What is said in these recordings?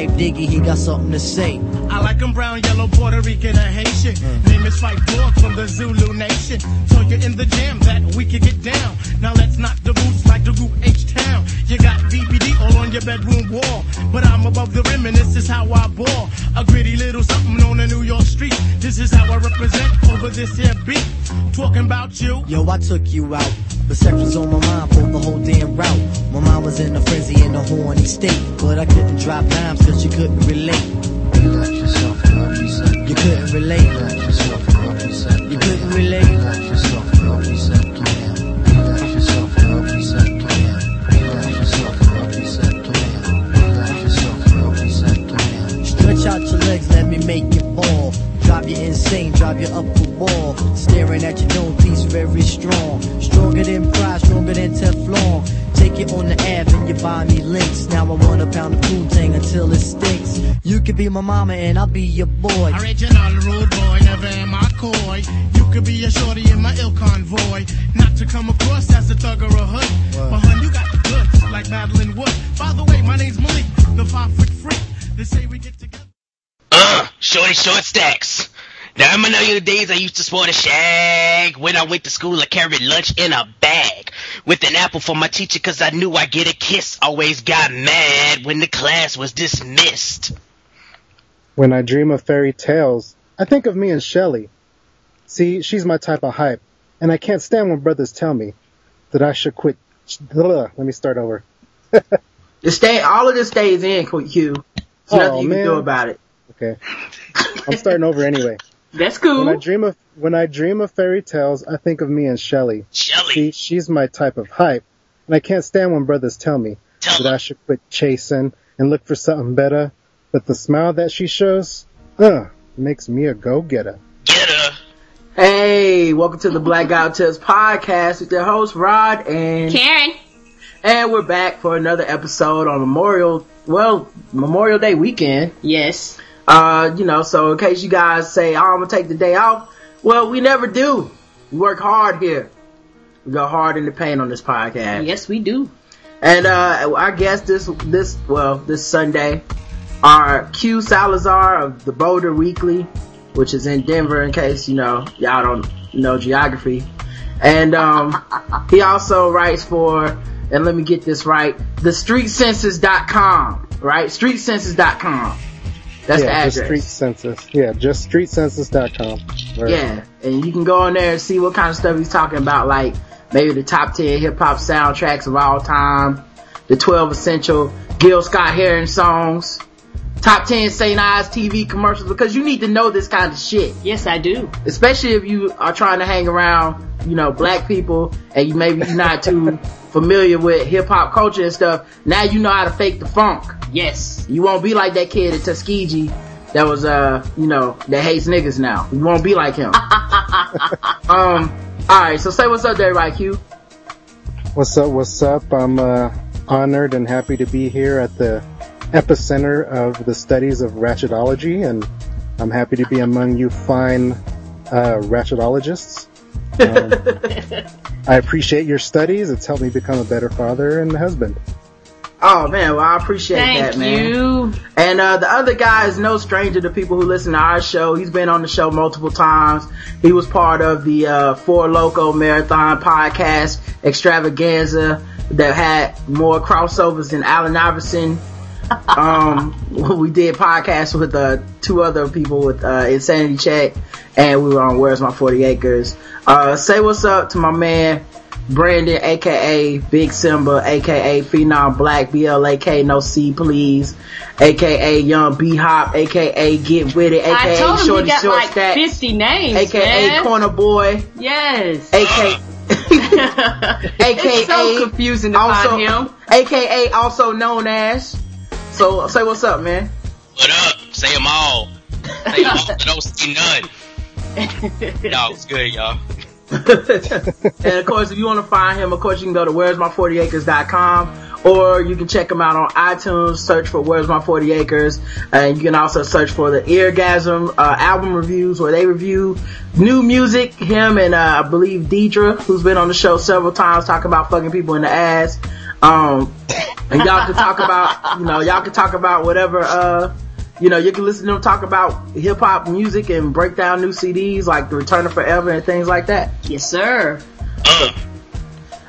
My man Phife Diggy, he got something to say. I like 'em brown, yellow, Puerto Rican, or Haitian. Mm. Name is Phife Dawg from the Zulu Nation. So you're in the jam that we can get down. Now let's knock the roots like the group H-Town. You got BBD all on your bedroom wall. But I'm above the rim and this is how I ball. A gritty little something on the New York street. This is how I represent over this here beat. Talking about you. Yo, I took you out. But sex was on my mind for the whole damn route. My mind was in a frenzy in a horny state. But I couldn't drop dimes cause you couldn't relate. Relax yourself now, be set to You couldn't relate. Relax yourself now, be set to You couldn't relate. Drive you insane, drive you up the wall. Staring at your known piece, very strong. Stronger than pride, stronger than Teflon. Take it on the Ave and you buy me links. Now I want a pound of Poontang until it stinks. You could be my mama and I'll be your boy. Original rude boy, never am I coy. You could be a shorty in my ill convoy. Not to come across as a thug or a hood. But hun, you got the goods, like Madeline Wood. By the way, my name's Malik, the five foot freak. They say we get together. Uh, shorty short stacks. Now I remember the days I used to sport a shag. When I went to school, I carried lunch in a bag. With an apple for my teacher cause I knew I'd get a kiss. Always got mad when the class was dismissed. When I dream of fairy tales, I think of me and Shelley. See, she's my type of hype, and I can't stand when brothers tell me that I should quit. Ugh, let me start over. The stay, all of this stays in, Q. There's Oh, nothing you man. can do about it. Okay, I'm starting over anyway. That's cool. When I dream of when I dream of fairy tales, I think of me and Shelly. Shelly, See, she's my type of hype, and I can't stand when brothers tell me tell that I should quit chasing and look for something better. But the smile that she shows, uh, makes me a go-getter. Get her. Hey, welcome to the Black Guy Who podcast with your host Rod and Karen. and we're back for another episode on Memorial, well, Memorial Day weekend. Yes. Uh, you know, so in case you guys say, oh, I'm gonna take the day off, well, we never do. We work hard here. We go hard in the paint on this podcast. Yes, we do. And uh our guest this this well this Sunday our Q Salazar of the Boulder Weekly, which is in Denver. In case you know y'all don't know geography, and um he also writes for and let me get this right the StreetCensus.com right StreetCensus.com. That's yeah, the just address. Street Census. Yeah, just streetcensus.com. Right. Yeah, and you can go on there and see what kind of stuff he's talking about, like maybe the top 10 hip hop soundtracks of all time, the 12 essential Gil Scott Heron songs, top 10 St. Ives TV commercials, because you need to know this kind of shit. Yes, I do. Especially if you are trying to hang around, you know, black people and you maybe you're not too familiar with hip hop culture and stuff. Now you know how to fake the funk. Yes. You won't be like that kid at Tuskegee that was, uh, you know, that hates niggas now. You won't be like him. um, alright, so say what's up there, right, Q? What's up? What's up? I'm uh, honored and happy to be here at the epicenter of the studies of ratchetology, and I'm happy to be among you fine uh, ratchetologists. Um, I appreciate your studies. It's helped me become a better father and husband. Oh man, well I appreciate Thank that, man. you. And uh, the other guy is no stranger to people who listen to our show. He's been on the show multiple times. He was part of the uh, Four Loco Marathon podcast extravaganza that had more crossovers than Allen Iverson. Um, we did podcasts with uh, two other people with uh, Insanity Check, and we were on Where's My 40 Acres. Uh, say what's up to my man Brandon, aka Big Simba, aka Phenom Blak, B-L-A-K, no C please, aka Young B Hop, aka Get With It, aka Shorty Short like Stacks, 50 names, aka man. Corner Boy, Yes. aka AKA It's so confusing to also, find him. AKA also known as. So say what's up, man. What up? Say them all. Say them all. Don't see none. Y'all, it's good, y'all. and of course, if you want to find him, of course, you can go to where'smy40acres.com or you can check him out on iTunes, search for Where's My 40 Acres, and you can also search for the Eargasm, uh, album reviews where they review new music. Him and, uh, I believe Deidre, who's been on the show several times, talking about fucking people in the ass. Um, and y'all can talk about, you know, y'all can talk about whatever, uh, you know, you can listen to them talk about hip hop music and break down new CDs like The Return of Forever and things like that. Yes, sir.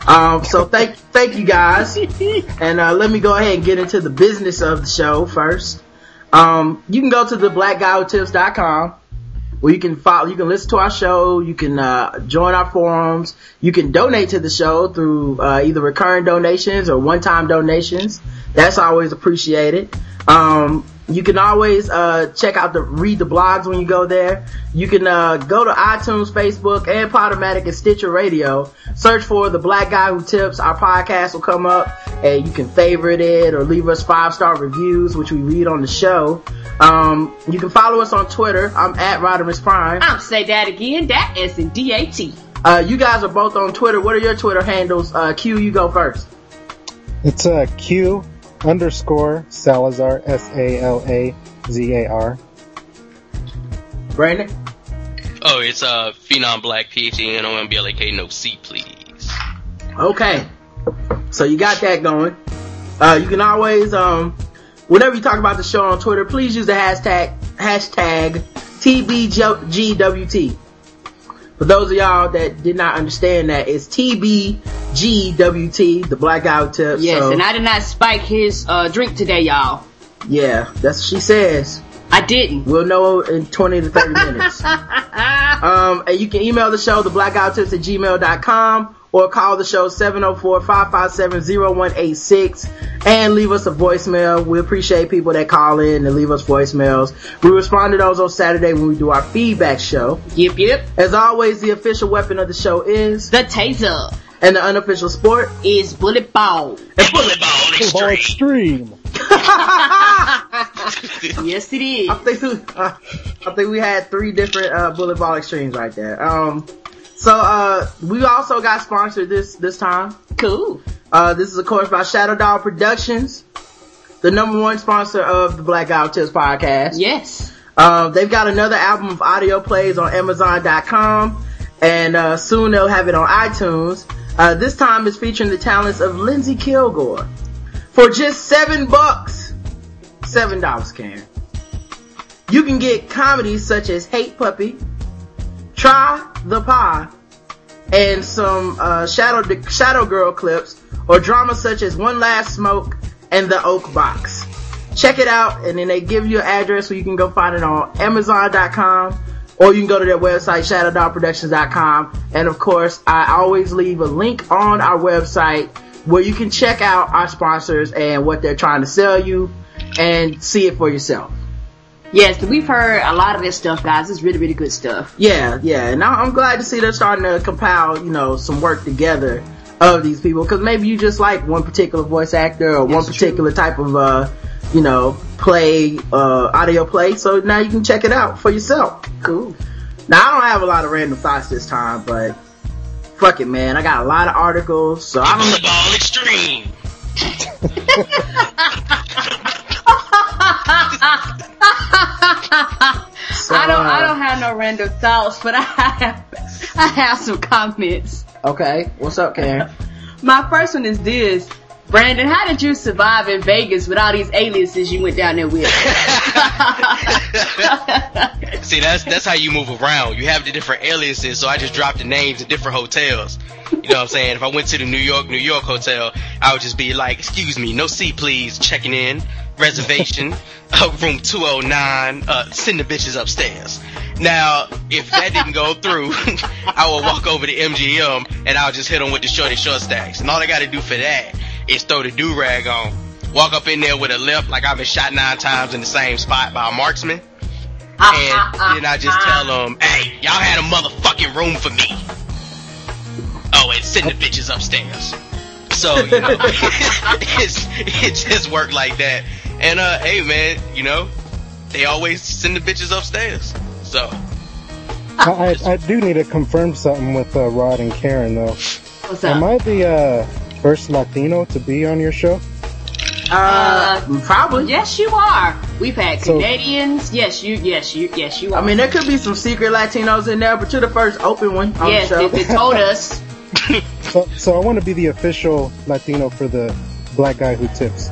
Um, so thank, thank you guys. And, uh, let me go ahead and get into the business of the show first. Um, you can go to the blackguywhotips.com where you can follow, you can listen to our show, you can, uh, join our forums, you can donate to the show through, uh, either recurring donations or one-time donations. That's always appreciated. Um, you can always uh, check out the read the blogs when you go there. You can uh, go to iTunes, Facebook, and Podomatic and Stitcher Radio. Search for the Black Guy Who Tips. Our podcast will come up, and you can favorite it or leave us five star reviews, which we read on the show. Um, you can follow us on Twitter. I'm at Rodimus Prime. I'm say that again. That is in D-A-T. Uh, you guys are both on Twitter. What are your Twitter handles? Uh, Q, you go first. It's uh, Q underscore Salazar, S-A-L-A-Z-A-R. Brandon. oh, it's uh, Phenom Blak, P-H-E-N-O-M-B-L-A-K, no C, please. Okay. So you got that going. Uh, you can always, um, whenever you talk about the show on Twitter, please use the hashtag, hashtag TBGWT. For those of y'all that did not understand that, it's TBGWT, the blackout Tips. Yes, So, and I did not spike his uh, drink today, y'all. yeah, that's what she says. I didn't. We'll know in 20 to 30 minutes. Um, and you can email the show, the blackguywhotips at gmail.com or call the show 704-557-0186 and leave us a voicemail. We appreciate people that call in and leave us voicemails. We respond to those on Saturday when we do our feedback show. Yep, yep. As always, the official weapon of the show is, The taser and the unofficial sport. is bullet ball. Bullet ball Ball extreme. extreme. Yes, it is. I think we, uh, I think we had three different uh, bullet ball extremes right there. Um, so uh, we also got sponsored this this time. Cool. Uh, this is of course by Shadow Dog Productions, the number one sponsor of the Black Who Tips podcast. Yes. Uh, they've got another album of audio plays on Amazon.com, and uh, soon they'll have it on iTunes. Uh, this time it's featuring the talents of Lindsay Kilgore for just seven bucks, seven dollars, Karen. You can get comedies such as Hate Puppy, Try the Pie, and some uh, Shadow Shadow Girl clips, or dramas such as One Last Smoke and The Oak Box. Check it out, and then they give you an address where you can go find it on Amazon.com, or you can go to their website, ShadowDogProductions.com. And of course, I always leave a link on our website where you can check out our sponsors and what they're trying to sell you, and see it for yourself. Yes, we've heard a lot of this stuff, guys. It's really, really good stuff. Yeah, yeah, and I- I'm glad to see they're starting to compile, you know, some work together of these people because maybe you just like one particular voice actor or one That's particular type of, uh, you know, play, uh, audio play. So now you can check it out for yourself. Cool. Now I don't have a lot of random thoughts this time, but fuck it, man. I got a lot of articles, so I don't. Bullet ball extreme. I don't have no random thoughts, but I have. I have some comments. Okay, what's up, Karen? My first one is this. Brandon, how did you survive in Vegas with all these aliases you went down there with? See, that's that's how you move around. You have the different aliases, so I just dropped the names of different hotels. You know what I'm saying? If I went to the New York, New York hotel, I would just be like, excuse me, no seat please, checking in. Reservation, uh, room 209, uh, send the bitches upstairs. Now, if that didn't go through, I will walk over to MGM and I'll just hit them with the shorty short stacks. And all I gotta do for that is throw the do-rag on. Walk up in there with a limp like I've been shot nine times in the same spot by a marksman. And then I just tell them, hey, y'all had a motherfucking room for me. Oh, and send the bitches upstairs. So, you know, it's, it just worked like that. And, uh, hey man, you know, they always send the bitches upstairs. So, I, I, I do need to confirm something with uh, Rod and Karen though. What's Am? I the uh, first Latino to be on your show? Uh, probably. Yes, you are. We've had So- Canadians. Yes, you. Yes, you. Yes, you are. I mean, there could be some secret Latinos in there, but you're the first open one on yes, the show. they, they told us. So, so I want to be the official Latino for the black guy who tips.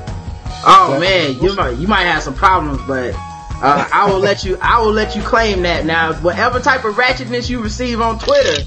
Oh Yeah. man, you might you might have some problems, but uh, I will let you I will let you claim that. Now, whatever type of ratchetness you receive on Twitter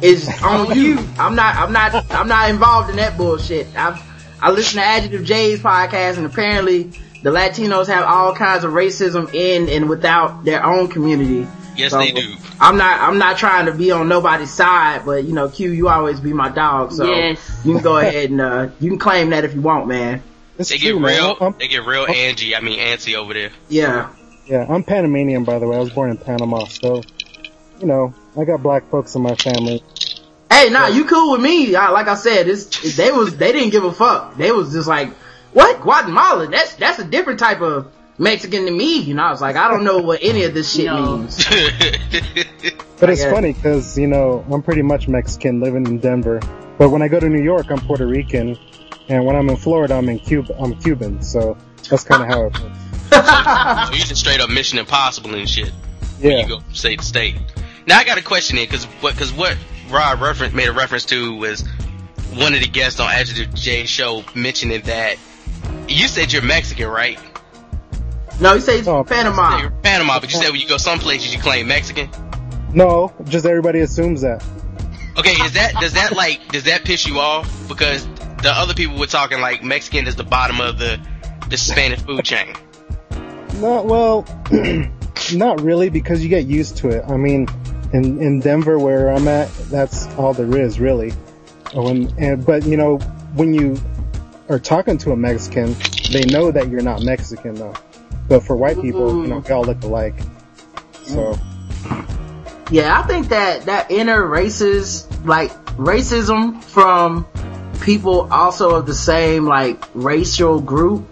is on you. I'm not I'm not I'm not involved in that bullshit. I I listen to Adjective J's podcast, and apparently the Latinos have all kinds of racism in and without their own community. Yes, So, they do. I'm not I'm not trying to be on nobody's side, but you know, Q, you always be my dog, so Yes. you can go ahead and uh, you can claim that if you want, man. It's They get true, man. real, I'm, they get real Angie, I mean Auntie over there. Yeah. yeah, I'm Panamanian by the way. I was born in Panama, so you know I got black folks in my family. Hey, nah, you cool with me? I, like I said, it's, they was they didn't give a fuck. They was just like, what Guatemala? That's that's a different type of Mexican to me. You know, I was like, I don't know what any of this shit No. means. But it's funny because you know I'm pretty much Mexican living in Denver, but when I go to New York, I'm Puerto Rican, and when I'm in Florida, I'm in Cuba. I'm Cuban, so that's kind of how it works. so you just straight up Mission Impossible and shit. when Yeah. you go from state to state. Now I got a question here, cause what, cause what Rod reference, made a reference to was one of the guests on Adjective J show mentioning that you said you're Mexican, right? No, he says Oh, Panama. You're Panama, but you said when you go some places you claim Mexican. No, just everybody assumes that. Okay, is that does that like does that piss you off? Because the other people were talking like Mexican is the bottom of the the Spanish food chain. Not well, not really, because you get used to it. I mean, in in Denver where I'm at, that's all there is really. Oh, when and but you know when you are talking to a Mexican, they know that you're not Mexican though. But for white people, you know, mm-hmm. we all look alike. So Yeah, I think that that inner races like racism from people also of the same like racial group.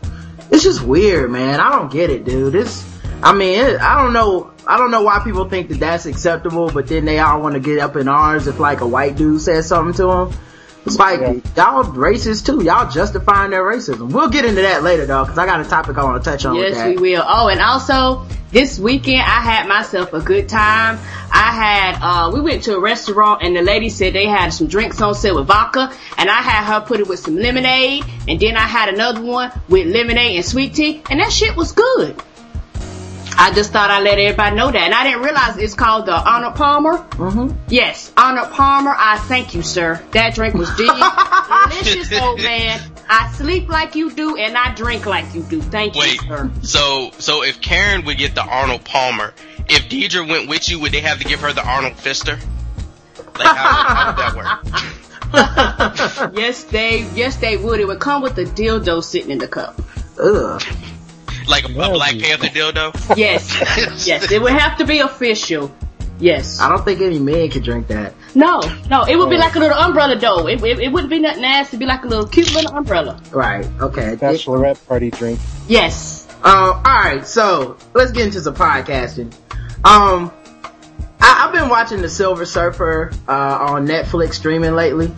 It's just weird, man. I don't get it, dude. It's I mean, it, I don't know. I don't know why people think that that's acceptable, but then they all want to get up in arms if like a white dude says something to them. It's like Yeah. y'all racist too. Y'all justifying their racism. We'll get into that later though, because I got a topic I want to touch on Yes, we will. Oh, and also this weekend I had myself a good time. I had uh we went to a restaurant and the lady said they had some drinks on sale with vodka and I had her put it with some lemonade and then I had another one with lemonade and sweet tea and that shit was good. I just thought I'd let everybody know that. And I didn't realize it's called the Arnold Palmer. hmm Yes, Arnold Palmer, I thank you, sir. That drink was delicious, old man. I sleep like you do and I drink like you do. Thank Wait, you, sir. so so if Karen would get the Arnold Palmer, if Deidre went with you, would they have to give her the Arnold Fister? Like how, how would that work? yes, they yes they would. It would come with a dildo sitting in the cup. Ugh. Like a, a Black Panther dildo? Yes, yes, it would have to be official. Yes. I don't think any man could drink that. No, no, it would be like a little umbrella though. It, it, it wouldn't be nothing nasty. It'd be like a little cute little umbrella. Right. Okay. bachelorette party drink. Yes. Um, alright, so let's get into some podcasting. Um, I, I've been watching The Silver Surfer, uh, on Netflix streaming lately.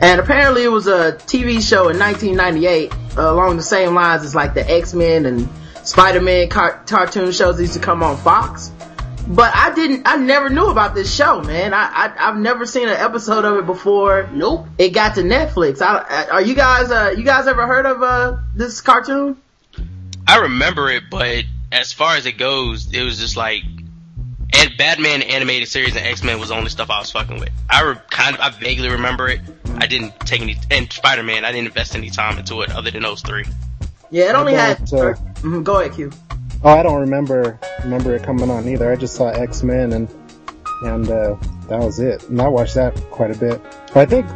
And apparently it was a TV show in 1998, uh, along the same lines as like the X-Men and Spider-Man car- cartoon shows used to come on Fox. But I didn't, I never knew about this show, man. I, I, I've never seen an episode of it before. Nope. It got to Netflix. I, I- are you guys, uh, you guys ever heard of, uh, this cartoon? I remember it, but as far as it goes, it was just like and Batman animated series and X Men was the only stuff I was fucking with. I re- kind of I vaguely remember it. I didn't take any and Spider Man. I didn't invest any time into it other than those three. Yeah, it only had don't, uh, Mhm, Go ahead, Q. Oh, I don't remember remember it coming on either. I just saw X Men and and uh, that was it. And I watched that quite a bit. I think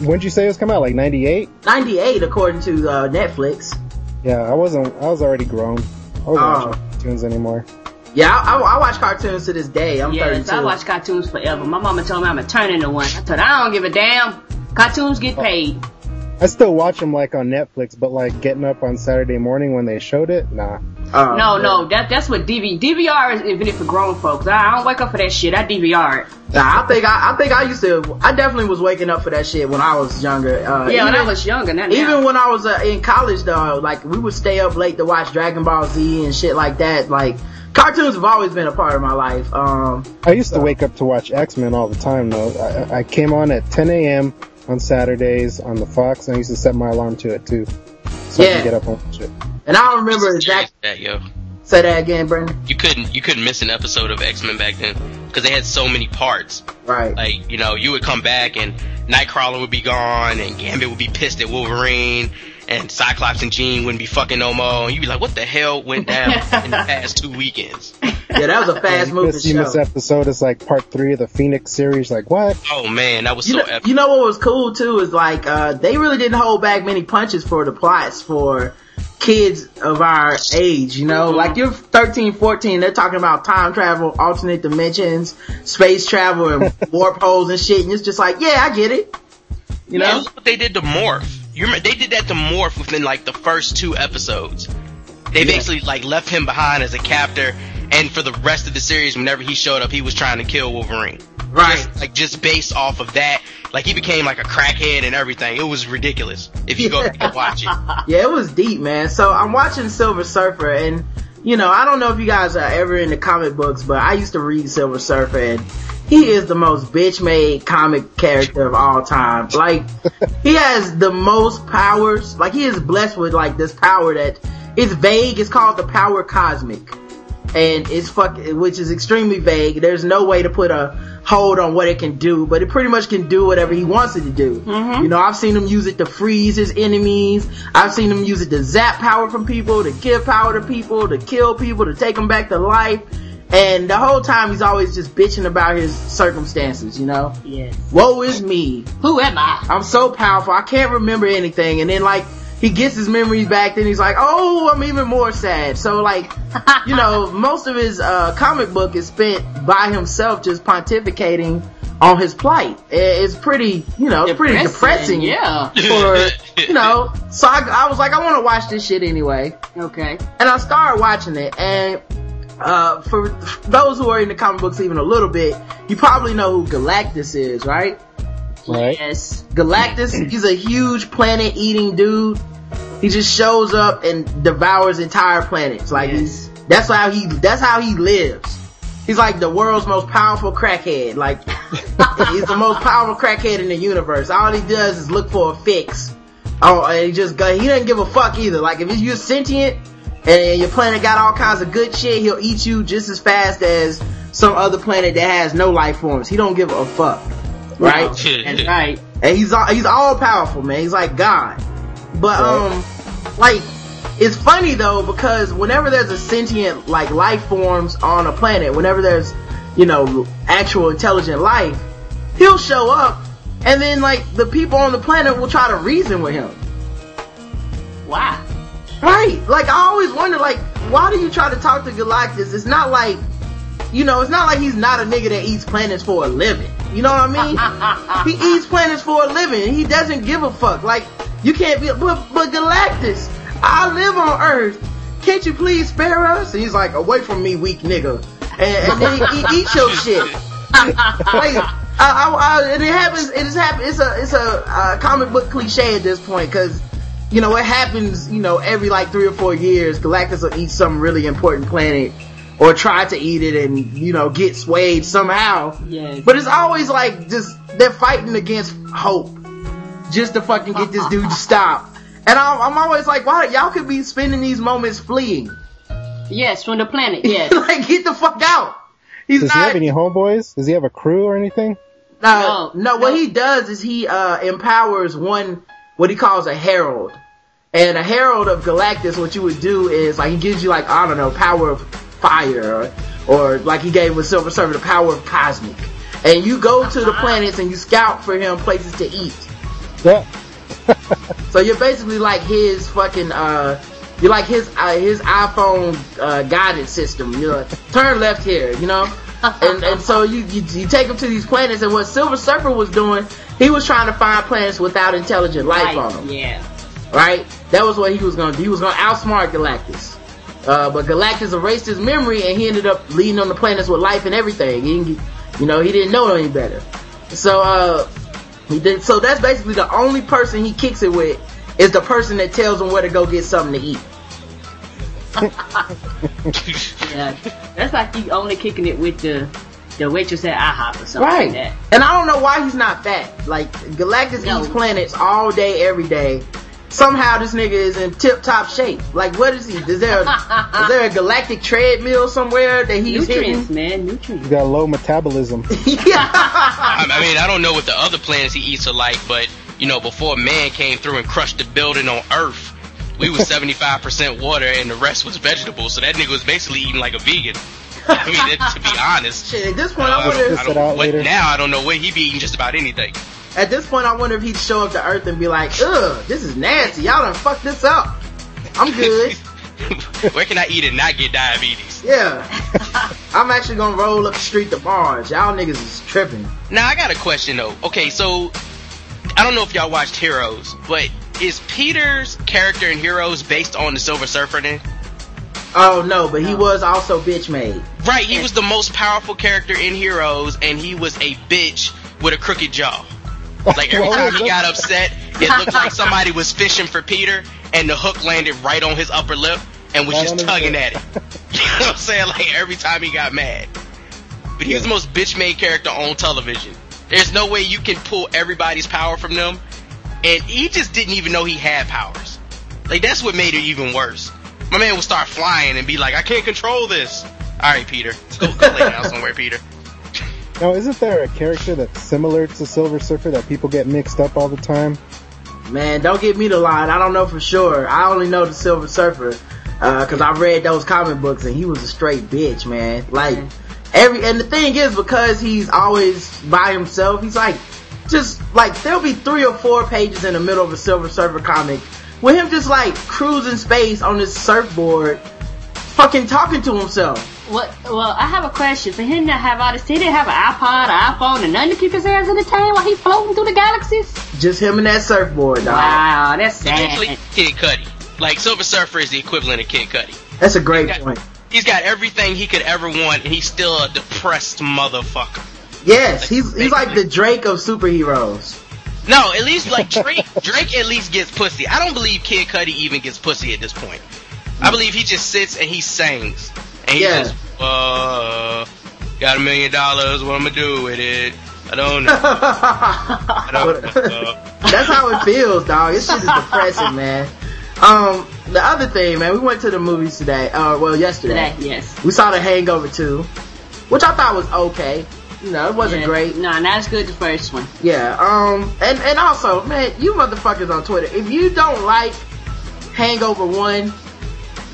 when did you say it was coming out? Like '98? 98 according to uh, Netflix. Yeah, I wasn't. I was already grown. I wasn't Oh. watching cartoons anymore. Yeah, I, I, I watch cartoons to this day. I'm Yes, 32. I watch cartoons forever. My mama told me I'm gonna turn into one. I told her I don't give a damn. Cartoons get paid. I still watch them like on Netflix, but like getting up on Saturday morning when they showed it, nah. Oh, No, yeah. no, that that's what DV DVR is invented for grown folks. I, I don't wake up for that shit. I DVR it. Nah, I think I, I think I used to. I definitely was waking up for that shit when I was younger. Uh, Yeah, when I was younger, not now. Even when I was uh, in college, though, like we would stay up late to watch Dragon Ball Z and shit like that. Like cartoons have always been a part of my life. Um, I used to wake up to watch X Men all the time though. I, I came on at 10 a.m. on Saturdays on the Fox, and I used to set my alarm to it too, so I Yeah. could get up and watch it. and I don't remember exactly that yo. Say that again, Brandon. You couldn't you couldn't miss an episode of X Men back then because they had so many parts. Right. Like you know, you would come back and Nightcrawler would be gone, and Gambit would be pissed at Wolverine, and Cyclops and Jean wouldn't be fucking no more, and you'd be like, what the hell went down in the past two weekends? Yeah, that was a fast you moving miss, you miss show. episode. It's like part three of the Phoenix series. Like what? Oh man, that was You so know, epic. you know what was cool too is like uh, they really didn't hold back many punches for the plots for kids of our age. You know, like you're 13, 14, they're talking about time travel, alternate dimensions, space travel, and warp holes and shit, and it's just like, yeah, I get it. You Yeah, know, look what they did to Morph. You remember they did that to Morph within like the first two episodes. They Yeah. basically like left him behind as a captor, and for the rest of the series, whenever he showed up, he was trying to kill Wolverine. right? Just, like just based off of that, like he became like a crackhead and everything. It was ridiculous. If you go watch it, Yeah, it was deep, man. So I'm watching Silver Surfer, and you know, I don't know if you guys are ever into comic books, but I used to read Silver Surfer, and he is the most bitch-made comic character of all time. Like, he has the most powers. Like, he is blessed with like this power that is vague. It's called the power cosmic, and it's fuck, which is extremely vague. There's no way to put a hold on what it can do, but it pretty much can do whatever he wants it to do. Mm-hmm. You know, I've seen him use it to freeze his enemies. I've seen him use it to zap power from people, to give power to people, to kill people, to take them back to life. And the whole time he's always just bitching about his circumstances, you know? Yes. Woe is me. Who am I? I'm so powerful. I can't remember anything. And then like, he gets his memories back, then he's like, oh, I'm even more sad. So like, you know, most of his, uh, comic book is spent by himself just pontificating on his plight. It's pretty, you know, it's pretty depressing. Yeah. For, you know, so I, I was like, I want to watch this shit anyway. Okay. And I started watching it, and uh, for those who are into comic books even a little bit, you probably know who Galactus is, right? Right? Yes. Galactus, he's a huge planet eating dude. He just shows up and devours entire planets. Like he's, that's how he, that's how he lives. He's like the world's most powerful crackhead. Like, he's the most powerful crackhead in the universe. All he does is look for a fix. Oh, and he just go, he doesn't give a fuck either. Like if you're sentient and your planet got all kinds of good shit, he'll eat you just as fast as some other planet that has no life forms. He don't give a fuck. Right? That's right. And he's all, he's all powerful, man. He's like God. But um, like it's funny though because whenever there's a sentient like life forms on a planet, whenever there's you know actual intelligent life, he'll show up, and then like the people on the planet will try to reason with him. Why? Right. Like I always wonder, like, why do you try to talk to Galactus? It's not like, you know, it's not like he's not a nigga that eats planets for a living. You know what I mean? he eats planets for a living. He doesn't give a fuck. Like, you can't be, but, but Galactus, I live on Earth. Can't you please spare us? And he's like, away from me, weak nigga. And, and then he, eats your shit. like, I, I, it happens. It is happen. It's a it's a uh, comic book cliche at this point because you know it happens. You know every like three or four years, Galactus will eat some really important planet or try to eat it and you know get swayed somehow. Yes. But it's always like just they're fighting against hope just to fucking get this dude to stop. And I'm, I'm always like, why y'all could be spending these moments fleeing? Yes, from the planet. Yes. like get the fuck out. He's Does he have any homeboys? Does he have a crew or anything? Uh, No, no, what no. he does is he uh, empowers one, what he calls a herald, And a Herald of Galactus, what you would do is like he gives you like I don't know power of fire, or, or like he gave with Silver Surfer the power of cosmic. And you go to the planets and you scout for him places to eat. Yeah. So you're basically like his fucking uh you're like his uh, his iPhone uh, guidance system. You're like, turn left here, you know. and and so you, you you take him to these planets, and what Silver Surfer was doing, he was trying to find planets without intelligent life on them. Yeah. Right? That was what he was gonna do. He was gonna outsmart Galactus. Uh, but Galactus erased his memory, and he ended up leading on the planets with life and everything. He, didn't- you know, he didn't know any better. So uh, he did. So that's basically the only person he kicks it with is the person that tells him where to go get something to eat. Yeah. That's like you only kicking it with the the waitress at IHOP or something Right. like that. And I don't know why he's not fat. Like Galactus No. eats planets all day, every day. Somehow this nigga is in tip top shape. Like what is he? Is there a, is there a galactic treadmill somewhere that he's Nutrients, hitting? man, nutrients. He's got low metabolism. yeah. I I mean, I don't know what the other planets he eats are like, but you know, before man came through and crushed the building on Earth, we was 75% water and the rest was vegetables. So that nigga was basically eating like a vegan. I mean, that, to be honest. Shit, at this point, I I wonder. don't, If, I don't, what, now I don't know what he be eating just about anything. At this point, I wonder if he'd show up to Earth and be like, "Ugh, this is nasty. Y'all done fucked this up. I'm good. Where can I eat and not get diabetes? Yeah. I'm actually gonna roll up the street to Mars. Y'all niggas is tripping. Now I got a question though. Okay, so I don't know if y'all watched Heroes, but is Peter's character in Heroes based on the Silver Surfer then? Oh no, but he was also bitch made. Right, he was the most powerful character in Heroes, and he was a bitch with a crooked jaw. Like every time he got upset, it looked like somebody was fishing for Peter, and the hook landed right on his upper lip and was just tugging at it. You know what I'm saying? Like every time he got mad. But he was the most bitch made character on television. There's no way you can pull everybody's power from them, and he just didn't even know he had powers. Like that's what made it even worse. My man would start flying and be like, "I can't control this." All right, Peter, go, go lay down somewhere, Peter. Now, isn't there a character that's similar to Silver Surfer that people get mixed up all the time? Man, don't get me the line. I don't know for sure. I only know the Silver Surfer uh, because I read those comic books and he was a straight bitch, man. Like every and the thing is because he's always by himself. He's like just like there'll be three or four pages in the middle of a Silver Surfer comic with him just like cruising space on his surfboard, fucking talking to himself. What? Well, I have a question. For him to have all this, he didn't have an iPod, an iPhone, and nothing to keep his hands entertained while he floating through the galaxies. Just him and that surfboard, dog. Wow, that's Essentially, sad. Kid Cudi. Like Silver Surfer is the equivalent of Kid Cudi. That's a great Yeah. point. He's got everything he could ever want, and he's still a depressed motherfucker. Yes, he's he's like the Drake of superheroes. No, at least like Drake. Drake at least gets pussy. I don't believe Kid Cudi even gets pussy at this point. I believe he just sits and he sings, and he Yeah. just uh, got a million dollars. What I'm gonna do with it? I don't know. I don't know. That's how it feels, dog. This shit is depressing, man. Um, the other thing, man, we went to the movies today. Uh, well, yesterday. Today, yes. We saw The Hangover 2, which I thought was okay. You know, it wasn't Yeah. great. No, not as good as the first one. Yeah. Um, and and also, man, you motherfuckers on Twitter, if you don't like Hangover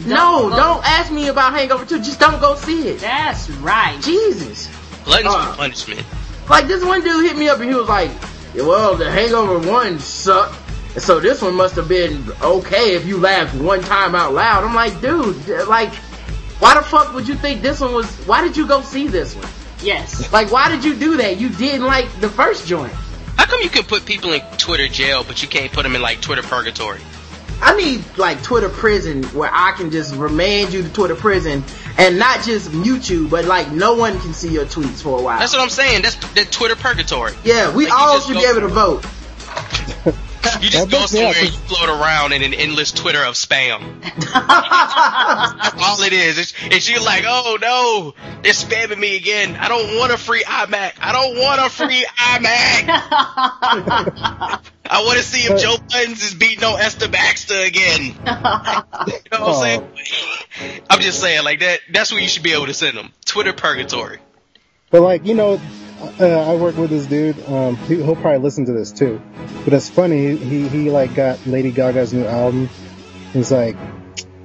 1, no, go- don't ask me about Hangover 2. Just don't go see it. That's right. Jesus. Gluttons Uh. for punishment. Like this one dude hit me up and he was like, yeah, "Well, the Hangover one sucked, so this one must have been okay if you laughed one time out loud." I'm like, dude, like, why the fuck would you think this one was? Why did you go see this one? Yes. Like, why did you do that? You didn't like the first joint. How come you can put people in Twitter jail, but you can't put them in like Twitter purgatory? I need like Twitter prison where I can just remand you to Twitter prison and not just mute you, but like no one can see your tweets for a while. That's what I'm saying. That's the Twitter purgatory. yeah, we Like, all should be able to vote. You just go somewhere out, and you float around in an endless Twitter of spam. That's all it is. It's, it's you like, oh no, they're spamming me again. I don't want a free iMac. I don't want a free iMac. I want to see if Joe Budden is beating on Esther Baxter again. You know what I'm Oh. saying? I'm just saying, like that. That's where you should be able to send them. Twitter purgatory. But like, you know, uh, I work with this dude. Um, he, he'll probably listen to this too. But it's funny. He he like got Lady Gaga's new album, He's like,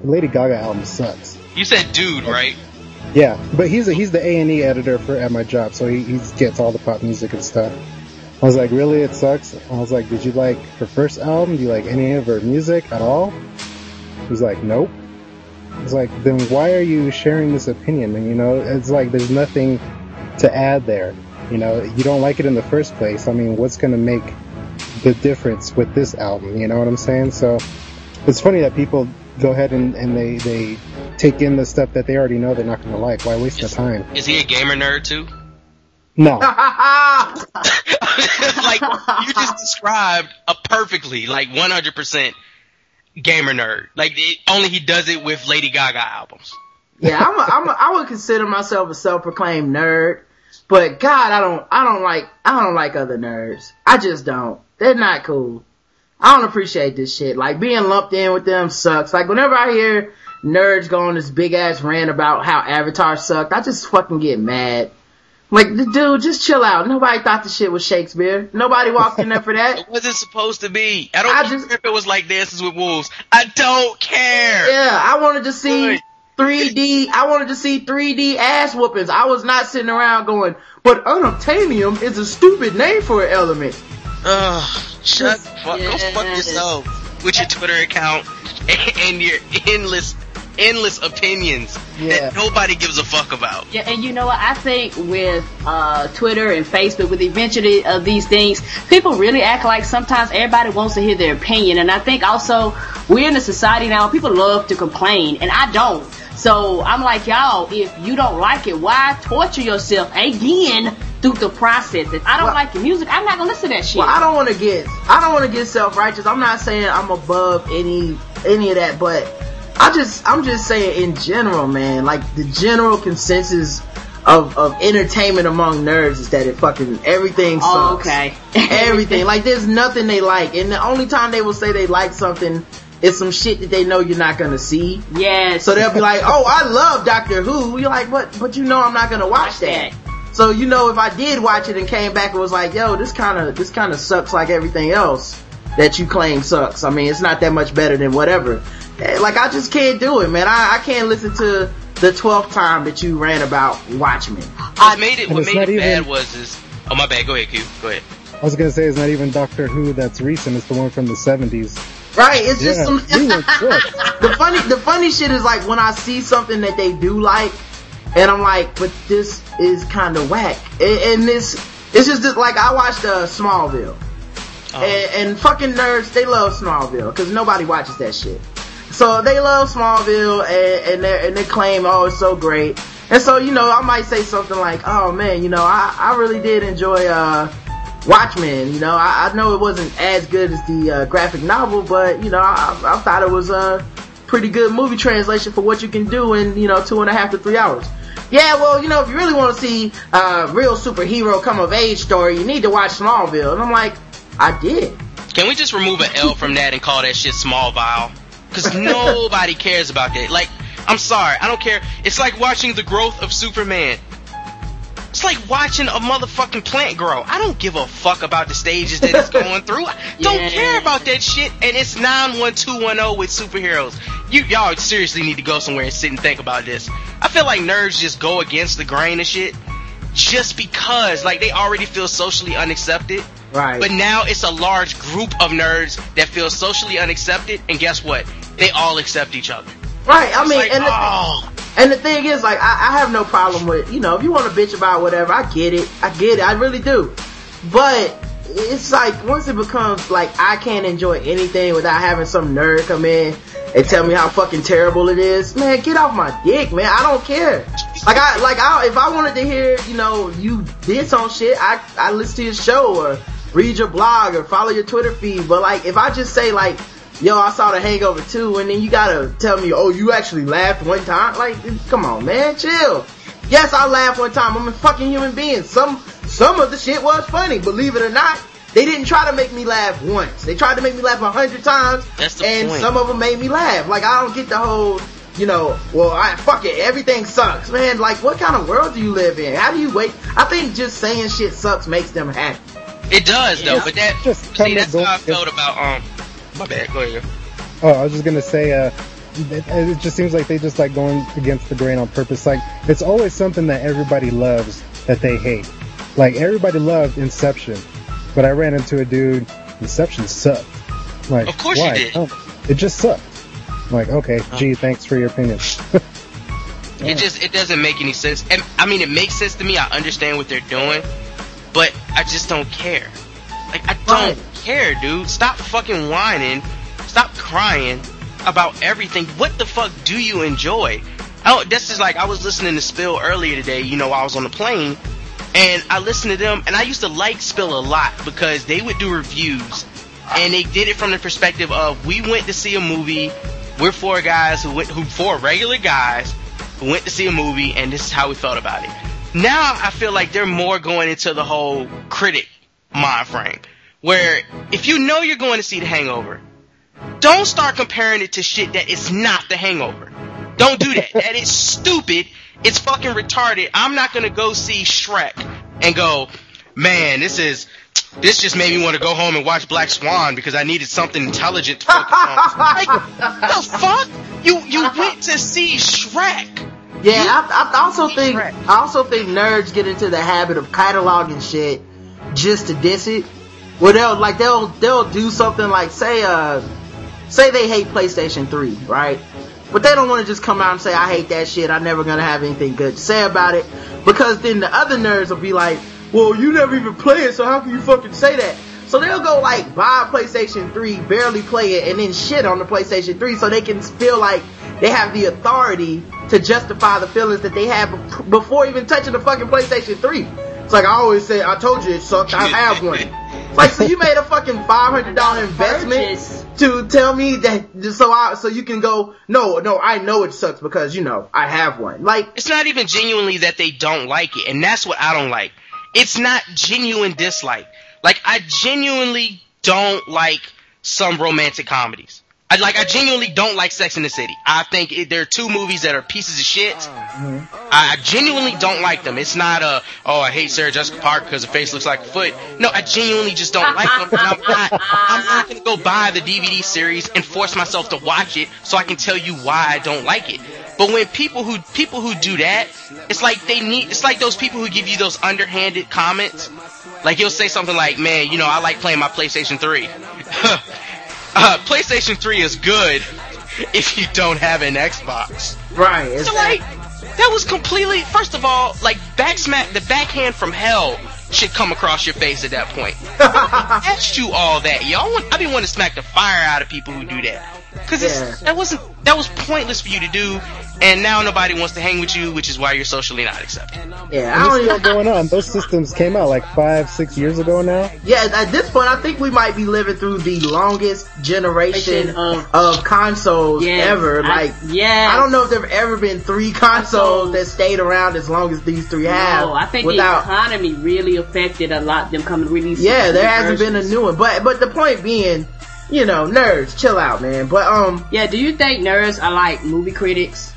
Lady Gaga album sucks. You said dude, right? Yeah, but he's a, he's the A and E editor for at my job, so he, he gets all the pop music and stuff. I was like, really, it sucks. I was like, did you like her first album? Do you like any of her music at all? He's like, nope. I was like, then why are you sharing this opinion? And you know, it's like there's nothing to add there. You know, you don't like it in the first place. I mean, what's gonna make the difference with this album? You know what I'm saying? So it's funny that people go ahead and, and they, they take in the stuff that they already know they're not gonna like. Why waste the time? Is he a gamer nerd too? No. like you just described a perfectly, like 100% gamer nerd. Like it, only he does it with Lady Gaga albums. yeah, I'm a, I'm a, I would consider myself a self-proclaimed nerd, but God, I don't, I don't like, I don't like other nerds. I just don't. They're not cool. I don't appreciate this shit. Like being lumped in with them sucks. Like whenever I hear nerds go on this big ass rant about how Avatar sucked, I just fucking get mad. Like, dude, just chill out. Nobody thought the shit was Shakespeare. Nobody walked in there for that. It wasn't supposed to be. I don't I care just- if it was like Dances with Wolves. I don't care. Yeah, I wanted to see Right. 3D. I wanted to see 3D ass whoopings. I was not sitting around going, but unobtainium is a stupid name for an element. Ugh, shut the fuck. Go fuck yourself with your Twitter account and your endless, endless opinions Yeah. that nobody gives a fuck about. Yeah, and you know what? I think with uh, Twitter and Facebook, with the invention of these things, people really act like sometimes everybody wants to hear their opinion. And I think also we're in a society now where people love to complain, and I don't. So I'm like, y'all, if you don't like it, why torture yourself again through the process? If I don't Well- like your music, I'm not gonna listen to that shit. Well, I don't want to get, I don't want to get self-righteous. I'm not saying I'm above any, any of that, but I just, I'm just saying in general, man, like the general consensus of, of entertainment among nerds is that it fucking, everything oh, sucks. oh, okay. everything. Like there's nothing they like, and the only time they will say they like something is some shit that they know you're not gonna see. yes. So they'll be like, "Oh, I love Doctor Who." You're like, "But, but you know, I'm not gonna watch that." So you know, if I did watch it and came back and was like, "Yo, this kind of this kind of sucks like everything else that you claim sucks," I mean, it's not that much better than whatever. Like I just can't do it, man. I, I can't listen to the twelfth time that you ran about Watchmen. What made it, And what it's made not it bad even- was is, oh my bad, go ahead, Q, go ahead. I was gonna say it's not even Doctor Who that's recent. It's the one from the 70s. Right? It's just some. we were good. the funny the funny shit is like when I see something that they do like, and I'm like, but this is kind of whack. And, and this, it's just that, like I watched uh, Smallville, Oh. and, and fucking nerds they love Smallville because nobody watches that shit. So they love Smallville and, and they and they claim oh it's so great. And so you know I might say something like oh man you know I I really did enjoy uh Watchmen. You know I, I know it wasn't as good as the uh, graphic novel, but you know I, I thought it was a pretty good movie translation for what you can do in you know two and a half to three hours. Yeah, well, you know, if you really want to see a real superhero come of age story, you need to watch Smallville. And I'm like, I did. Can we just remove an L from that and call that shit Smallville? Cause nobody cares about that. Like, I'm sorry, I don't care. It's like watching the growth of Superman. It's like watching a motherfucking plant grow. I don't give a fuck about the stages that it's going through. I don't Yeah. care about that shit. And it's 91210 with superheroes. You, y'all seriously need to go somewhere and sit and think about this. I feel like nerds just go against the grain of shit just because, like, they already feel socially unaccepted. Right. But now it's a large group of nerds that feel socially unaccepted, and guess what? They all accept each other. right. I It's mean, like, and the, oh, And the thing is, like, I, I have no problem with, you know, if you want to bitch about whatever, I get it. I get it. I really do. But it's like, once it becomes like, I can't enjoy anything without having some nerd come in and tell me how fucking terrible it is, man, get off my dick, man. I don't care. Like, I, like, I, if I wanted to hear, you know, you did some shit, I, I listen to your show or read your blog or follow your Twitter feed. But like, if I just say like, yo, I saw the Hangover 2, and then you gotta tell me, oh, you actually laughed one time? Like, come on, man, chill. Yes, I laughed one time. I'm a fucking human being. Some, some of the shit was funny, believe it or not. They didn't try to make me laugh once. They tried to make me laugh a hundred times, and point. some of them made me laugh. Like, I don't get the whole, you know, well, I, fuck it, everything sucks. Man, like, what kind of world do you live in? How do you wait? I think just saying shit sucks makes them happy. It does though. But that Just see, that's how I felt about um. My bad. Go ahead. Oh, I was just gonna say, uh, it, it just seems like they just like going against the grain on purpose. Like it's always something that everybody loves that they hate. Like everybody loved Inception, but I ran into a dude. Inception sucked. Like, Of course you why? did. Oh, it just sucked. I'm like, okay, gee, thanks for your opinion. It just it doesn't make any sense. And I mean, it makes sense to me. I understand what they're doing, but I just don't care. Like I don't Right. care, dude. Stop fucking whining. Stop crying about everything. What the fuck do you enjoy? Oh, this is like I was listening to Spill earlier today. You know, I was on the plane, and I listened to them, and I used to like Spill a lot because they would do reviews, and they did it from the perspective of we went to see a movie. We're four guys who went, who four regular guys who went to see a movie, and this is how we felt about it. Now I feel like they're more going into the whole critic mind frame, where if you know you're going to see The Hangover, don't start comparing it to shit that is not The Hangover. Don't do that. that is stupid. It's fucking retarded. I'm not gonna go see Shrek and go, man, this is. This just made me want to go home and watch Black Swan because I needed something intelligent to focus on. Like, the fuck? You you went to see Shrek. Yeah, I, I also think I also think nerds get into the habit of cataloging shit just to diss it. Where they'll like they'll they'll do something like say uh say they hate PlayStation 3, right? But they don't want to just come out and say I hate that shit. I'm never gonna have anything good to say about it because then the other nerds will be like, well, you never even play it, so how can you fucking say that? So they'll go like buy a PlayStation 3, barely play it, and then shit on the PlayStation 3 so they can feel like they have the authority to justify the feelings that they had bef- before even touching the fucking PlayStation 3. It's like I always say, I told you it sucked, I have one. It's like, so you made a fucking $500 investment Purchase. to tell me that, so I, so you can go, no, no, I know it sucks because, you know, I have one. Like, it's not even genuinely that they don't like it, and that's what I don't like. It's not genuine dislike. Like I genuinely don't like some romantic comedies. I like I genuinely don't like Sex in the City. I think it, there are two movies that are pieces of shit. I, genuinely don't like them. It's not a oh I hate Sarah Jessica Parker because her face looks like a foot. No, I genuinely just don't like them. And I'm not I'm not gonna go buy the DVD series and force myself to watch it so I can tell you why I don't like it. But when people who people who do that, it's like they need. It's like those people who give you those underhanded comments. Like you'll say something like, "Man, you know, I like playing my PlayStation 3." uh, PlayStation 3 is good if you don't have an Xbox. right. So like, that was completely. First of all, like back smack, the backhand from hell should come across your face at that point. Asked you all that, y'all. Want, I be wanting to smack the fire out of people who do that. Cause it's, Yeah. that wasn't that was pointless for you to do, and now nobody wants to hang with you, which is why you're socially not accepted. yeah, I What's don't still even, going on? Those systems came out like five, six years ago now. Yeah, at this point, I think we might be living through the longest generation Of- of consoles Yes, ever. I- Like, yes. I don't know if there've ever been three consoles that stayed around as long as these three have. No, I think without, the economy really affected a lot. Them coming to release. yeah, there hasn't been a new one. But but the point being, you know, nerds, chill out, man. But um, Yeah, do you think nerds are like movie critics?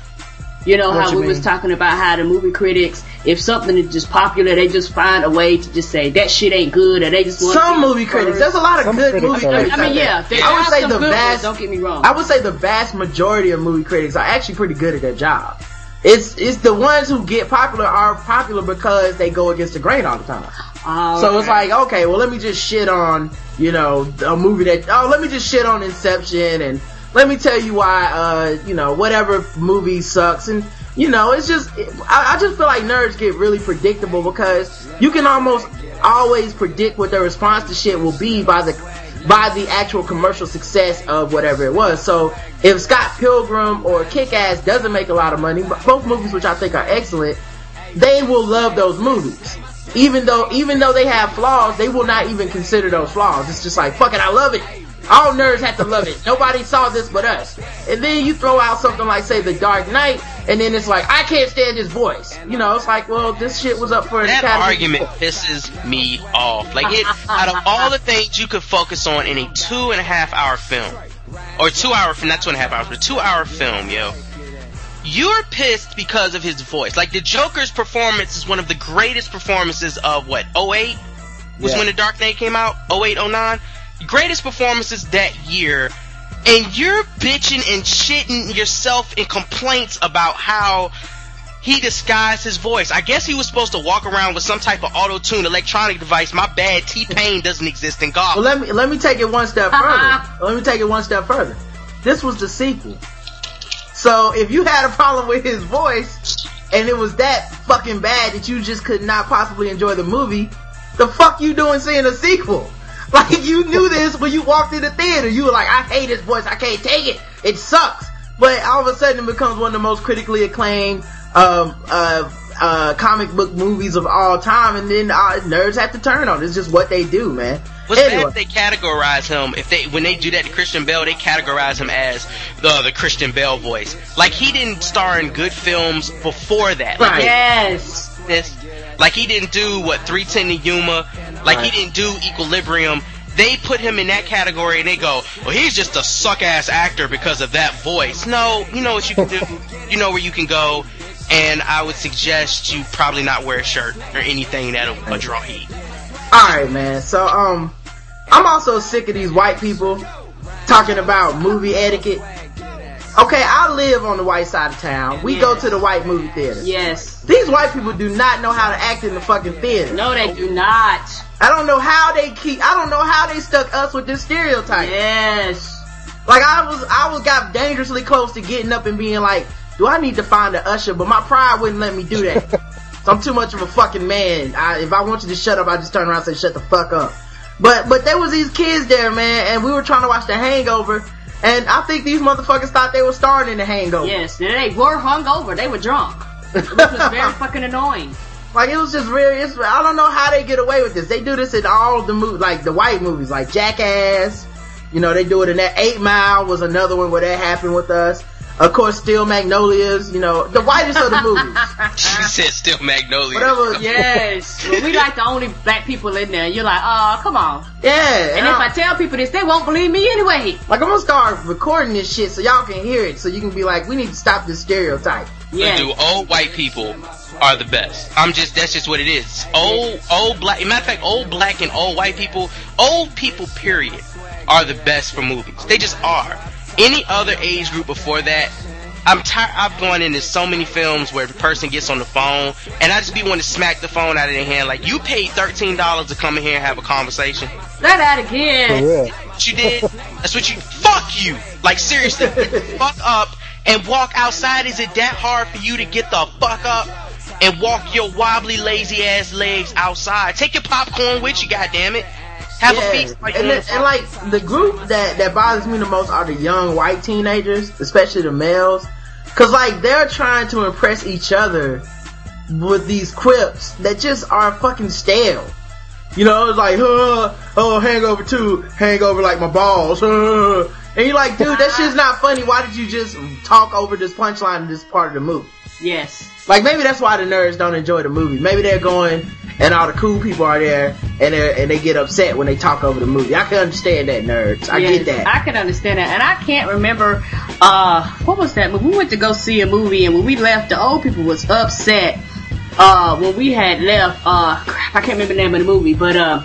You know how you we was talking about how the movie critics, if something is just popular, they just find a way to just say that shit ain't good, or they just want some to movie critics. There's a lot of Some good movie critics. like I mean, out yeah, there I would are say some the good ones, vast. don't get me wrong. I would say the vast majority of movie critics are actually pretty good at their job. It's it's the ones who get popular are popular because they go against the grain all the time. Oh, So it's like, okay, well, let me just shit on, you know, a movie that, oh, let me just shit on Inception and let me tell you why, uh, you know, whatever movie sucks. And, you know, it's just, I, I just feel like nerds get really predictable because you can almost always predict what their response to shit will be by the, by the actual commercial success of whatever it was. So if Scott Pilgrim or Kick-Ass doesn't make a lot of money, both movies which I think are excellent, they will love those movies. Even though, even though they have flaws, they will not even consider those flaws. It's just like, fuck it, I love it. All nerds have to love it. Nobody saw this but us. And then you throw out something like, say, The Dark Knight, and then it's like, I can't stand his voice. You know, it's like, well, this shit was up for an That Academy argument Award. pisses me off. Like it, out of all the things you could focus on in a two and a half hour film, or two hour, not two and a half hours, but two hour film, yo. You're pissed because of his voice. Like the Joker's performance is one of the greatest performances of what 08 was Yeah. when the Dark Knight came out. 08, 09. Greatest performances that year and you're bitching and shitting yourself in complaints about how he disguised his voice. I guess he was supposed to walk around with some type of auto tune electronic device. My bad, T Pain doesn't exist in Gotham. Well, let me let me take it one step further. let me take it one step further. This was the sequel. So if you had a problem with his voice and it was that fucking bad that you just could not possibly enjoy the movie, the fuck you doing seeing a sequel? Like you knew this when you walked in the theater. You were like, I hate his voice. I can't take it. It sucks. But all of a sudden it becomes one of the most critically acclaimed um, uh, uh, comic book movies of all time, and then uh, nerds have to turn on. It's just what they do, man. What's Anyway. bad if they categorize him if they when they do that to Christian Bale they categorize him as the the Christian Bale voice. Like he didn't star in good films before that. Like, Right. Yes. This. Like he didn't do what 310 to Yuma. Like he didn't do Equilibrium. They put him in that category and they go, well, he's just a suck ass actor because of that voice. No, you know what you can do. you know where you can go. And I would suggest you probably not wear a shirt or anything that'll uh, draw heat. Alright, man. So, um, I'm also sick of these white people talking about movie etiquette. Okay, I live on the white side of town. We go to the white movie theater. Yes. These white people do not know how to act in the fucking theater. No, they do not. I don't know how they keep, I don't know how they stuck us with this stereotype. Yes. Like I was, I was got dangerously close to getting up and being like, do I need to find an usher? But my pride wouldn't let me do that. so I'm too much of a fucking man. I, if I want you to shut up, I just turn around and say, shut the fuck up. But, but there was these kids there, man, and we were trying to watch The Hangover, and I think these motherfuckers thought they were starring in The Hangover. Yes. They were hungover. They were drunk. Which was very fucking annoying. Like it was just really, it's, I don't know how they get away with this. They do this in all the movies, like the white movies, like Jackass. You know, they do it in that Eight Mile was another one where that happened with us. Of course, Steel Magnolias. You know, the whitest of the movies. She said still Magnolias. Whatever. Yes. Well, we like the only black people in there. You're like, oh, come on. Yeah. And if I tell people this, they won't believe me anyway. like I'm gonna start recording this shit so y'all can hear it, so you can be like, we need to stop this stereotype. Yeah. do old white people are the best. I'm just that's just what it is. Old old black matter of fact, old black and old white people, old people period, are the best for movies. They just are. Any other age group before that, I'm tired. I've gone into so many films where the person gets on the phone, and I just be wanting to smack the phone out of their hand. Like you paid thirteen dollars to come in here and have a conversation. Say that again. For real. What you did? That's what you. Fuck you. Like seriously, fuck up and walk outside. Is it that hard for you to get the fuck up and walk your wobbly, lazy ass legs outside? Take your popcorn with you, goddammit. Have a Yeah. feast. Like and, then- and like the group that that bothers me the most are the young white teenagers, especially the males, because like they're trying to impress each other with these quips that just are fucking stale. You know, it's like, huh, oh, hangover two, hangover like my balls, huh. And you're like, dude, that shit's not funny. Why did you just talk over this punchline in this part of the movie? Yes. Like maybe that's why the nerds don't enjoy the movie. Maybe they're going and all the cool people are there and they and they get upset when they talk over the movie. I can understand that nerds. I Yes, get that. I can understand that. And I can't remember, uh, what was that movie? We went to go see a movie and when we left, the old people was upset, uh, when we had left, uh, crap, I can't remember the name of the movie, but, uh,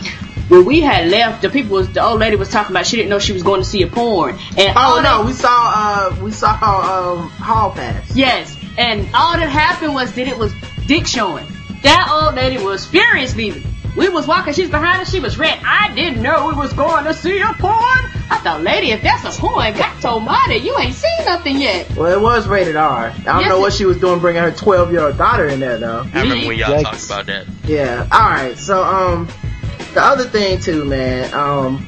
when we had left, the people was, the old lady was talking about she didn't know she was going to see a porn. And oh no, that- we saw uh we saw um Hall Pass. Yes, and all that happened was that it was dick showing. That old lady was furious leaving. We was walking, she's behind us, she was red. I didn't know we was going to see a porn. I thought, lady, if that's a porn, God almighty, you ain't seen nothing yet. Well, it was rated R. I don't Yes, know what she was doing bringing her 12 year old daughter in there though. I remember when y'all Yikes. talked about that. Yeah. All right. So um, the other thing too, man. Um,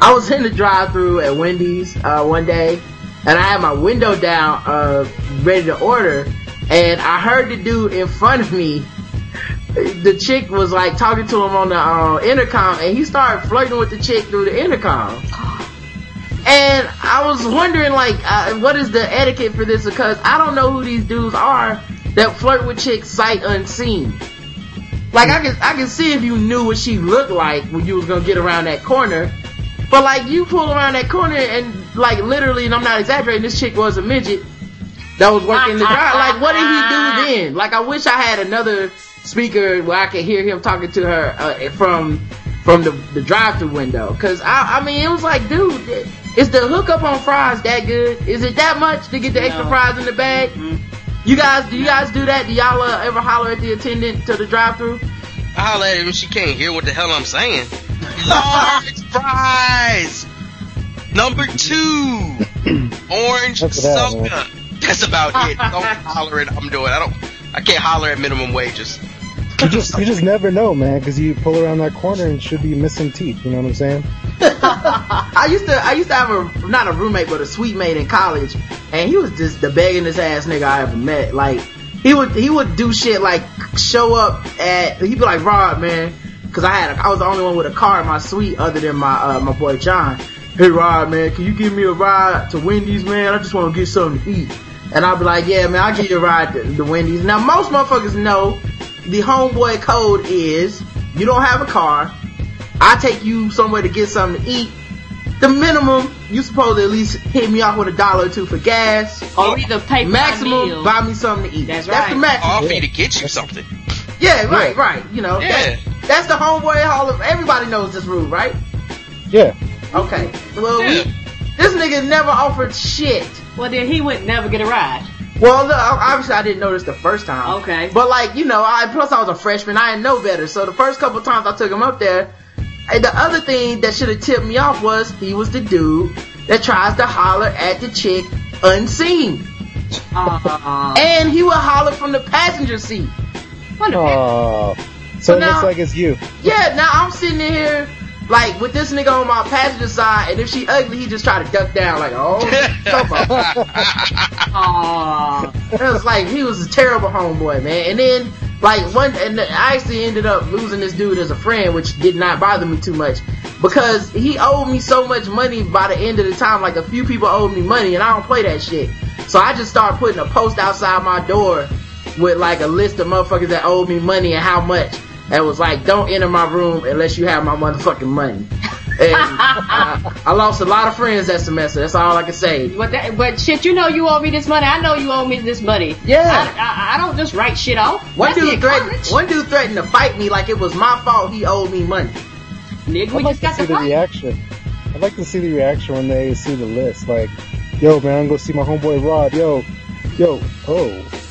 I was in the drive-through at Wendy's uh one day, and I had my window down, uh, ready to order, and I heard the dude in front of me. The chick was like talking to him on the uh, intercom, and he started flirting with the chick through the intercom. And I was wondering, like, uh, what is the etiquette for this? Because I don't know who these dudes are that flirt with chicks sight unseen. Like I can I can see if you knew what she looked like when you was gonna get around that corner. But like you pull around that corner and like literally, and I'm not exaggerating, this chick was a midget that was working the drive. Like what did he do then? Like I wish I had another speaker where I could hear him talking to her uh, from from the the drive through window. Cause I I mean it was like dude, is the hookup on fries that good? Is it that much to get the extra No. fries in the bag? You guys, do you guys do that? Do y'all uh, ever holler at the attendant to the drive-through? I holler at her when she can't hear what the hell I'm saying. Large fries. Number two, orange soda. Happened. That's about it. Don't holler at I'm doing. I don't. I can't holler at minimum wages. You just you just never know, man, because you pull around that corner and should be missing teeth. You know what I'm saying? I used to, I used to have a, not a roommate, but a suite mate in college, and he was just the beggingest ass nigga I ever met. Like, he would, he would do shit like show up at, he'd be like, Rod, man, cause I had, a, I was the only one with a car in my suite other than my, uh, my boy John. Hey Rod, man, can you give me a ride to Wendy's, man? I just want to get something to eat. And I'll be like, yeah, man, I'll give you a ride to, to Wendy's. Now, most motherfuckers know the homeboy code is you don't have a car. I take you somewhere to get something to eat. The minimum, you supposed to at least hit me off with a dollar or two for gas. Or either pay for my maximum, buy me something to eat. That's That's the right. maximum. Offer you to get you something. Yeah, right, right. You know, Yeah. that, that's the homeboy hall of. Everybody knows this rule, right? Yeah. Okay. Well, Yeah. we, this nigga never offered shit. Well, then he would never get a ride. Well, look, obviously I didn't notice the first time. Okay. But like, you know, I plus I was a freshman, I didn't know better. So the first couple times I took him up there, and the other thing that should have tipped me off was he was the dude that tries to holler at the chick unseen. Uh, And he would holler from the passenger seat. Oh. So But it looks like it's you. Yeah, now I'm sitting in here like with this nigga on my passenger side, and if she ugly, he just try to duck down like, oh, come on. Aw. It was like he was a terrible homeboy, man. And then like one, and I actually ended up losing this dude as a friend, which did not bother me too much because he owed me so much money by the end of the time. Like a few people owed me money, and I don't play that shit. So I just started putting a post outside my door with like a list of motherfuckers that owed me money and how much. And was like, don't enter my room unless you have my motherfucking money. And I, I lost a lot of friends that semester. That's all I can say. But that, but shit, you know you owe me this money. I know you owe me this money. Yeah. I, I, I don't just write shit off. One That's dude threatened. One dude threatened to fight me like it was my fault. He owed me money. Nigga, I'd we like just to see the the fight. reaction. I'd like to see the reaction when they see the list. Like, yo, man, I'm gonna see my homeboy Rod. Yo, yo, oh.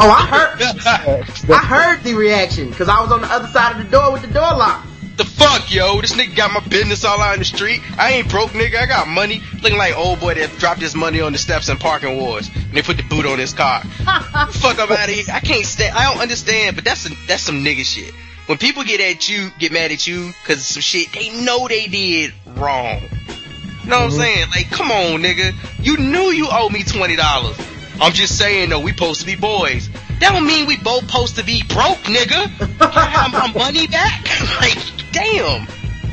Oh, I heard. I heard the reaction because I was on the other side of the door with the door locked. The fuck, yo? This nigga got my business all out in the street. I ain't broke, nigga. I got money. Looking like old boy that dropped his money on the steps in parking wars. And they put the boot on his car. fuck I'm out of here. I can't stand. I don't understand, but that's some that's some nigga shit. When people get at you, get mad at you because some shit they know they did wrong. You know what I'm mm-hmm. saying? Like, come on, nigga. You knew you owed me twenty dollars. I'm just saying though, we supposed to be boys. That don't mean we both supposed to be broke, nigga. Can I have my money back? like, damn.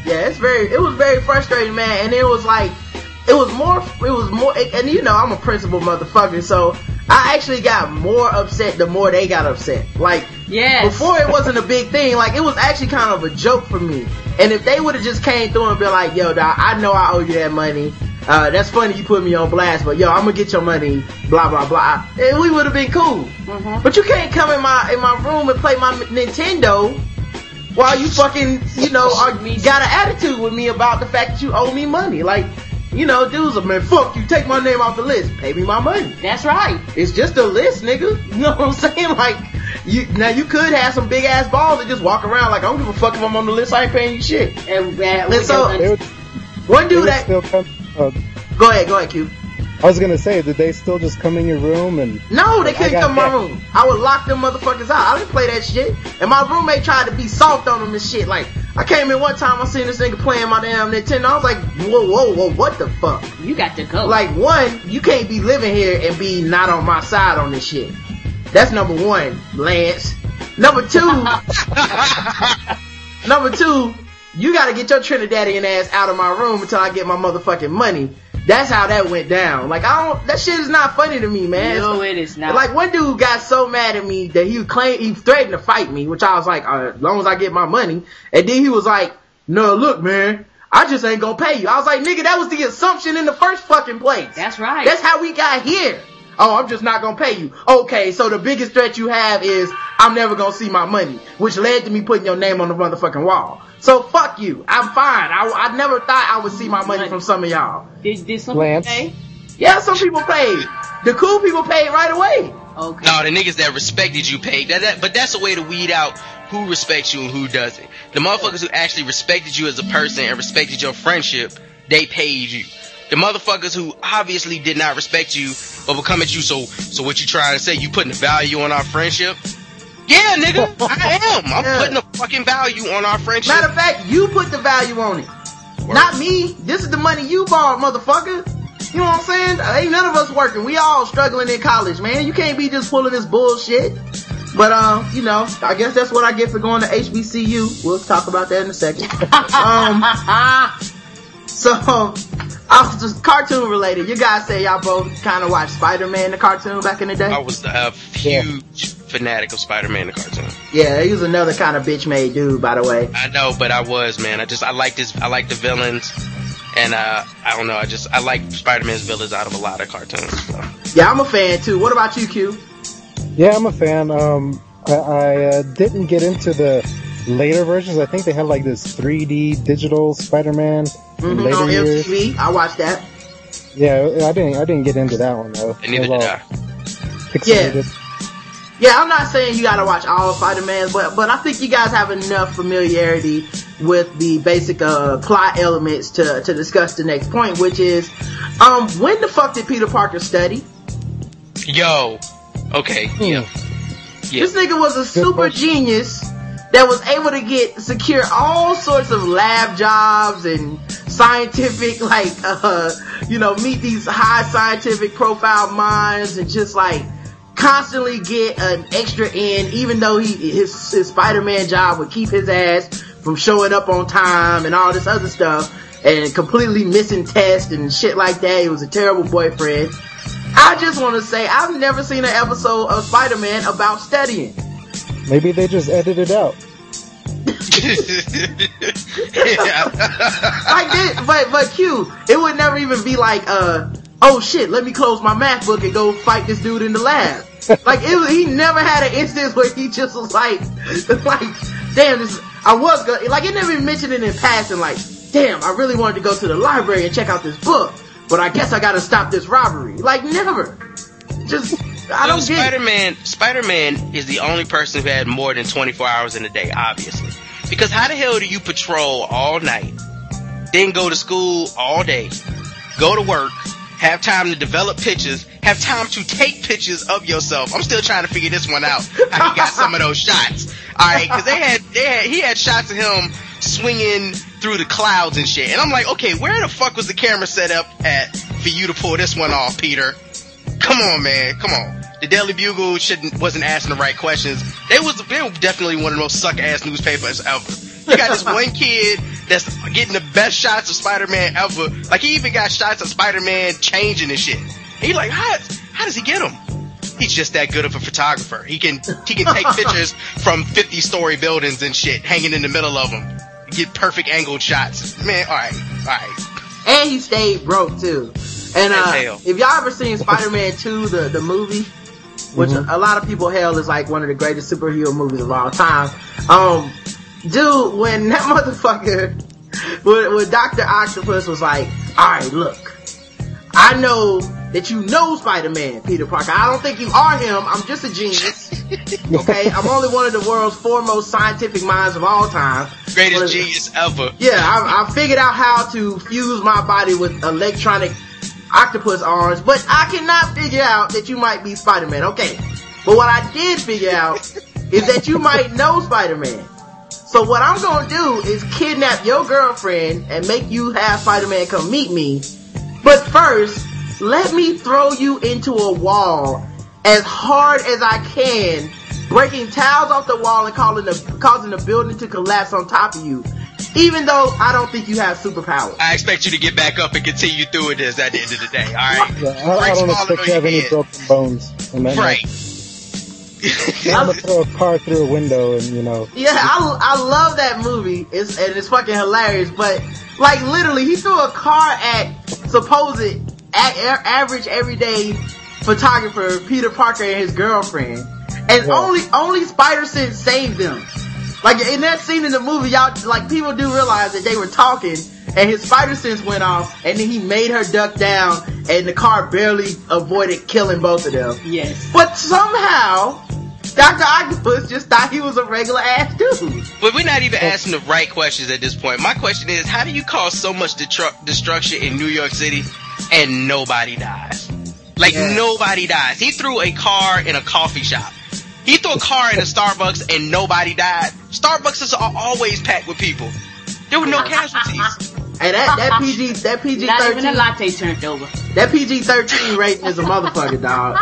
Yeah, it's very. It was very frustrating, man. And it was like, it was more. It was more. And you know, I'm a principal motherfucker, so I actually got more upset the more they got upset. Like yeah. before, it wasn't a big thing. Like it was actually kind of a joke for me. And if they would have just came through and been like, "Yo, dog, I know I owe you that money. Uh, that's funny you put me on blast, but yo, I'm gonna get your money." Blah blah blah. And we would have been cool. But you can't come in my in my room and play my Nintendo while you fucking you know are, got an attitude with me about the fact that you owe me money. Like, you know, dudes are man, fuck you, take my name off the list, pay me my money. That's right. It's just a list, nigga. You know what I'm saying? Like, you now you could have some big ass balls and just walk around like I don't give a fuck if I'm on the list. I ain't paying you shit. And, uh, And we so- don't One dude would that still come. Uh, go ahead, go ahead, Q. I was gonna say, did they still just come in your room and? No, they like, couldn't come in my room. I would lock them motherfuckers out. I didn't play that shit. And my roommate tried to be soft on them and shit. Like, I came in one time, I seen this nigga playing my damn Nintendo. I was like, whoa, whoa, whoa, what the fuck? You got to go. Like, one, you can't be living here and be not on my side on this shit. That's number one, Lance. Number two, number two, you gotta get your Trinidadian ass out of my room until I get my motherfucking money. That's how that went down. Like, I don't, that shit is not funny to me, man. no, it is not. Like one dude got so mad at me that he claimed he threatened to fight me, which I was like, uh, as long as I get my money. And then he was like, "No, look, man, I just ain't gonna pay you." I was like, "Nigga, that was the assumption in the first fucking place. That's right. That's how we got here. Oh, I'm just not gonna pay you. Okay, so the biggest threat you have is I'm never gonna see my money, which led to me putting your name on the motherfucking wall. So fuck you. I'm fine. I, I never thought I would see my money from some of y'all. Did, did some Lance. pay? Yeah, some people paid. The cool people paid right away. Okay. No, the niggas that respected you paid. That, that, but that's a way to weed out who respects you and who doesn't. The motherfuckers who actually respected you as a person and respected your friendship, they paid you. The motherfuckers who obviously did not respect you but would come at you. So, so what you trying to say? You putting a value on our friendship? Yeah, nigga, I am. I'm Yeah. putting a fucking value on our friendship. Matter of fact, you put the value on it. Not me. This is the money you borrowed, motherfucker. You know what I'm saying? Ain't none of us working. We all struggling in college, man. You can't be just pulling this bullshit. But um, you know, I guess that's what I get for going to HBCU. We'll talk about that in a second. um, so I was just cartoon related. You guys say y'all both kind of watched Spider-Man the cartoon back in the day. I was a huge fanatic of Spider-Man the cartoon. Yeah, he was another kind of bitch made dude, by the way. I know, but I was man. I just I like this. I like the villains, and uh, I don't know. I just I like Spider-Man's villains out of a lot of cartoons. So. Yeah, I'm a fan too. What about you, Q? Yeah, I'm a fan. Um, I, I uh, didn't get into the later versions. I think they had like this 3D digital Spider-Man in Mhm, later on years. MTV, I watched that. Yeah, I didn't. I didn't get into that one though. And neither did I. Pixelated. Yeah, I'm not saying you gotta watch all of Spider-Man, but but I think you guys have enough familiarity with the basic uh, plot elements to to discuss the next point, which is, um, when the fuck did Peter Parker study? Yo, okay, yeah, yeah. This nigga was a super genius that was able to get secure all sorts of lab jobs and scientific like uh you know meet these high scientific profile minds and just like constantly get an extra in even though he his, his Spider-Man job would keep his ass from showing up on time and all this other stuff and completely missing tests and shit like that. He was a terrible boyfriend. I just want to say I've never seen an episode of Spider-Man about studying. Maybe they just edited out. yeah. like this, but but Q, it would never even be like, uh, oh shit, let me close my math book and go fight this dude in the lab. Like it he never had an instance where he just was like, like, damn, this, I was gonna, like it never even mentioned it in passing, like, damn, I really wanted to go to the library and check out this book, but I guess I gotta stop this robbery. Like never. Just, I don't So get it. Spider-Man, Spider-Man is the only person who had more than 24 hours in a day, obviously. Because how the hell do you patrol all night, then go to school all day, go to work, have time to develop pictures, have time to take pictures of yourself? I'm still trying to figure this one out. How he got some of those shots. Alright, cause they had, they had, he had shots of him swinging through the clouds and shit. And I'm like, okay, where the fuck was the camera set up at for you to pull this one off, Peter? Come on, man. Come on. The Daily Bugle shouldn't wasn't asking the right questions. They was they were definitely one of the most suck ass newspapers ever. You got this one kid that's getting the best shots of Spider-Man ever. Like he even got shots of Spider-Man changing and shit. And he like, how how does he get them? He's just that good of a photographer. He can he can take pictures from 50 story buildings and shit hanging in the middle of them. Get perfect angled shots. Man, all right, all right. And he stayed broke too. And uh, if y'all ever seen Spider-Man 2, the, the movie, which a lot of people hail is like one of the greatest superhero movies of all time. Um, dude, when that motherfucker, when, when Dr. Octopus was like, alright, look, I know that you know Spider-Man, Peter Parker. I don't think you are him. I'm just a genius. Okay? I'm only one of the world's foremost scientific minds of all time. Greatest But- genius ever. yeah, I, I figured out how to fuse my body with electronic octopus arms, but I cannot figure out that you might be Spider-Man. Okay. But what I did figure out is that you might know Spider-Man. So what I'm gonna do is kidnap your girlfriend and make you have Spider-Man come meet me. But first, let me throw you into a wall as hard as I can, breaking tiles off the wall and the, causing the building to collapse on top of you. Even though I don't think you have superpowers. I expect you to get back up and continue through it as at the end of the day. All right. Yeah, I, I don't expect than to have any can. broken bones. In that Right. I'm gonna throw a car through a window and you know. Yeah, I, I love that movie. It's and it's fucking hilarious. But like literally, he threw a car at supposed a, a- average everyday photographer Peter Parker and his girlfriend, and Yeah. only only Spider Sense saved them. Like in that scene in the movie, y'all like people do realize that they were talking, and his Spider Sense went off, and then he made her duck down, and the car barely avoided killing both of them. Yes. But somehow, Doctor Octopus just thought he was a regular ass dude. But we're not even asking the right questions at this point. My question is, how do you cause so much detru- destruction in New York City and nobody dies? Like Yeah. nobody dies. He threw a car in a coffee shop. He threw a car in a Starbucks and nobody died. Starbucks is always packed with people. There were no casualties. And that that PG that PG Not even a thirteen latte turned over. that PG thirteen rating is a motherfucker dog.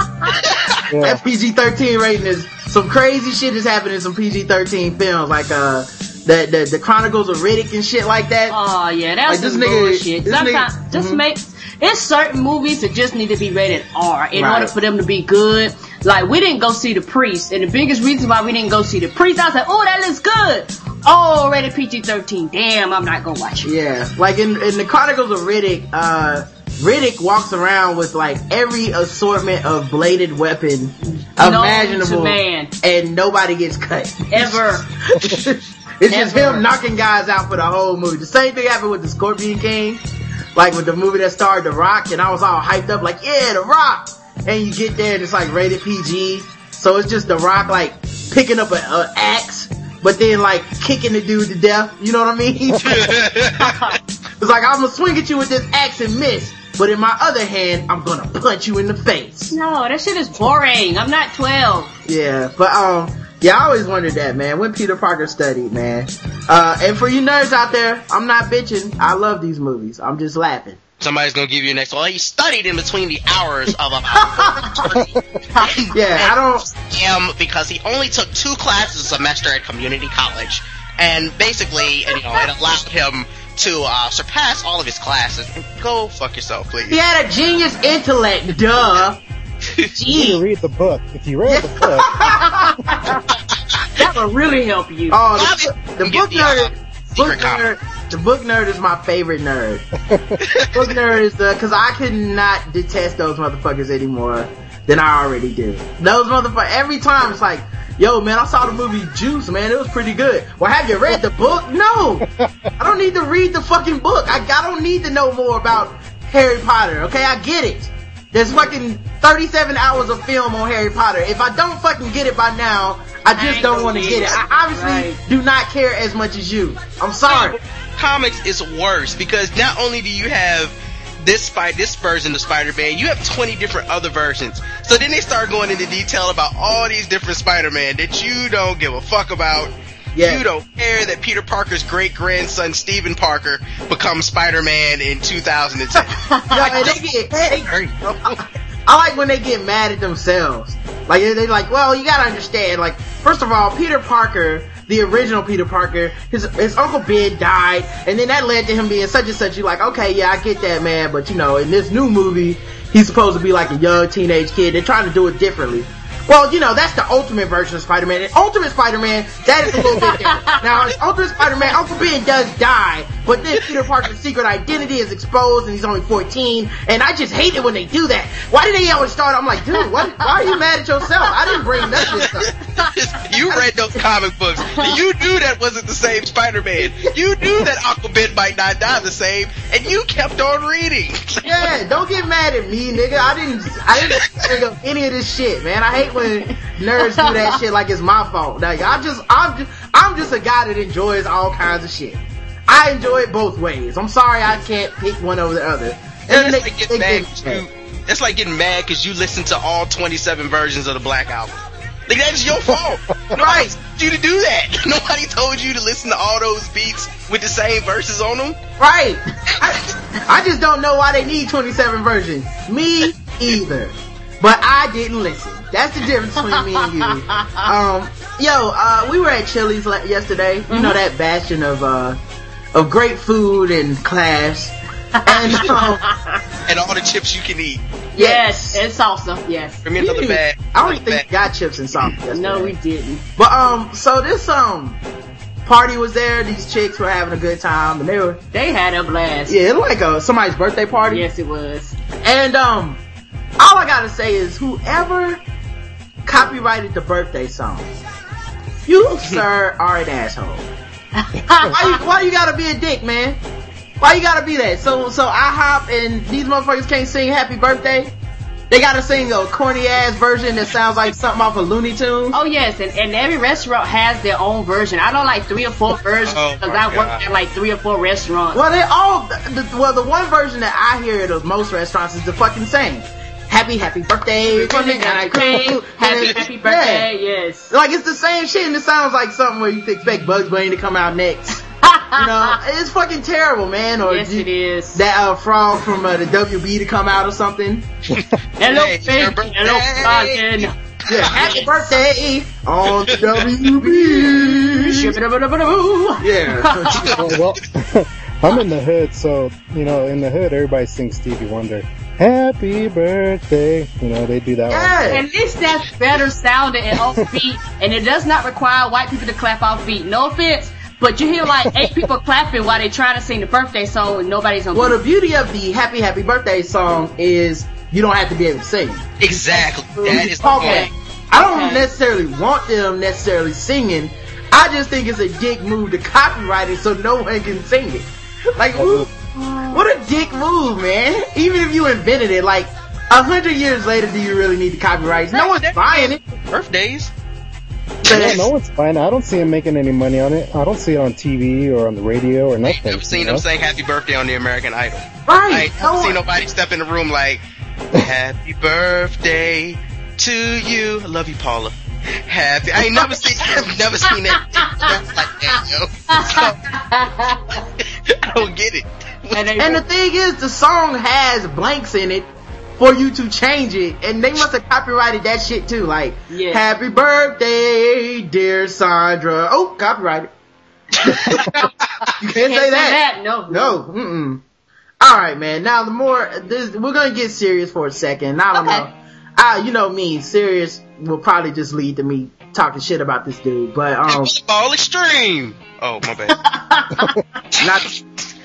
Yeah. That PG thirteen rating is some crazy shit is happening in some PG thirteen films like uh the, the the Chronicles of Riddick and shit like that. Oh yeah, that's Like, this nigga- bullshit. this Sometimes nigga- just mhm. make it's certain movies that just need to be rated R in Right. order for them to be good. Like we didn't go see the priest, and the biggest reason why we didn't go see the priest, I was like, oh that looks good. Oh, rated PG thirteen. Damn, I'm not gonna watch it. Yeah, like in in the Chronicles of Riddick, uh, Riddick walks around with like every assortment of bladed weapon imaginable, man. and nobody gets cut. Ever. it's just him knocking guys out for the whole movie. The same thing happened with the Scorpion King, like with the movie that starred The Rock, and I was all hyped up, like, yeah, The Rock. And you get there and it's like rated PG, so it's just The Rock like picking up a, a axe, but then like kicking the dude to death. You know what I mean? it's like I'm gonna swing at you with this axe and miss, but in my other hand, I'm gonna punch you in the face. No, that shit is boring. I'm not twelve. Yeah, but um, yeah, I always wondered that, man. When Peter Parker studied, man. Uh, and for you nerds out there, I'm not bitching. I love these movies. I'm just laughing. Somebody's gonna give you an next. Well, he studied in between the hours of about. Yeah, I don't. him because he only took two classes a semester at community college, and basically, and, you know, it allowed him to uh, surpass all of his classes. Go fuck yourself, please. He had a genius intellect, duh. You need to read the book. If you read the book, That would really help you. Oh, Love the, it. the book the, nerd. uh, Book secret copy. nerd. The book nerd is my favorite nerd. book nerd is the because I could not detest those motherfuckers anymore than I already do. Those motherfuckers. Every time it's like, yo, man, I saw the movie Juice, man. It was pretty good. Well, have you read the book? No, I don't need to read the fucking book. I, I don't need to know more about Harry Potter. Okay, I get it. There's fucking 37 hours of film on Harry Potter. If I don't fucking get it by now, I just ain't don't want to get get it. it. I obviously Right. do not care as much as you. I'm sorry. Comics is worse because not only do you have this fight, this version of Spider-Man, you have 20 different other versions. So then they start going into detail about all these different Spider-Man that you don't give a fuck about. Yeah. You don't care that Peter Parker's great grandson Stephen Parker becomes Spider-Man in 2010. Yeah, they get, they, I like when they get mad at themselves. Like they they like, well, you gotta understand. Like, first of all, Peter Parker, the original Peter Parker, his his uncle Ben died, and then that led to him being such and such. You're like, okay, yeah, I get that, man, but you know, in this new movie, he's supposed to be like a young teenage kid. They're trying to do it differently. Well, you know, that's the ultimate version of Spider-Man. Ultimate Spider-Man, that is a little bit different. Now, in Ultimate Spider-Man, Uncle Ben does die, but then Peter Parker's secret identity is exposed and he's only 14, and I just hate it when they do that. Why do they always start, I'm like, dude, what, why are you mad at yourself? I didn't bring of up. you read those comic books. You knew that wasn't the same Spider-Man. You knew that Uncle Ben might not die the same, and you kept on reading. Yeah, don't get mad at me, nigga. I didn't, I didn't bring up any of this shit, man. I hate when nerds do that shit like it's my fault. Like, I just, I'm just, I'm just a guy that enjoys all kinds of shit. I enjoy it both ways. I'm sorry I can't pick one over the other. And they- like they getting mad get 'cause you. That's like getting mad because you listen to all 27 versions of the Black Album. Like that's your fault. Nobody told you to do that. Nobody told you to listen to all those beats with the same verses on them. Right. I, I just don't know why they need 27 versions. Me either. But I didn't listen. That's the difference between me and you. Um, yo, uh, we were at Chili's la- yesterday. You know that bastion of, uh, of great food and class. And, um, And all the chips you can eat. Yes, and salsa. Yes. Bring me another bag. I don't Another think bag. we got chips and salsa. yesterday. No, we didn't. But, um, so this, um, party was there. These chicks were having a good time and they were, They had a blast. yeah, it was like a, somebody's birthday party. Yes, it was. And um, all I gotta say is whoever copyrighted the birthday song, you sir are an asshole. why you why you gotta be a dick, man? Why you gotta be that? So so I hop and these motherfuckers can't sing happy birthday. They gotta sing a corny ass version that sounds like something off of Looney Tunes. Oh yes, and, and every restaurant has their own version. I know like three or four oh versions Oh, because my I worked at like three or four restaurants. Well, they all. The, well, the one version that I hear at most restaurants is the fucking same. Happy, happy birthday, Happy, happy, happy birthday, yes. Like it's the same shit, and it sounds like something where you expect Bugs Bunny to come out next. you know, it's fucking terrible, man. Or Yes, you- it is. that uh, frog from uh, the WB to come out or something. Hello, Hey, Finn. your birthday. Hello, Falcon. Yeah, happy birthday on the WB. Yeah. Oh, well, I'm in the hood, so you know, in the hood, everybody sings Stevie Wonder. Happy birthday. You know, they do that Yeah. At least that's better sounding and offbeat, and it does not require white people to clap off beat. No offense, but you hear like eight people clapping while they're trying to sing the birthday song and nobody's on Well, beat. the beauty of the happy, happy birthday song is you don't have to be able to sing. Exactly. That is the Okay. point. I don't Okay. necessarily want them necessarily singing. I just think it's a dick move to copyright it so no one can sing it. Like, who- oh, what a dick move, man. Even if you invented it, like, a hundred years later, do you really need the copyrights? No one's buying it. Birthdays. Yeah, no one's buying. it. I don't see him making any money on it. I don't see it on TV or on the radio or I nothing. ain't never seen you them know? sing happy birthday on the American Idol. I Right. ain't No never seen one- nobody step in the room like, happy birthday to you. I love you, Paula. Happy. I ain't never seen, I've never seen that like that, yo. I don't get it. And, And the thing is, the song has blanks in it for you to change it, and they must have copyrighted that shit too. Like, Yeah. happy birthday, dear Sandra. Oh, copyrighted. you can't, can't say that. No, No. Mm-mm. All right, man. Now the more this, we're gonna get serious for a second. I don't Okay. know. Uh, you know me. Serious will probably just lead to me talking shit about this dude, but um, Ball extreme. Oh, my bad. not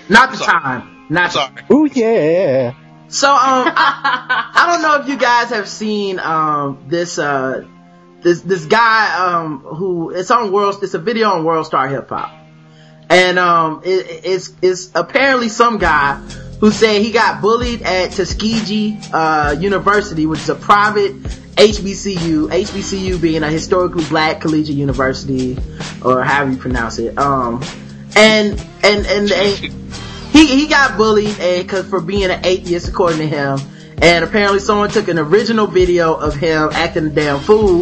not the Sorry. time. Not the Sorry. Ooh yeah. So um, I, I don't know if you guys have seen um this uh this this guy um who it's on World it's a video on World Star Hip Hop, and um it, it's it's apparently some guy who said he got bullied at Tuskegee uh University, which is a private HBCU, HBCU being a historically black collegiate university or however you pronounce it. Um, and and and. and he he got bullied cause for being an atheist according to him and apparently someone took an original video of him acting a damn fool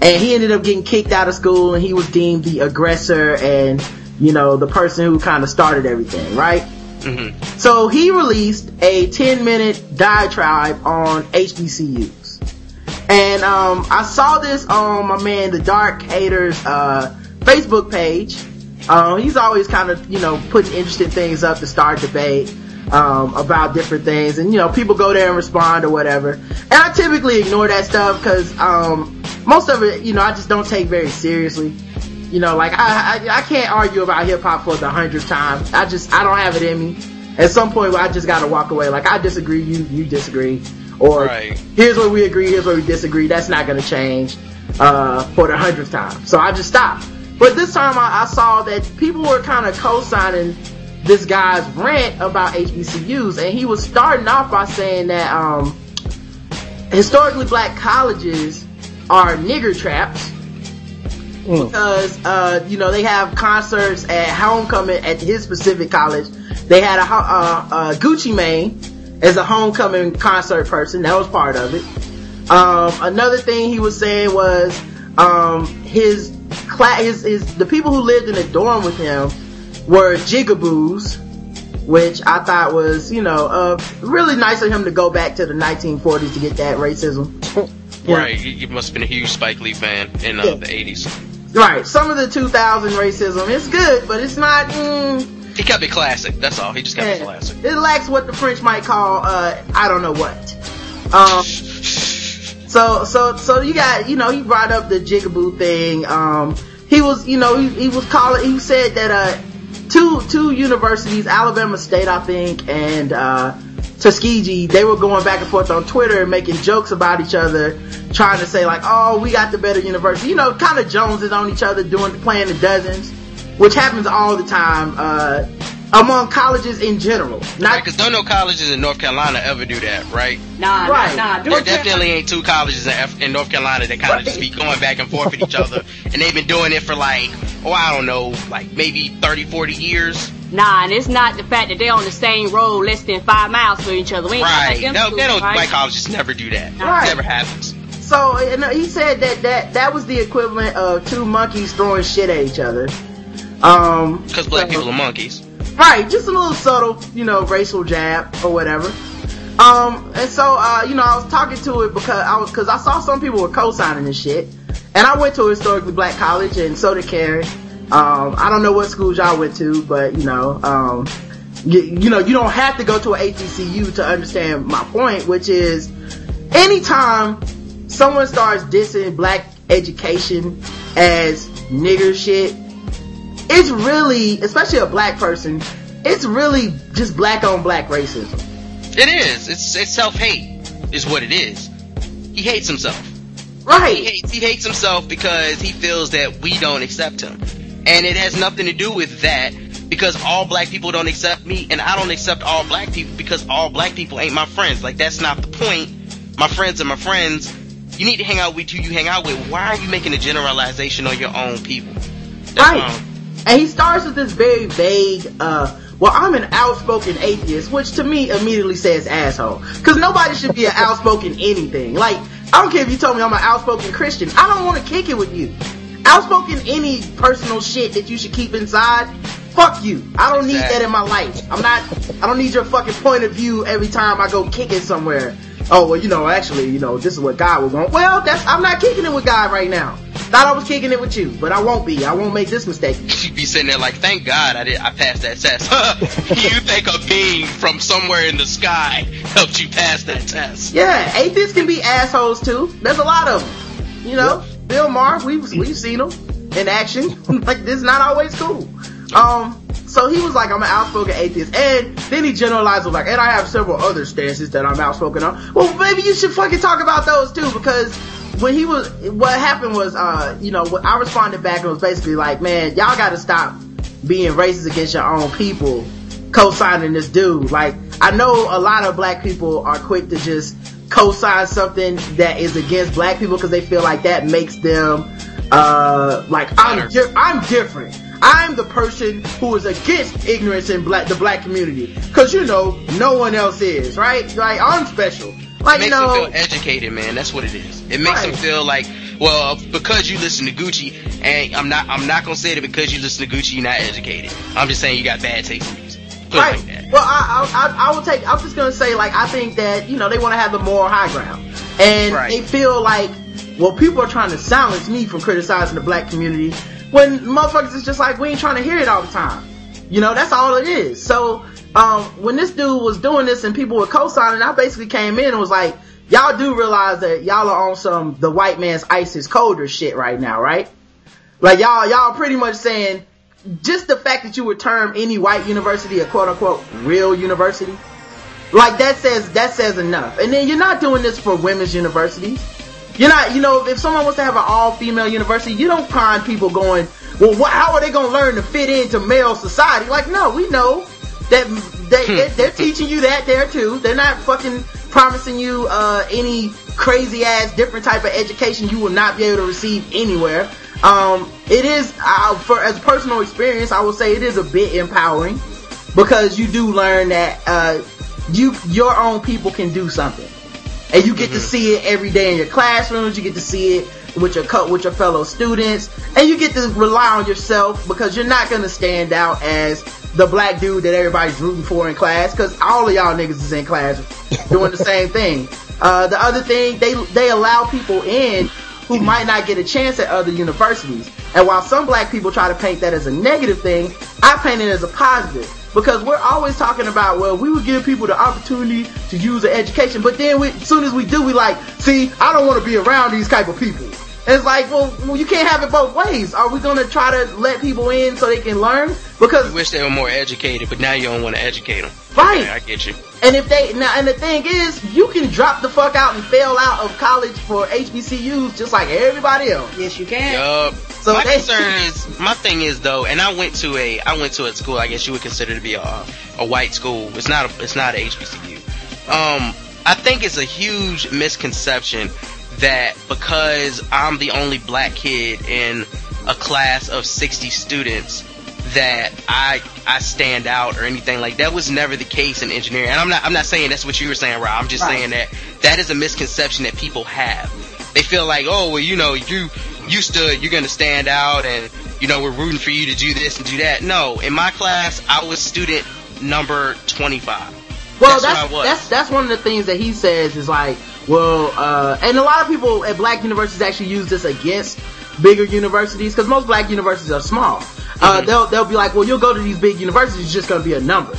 and he ended up getting kicked out of school and he was deemed the aggressor and you know the person who kind of started everything right hmm so he released a 10 minute diatribe on HBCUs. And um, I saw this on my man, the Dark Haters, uh, Facebook page. Um, he's always kind of, you know, putting interesting things up to start debate um, about different things. And, you know, people go there and respond or whatever. And I typically ignore that stuff because um, most of it, you know, I just don't take very seriously. You know, like I, I, I can't argue about hip hop for the hundredth time. I just, I don't have it in me. At some point, I just gotta walk away. Like I disagree, you, you disagree, or Right. here's where we agree, here's where we disagree. That's not gonna change uh, for the hundredth time. So I just stopped. But this time, I, I saw that people were kind of co-signing this guy's rant about HBCUs, and he was starting off by saying that um, historically black colleges are nigger traps Mm. because uh, you know they have concerts at homecoming at his specific college. They had a ho- uh, uh, Gucci Mane as a homecoming concert person. That was part of it. Um, another thing he was saying was um, his his, his the people who lived in the dorm with him were jigaboos, which I thought was you know uh, really nice of him to go back to the 1940s to get that racism. Yeah. Right. You, you must have been a huge Spike Lee fan in uh, Yeah. the 80s. Right. Some of the 2000 racism is good, but it's not. Mm, He kept it classic. That's all. He just kept it classic. It lacks what the French might call uh, I don't know what. Um. So so so you got you know he brought up the jigaboo thing. Um. He was you know he, he was calling. He said that uh two two universities, Alabama State I think, and uh Tuskegee, they were going back and forth on Twitter and making jokes about each other, trying to say like, "Oh, we got the better university," you know, kind of joneses on each other, doing playing the dozens, which happens all the time uh, among colleges in general. Not Because don't no colleges in North Carolina ever do that, right? Nah, Right. nah, nah. There definitely ain't two colleges in, F- in North Carolina that kind of just be going back and forth with each other. And they've been doing it for like, oh, I don't know, like maybe 30, 40 years. Nah, and it's not the fact that they're on the same road less than five miles from each other. We ain't talking Right. about them No, schools, they don't, right? white colleges never do that. Right. It never happens. So and he said that that that was the equivalent of two monkeys throwing shit at each other. Um, Because black so- people are monkeys. Right? Just a little subtle, you know, racial jab or whatever. Um, and so uh, you know, I was talking to it because I was because I saw some people were co-signing this shit, and I went to a historically black college, and so did Karen. Um, I don't know what schools y'all went to, but you know, um, you, you know, you don't have to go to a HBCU to understand my point, which is anytime someone starts dissing black education as nigger shit, it's really, especially a black person, it's really just black on black racism. It is. It's, it's self-hate is what it is. He hates himself. He Right. hates, he hates himself because he feels that we don't accept him. And it has nothing to do with that because all black people don't accept me and I don't accept all black people because all black people ain't my friends. Like that's not the point. My friends are my friends. You need to hang out with who you hang out with. Why are you making a generalization on your own people? That's Right. And he starts with this very vague, uh, well, I'm an outspoken atheist, which to me immediately says asshole. Cause nobody should be an outspoken anything. Like, I don't care if you told me I'm an outspoken Christian. I don't want to kick it with you. Outspoken any personal shit that you should keep inside, fuck you. I don't need that in my life. I'm not, I don't need your fucking point of view every time I go kick it somewhere. Oh, well, you know, actually, you know, this is what God would want. Well, that's, I'm not kicking it with God right now. Thought I was kicking it with you, but I won't be. I won't make this mistake. You'd be sitting there like, thank God I did. I passed that test. you think a being from somewhere in the sky helped you pass that test? Yeah, atheists can be assholes too. There's a lot of them. You know, Bill Maher, we've we've seen him in action. like this is not always cool. Um, so he was like, I'm an outspoken atheist, and then he generalized with like, and I have several other stances that I'm outspoken on. Well, maybe you should fucking talk about those too, because when he was, what happened was, uh, you know, what I responded back and was basically like, man, y'all got to stop being racist against your own people, co-signing this dude. Like, I know a lot of black people are quick to just co-sign something that is against black people because they feel like that makes them, uh, like I'm, di- I'm different. I'm the person who is against ignorance in black, the black community. Cause you know, no one else is, right? Like, I'm special. Like, It makes no. them feel educated, man. That's what it is. It makes them feel like, well, because you listen to Gucci, and I'm not, I'm not gonna say that because you listen to Gucci, you're not educated. I'm just saying you got bad taste in music. Right. like that. Well, I, I, I, I will take. I'm just gonna say, like, I think that you know they want to have the moral high ground, and Right. they feel like, well, people are trying to silence me from criticizing the black community, when motherfuckers is just like, we ain't trying to hear it all the time. You know, that's all it is. So, um, when this dude was doing this and people were co-signing, I basically came in and was like, y'all do realize that y'all are on some the white man's ice is colder shit right now, right? Like y'all, y'all pretty much saying just the fact that you would term any white university a quote unquote real university, like that says that says enough. And then you're not doing this for women's universities. You're not, you know, if someone wants to have an all female university, you don't find people going, well, wh- how are they going to learn to fit into male society? Like, no, we know that they, they're, they're teaching you that there too. They're not fucking promising you uh, any crazy ass different type of education you will not be able to receive anywhere. Um, it is, uh, for as personal experience, I will say it is a bit empowering because you do learn that uh, you your own people can do something, and you get to see it every day in your classrooms. You get to see it with your co- with your fellow students, and you get to rely on yourself because you're not gonna stand out as the black dude that everybody's rooting for in class because all of y'all niggas is in class doing the same thing. Uh, the other thing, they they allow people in who might not get a chance at other universities. And while some black people try to paint that as a negative thing, I paint it as a positive. Because we're always talking about, well, we would give people the opportunity to use their education, but then we, as soon as we do, we like, see, I don't want to be around these type of people. And it's like, well, well, you can't have it both ways. Are we gonna try to let people in so they can learn? Because You wish they were more educated, but now you don't want to educate them. Right. I get you. And if they now, and the thing is, you can drop the fuck out and fail out of college for HBCUs just like everybody else. Yes, you can. Yup. So my concern is, my thing is though, and I went to a, I went to a school I guess you would consider to be a, a white school. It's not a, it's not a HBCU. Um, I think it's a huge misconception that because I'm the only black kid in a class of 60 students that I I stand out or anything like that was never the case in engineering. And I'm not I'm not saying that's what you were saying, Rod. I'm just Right. saying that that is a misconception that people have. They feel like, oh, well, you know, you you stood, you're gonna stand out, and you know, we're rooting for you to do this and do that. No, in my class, I was student number 25. Well, That's that's that's that's one of the things that he says is like, well, uh, and a lot of people at black universities actually use this against bigger universities because most black universities are small. Uh, Mhm. they'll they'll be like, well, you'll go to these big universities, it's just going to be a number.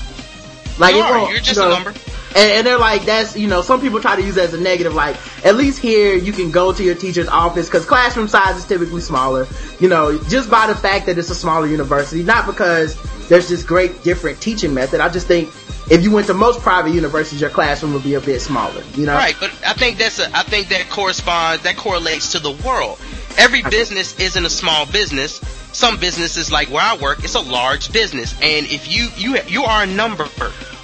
Like you are, you're just you a number. And, and they're like, that's, you know, some people try to use that as a negative, like, at least here you can go to your teacher's office, cause classroom size is typically smaller, you know, just by the fact that it's a smaller university, not because there's this great different teaching method, I just think if you went to most private universities, your classroom would be a bit smaller, you know? Right, but I think that's a, I think that corresponds, that correlates to the world. Every business isn't a small business. Some businesses, like where I work, it's a large business, and if you you you are a number,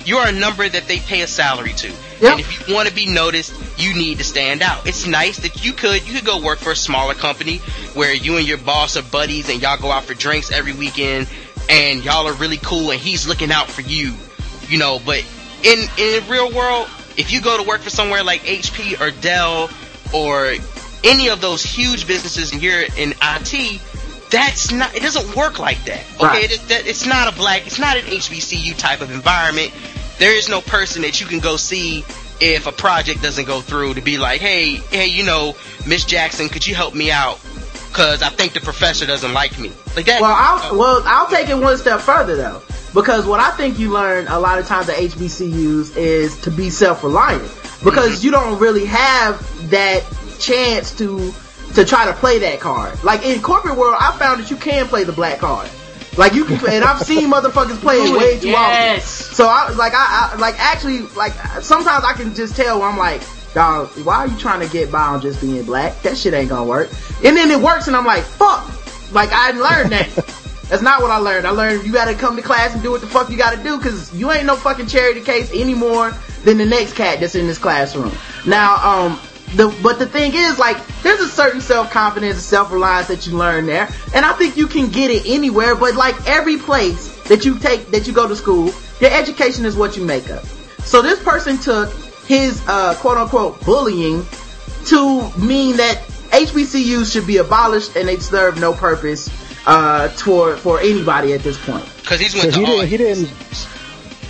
you are a number that they pay a salary to. Yep. And if you want to be noticed, you need to stand out. It's nice that you could you could go work for a smaller company where you and your boss are buddies and y'all go out for drinks every weekend and y'all are really cool and he's looking out for you. You know, but in in the real world, if you go to work for somewhere like HP or Dell or any of those huge businesses and you're in IT, that's not it doesn't work like that. Okay, Right. it, that, it's not a black, it's not an HBCU type of environment. There is no person that you can go see if a project doesn't go through to be like, hey, hey, you know, Miss Jackson, could you help me out? Cause I think the professor doesn't like me. Like that. Well, I'll, well, I'll take it one step further though. Because what I think you learn a lot of times at HBCUs is to be self-reliant. Because mm-hmm. you don't really have that chance to, to try to play that card. Like in corporate world, I found that you can play the black card. Like you can, play and I've seen motherfuckers play it way too Yes. often. So I was like I, I like actually like sometimes I can just tell I'm like, dog, why are you trying to get by on just being black? That shit ain't gonna work. And then it works, and I'm like, fuck. Like I learned that. That's not what I learned. I learned you gotta come to class and do what the fuck you gotta do, cause you ain't no fucking charity case anymore than the next cat that's in this classroom. Now, um, the, but the thing is, like, there's a certain self-confidence and self-reliance that you learn there, and I think you can get it anywhere, but like every place that you take, that you go to school, your education is what you make up. So this person took his, uh, quote unquote bullying to mean that HBCUs should be abolished and they serve no purpose, uh, for, for anybody at this point. Cause he's So went he didn't, he didn't,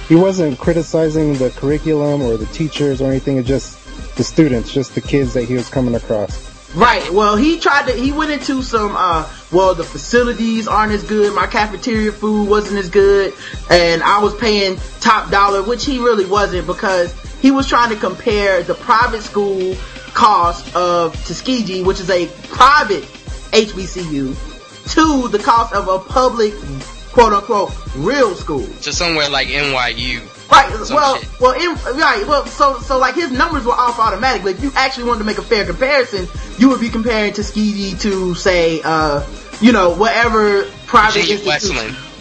he wasn't criticizing the curriculum or the teachers or anything. It's just the students, just the kids that he was coming across. Right. Well, he tried to. He went into some. uh Well, the facilities aren't as good. My cafeteria food wasn't as good, and I was paying top dollar, which he really wasn't because he was trying to compare the private school cost of Tuskegee, which is a private HBCU, to the cost of a public, quote unquote, real school. to somewhere like NYU. Right. Well, shit. well, in, right. Well, so so like his numbers were off automatically. If you actually wanted to make a fair comparison, you would be comparing Tuskegee to say, uh, you know, whatever private Virginia.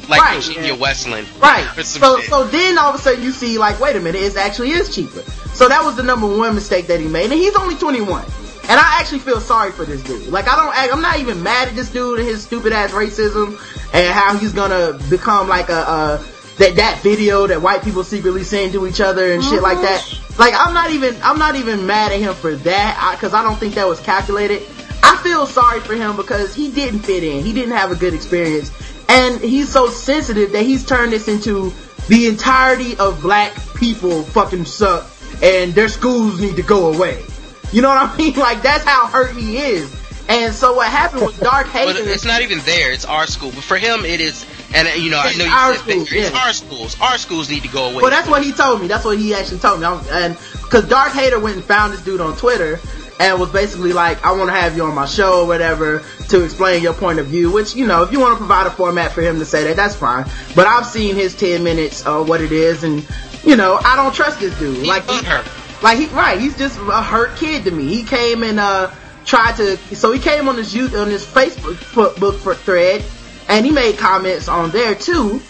Like Right. Virginia Wesleyan. Right. So shit. so then all of a sudden you see like, wait a minute, it actually is cheaper. So that was the number one mistake that he made, and he's only 21. And I actually feel sorry for this dude. Like I don't, act- I'm not even mad at this dude and his stupid ass racism and how he's gonna become like a, uh, that, that video that white people secretly send to each other and shit like that. Mm-hmm. Like I'm not even, I'm not even mad at him for that, cause I don't think that was calculated. I feel sorry for him because he didn't fit in. He didn't have a good experience. And he's so sensitive that he's turned this into the entirety of black people fucking suck and their schools need to go away. You know what I mean? Like that's how hurt he is. And so what happened was Dark But Hater. it's not even there. It's our school. But for him, it is. And uh, you know, It's I know our you said schools. It's yeah. our schools. Our schools need to go away. Well, that's what he told me. That's what he actually told me. And because Dark Hater went and found this dude on Twitter and was basically like, "I want to have you on my show or whatever to explain your point of view." Which you know, if you want to provide a format for him to say that, that's fine. But I've seen his ten minutes of what it is, and you know, I don't trust this dude. He like, her. like he, right, he's just a hurt kid to me. He came and, uh, tried to, so he came on his youth, on his Facebook book for thread, and he made comments on there too.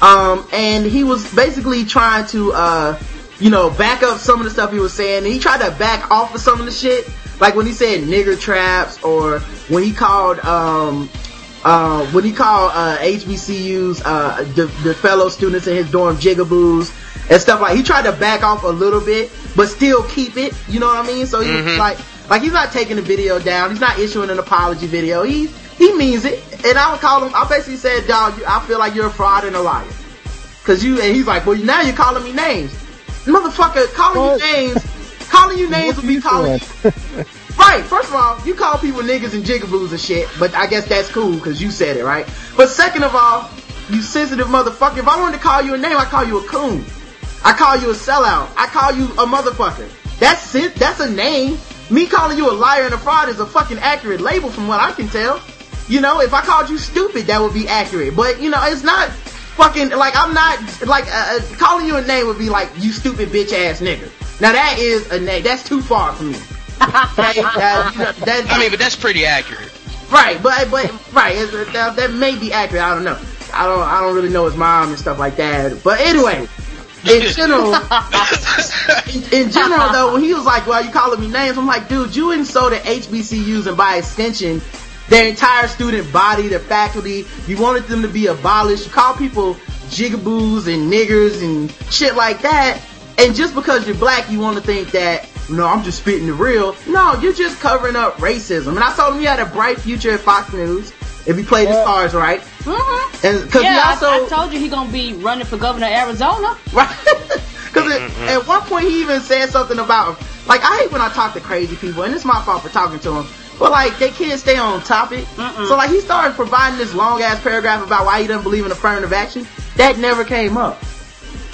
Um, and he was basically trying to, uh, you know, back up some of the stuff he was saying. And he tried to back off of some of the shit. Like when he said nigger traps or when he called, um, uh, when he called, uh, HBCUs, uh, the, the fellow students in his dorm jigaboos and stuff like, he tried to back off a little bit, but still keep it, you know what I mean? So he's Mhm. like, like he's not taking the video down, he's not issuing an apology video, he, he means it. And I would call him, I basically said, dog, you- I feel like you're a fraud and a liar. Cause you, and he's like, well now you're calling me names. Motherfucker, calling What? you names, calling you names would be calling? Right, first of all, you call people niggas and jigaboos and shit, but I guess that's cool because you said it, right? But second of all, you sensitive motherfucker, if I wanted to call you a name, I call you a coon. I call you a sellout. I call you a motherfucker. That's it. That's a name. Me calling you a liar and a fraud is a fucking accurate label from what I can tell. You know, if I called you stupid, that would be accurate. But, you know, it's not fucking, like, I'm not, like, uh, uh, calling you a name would be like, you stupid bitch ass nigga. Now that is a name, that's too far for me. Right? Uh, you know, that- I mean, but that's pretty accurate. Right, but but right, it's- that, that may be accurate. I don't know. I don't I don't really know his mom and stuff like that. But anyway, in general, in, in general though, when he was like, "Well, you calling me names?" I'm like, "Dude, you insulted HBCUs and by extension." Their entire student body, their faculty, you wanted them to be abolished. You call people jigaboos and niggers and shit like that. And just because you're black, you want to think that, no, I'm just spitting the real. No, you're just covering up racism. And I told him he had a bright future at Fox News if he played his cards right. Mm-hmm. And cause Yeah, he also, I, I told you he gonna be running for governor of Arizona. right? Cause it, at one point he even said something about, like, I hate when I talk to crazy people, and it's my fault for talking to them. But like, they can't stay on topic. Mm-mm. So like, he started providing this long ass paragraph about why he doesn't believe in affirmative action. That never came up.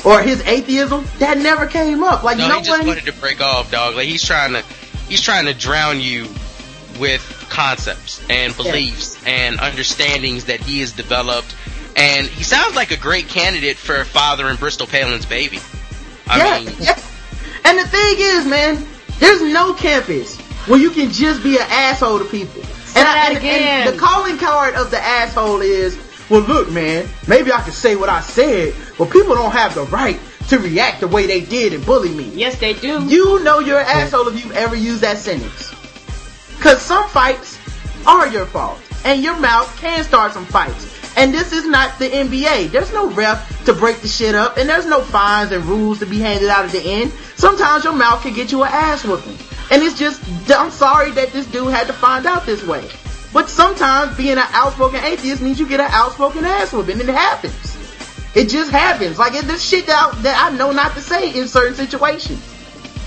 Or his atheism, that never came up. Like, No, no he just wanted to break off, dog. Like he's trying to, he's trying to drown you with concepts and beliefs and understandings that he has developed. And he sounds like a great candidate for father fathering Bristol Palin's baby. I yeah, mean, yeah. And the thing is, man, there's no campus where you can just be an asshole to people. and, that and, again. and the calling card of the asshole is, well, look, man, maybe I can say what I said, but people don't have the right to react the way they did and bully me. Yes, they do. You know you're an asshole if you've ever used that sentence. Cause some fights are your fault. And your mouth can start some fights. And this is not the NBA. There's no ref to break the shit up, and there's no fines and rules to be handed out at the end. Sometimes your mouth can get you an ass whooping. And it's just, I'm sorry that this dude had to find out this way. But sometimes being an outspoken atheist means you get an outspoken ass whooping, it happens. It just happens. Like, there's shit that I, that I know not to say in certain situations.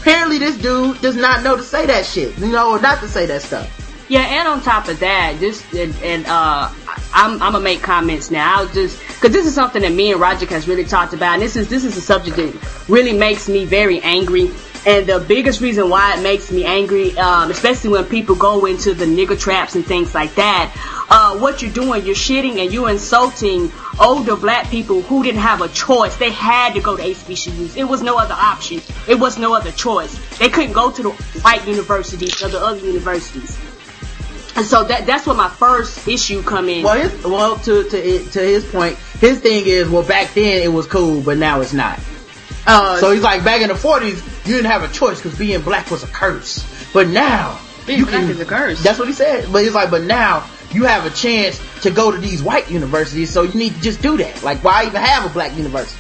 Apparently this dude does not know to say that shit, you know, or not to say that stuff. Yeah, and on top of that, just and, and uh, I'm I'm gonna make comments now. I'll just because this is something that me and Roger has really talked about, and this is this is a subject that really makes me very angry. And the biggest reason why it makes me angry, um, especially when people go into the nigger traps and things like that, uh, what you're doing, you're shitting and you're insulting older black people who didn't have a choice. They had to go to HBCUs. It was no other option. It was no other choice. They couldn't go to the white universities or the other universities. And so that that's where my first issue come in. Well, his, well, to, to, to his point, his thing is, well, back then it was cool, but now it's not. Uh, So he's like, back in the 40s, you didn't have a choice because being black was a curse. But now, being you black can, is a curse. That's what he said. But he's like, but now you have a chance to go to these white universities, so you need to just do that. Like, why even have a black university?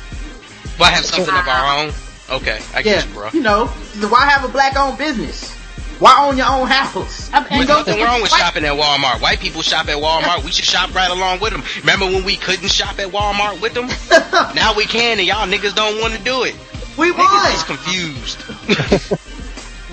why have something of our own? Okay, I Yeah, get you, bro. you know, why have a black-owned business? Why own your own house? I'm- There's and nothing wrong with shopping at Walmart. White people shop at Walmart. We should shop right along with them. Remember when we couldn't shop at Walmart with them? now we can, and y'all niggas don't want to do it. We Niggas is confused.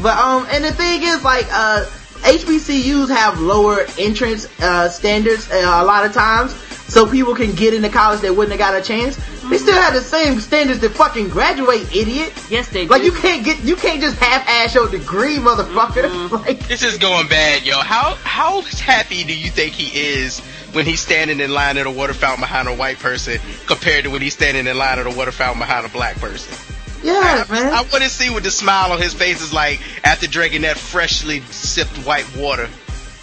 But um, and the thing is, like, uh, HBCUs have lower entrance uh, standards uh, a lot of times, so people can get into college that wouldn't have got a chance. They still have the same standards to fucking graduate, idiot. yes, they do. Like you can't get, you can't just half-ass your degree, motherfucker. Mm-hmm. like, this is going bad, yo. How how happy do you think he is when he's standing in line at a water fountain behind a white person compared to when he's standing in line at a water fountain behind a black person? Yeah, I, man. I want to see what the smile on his face is like after drinking that freshly sipped white water,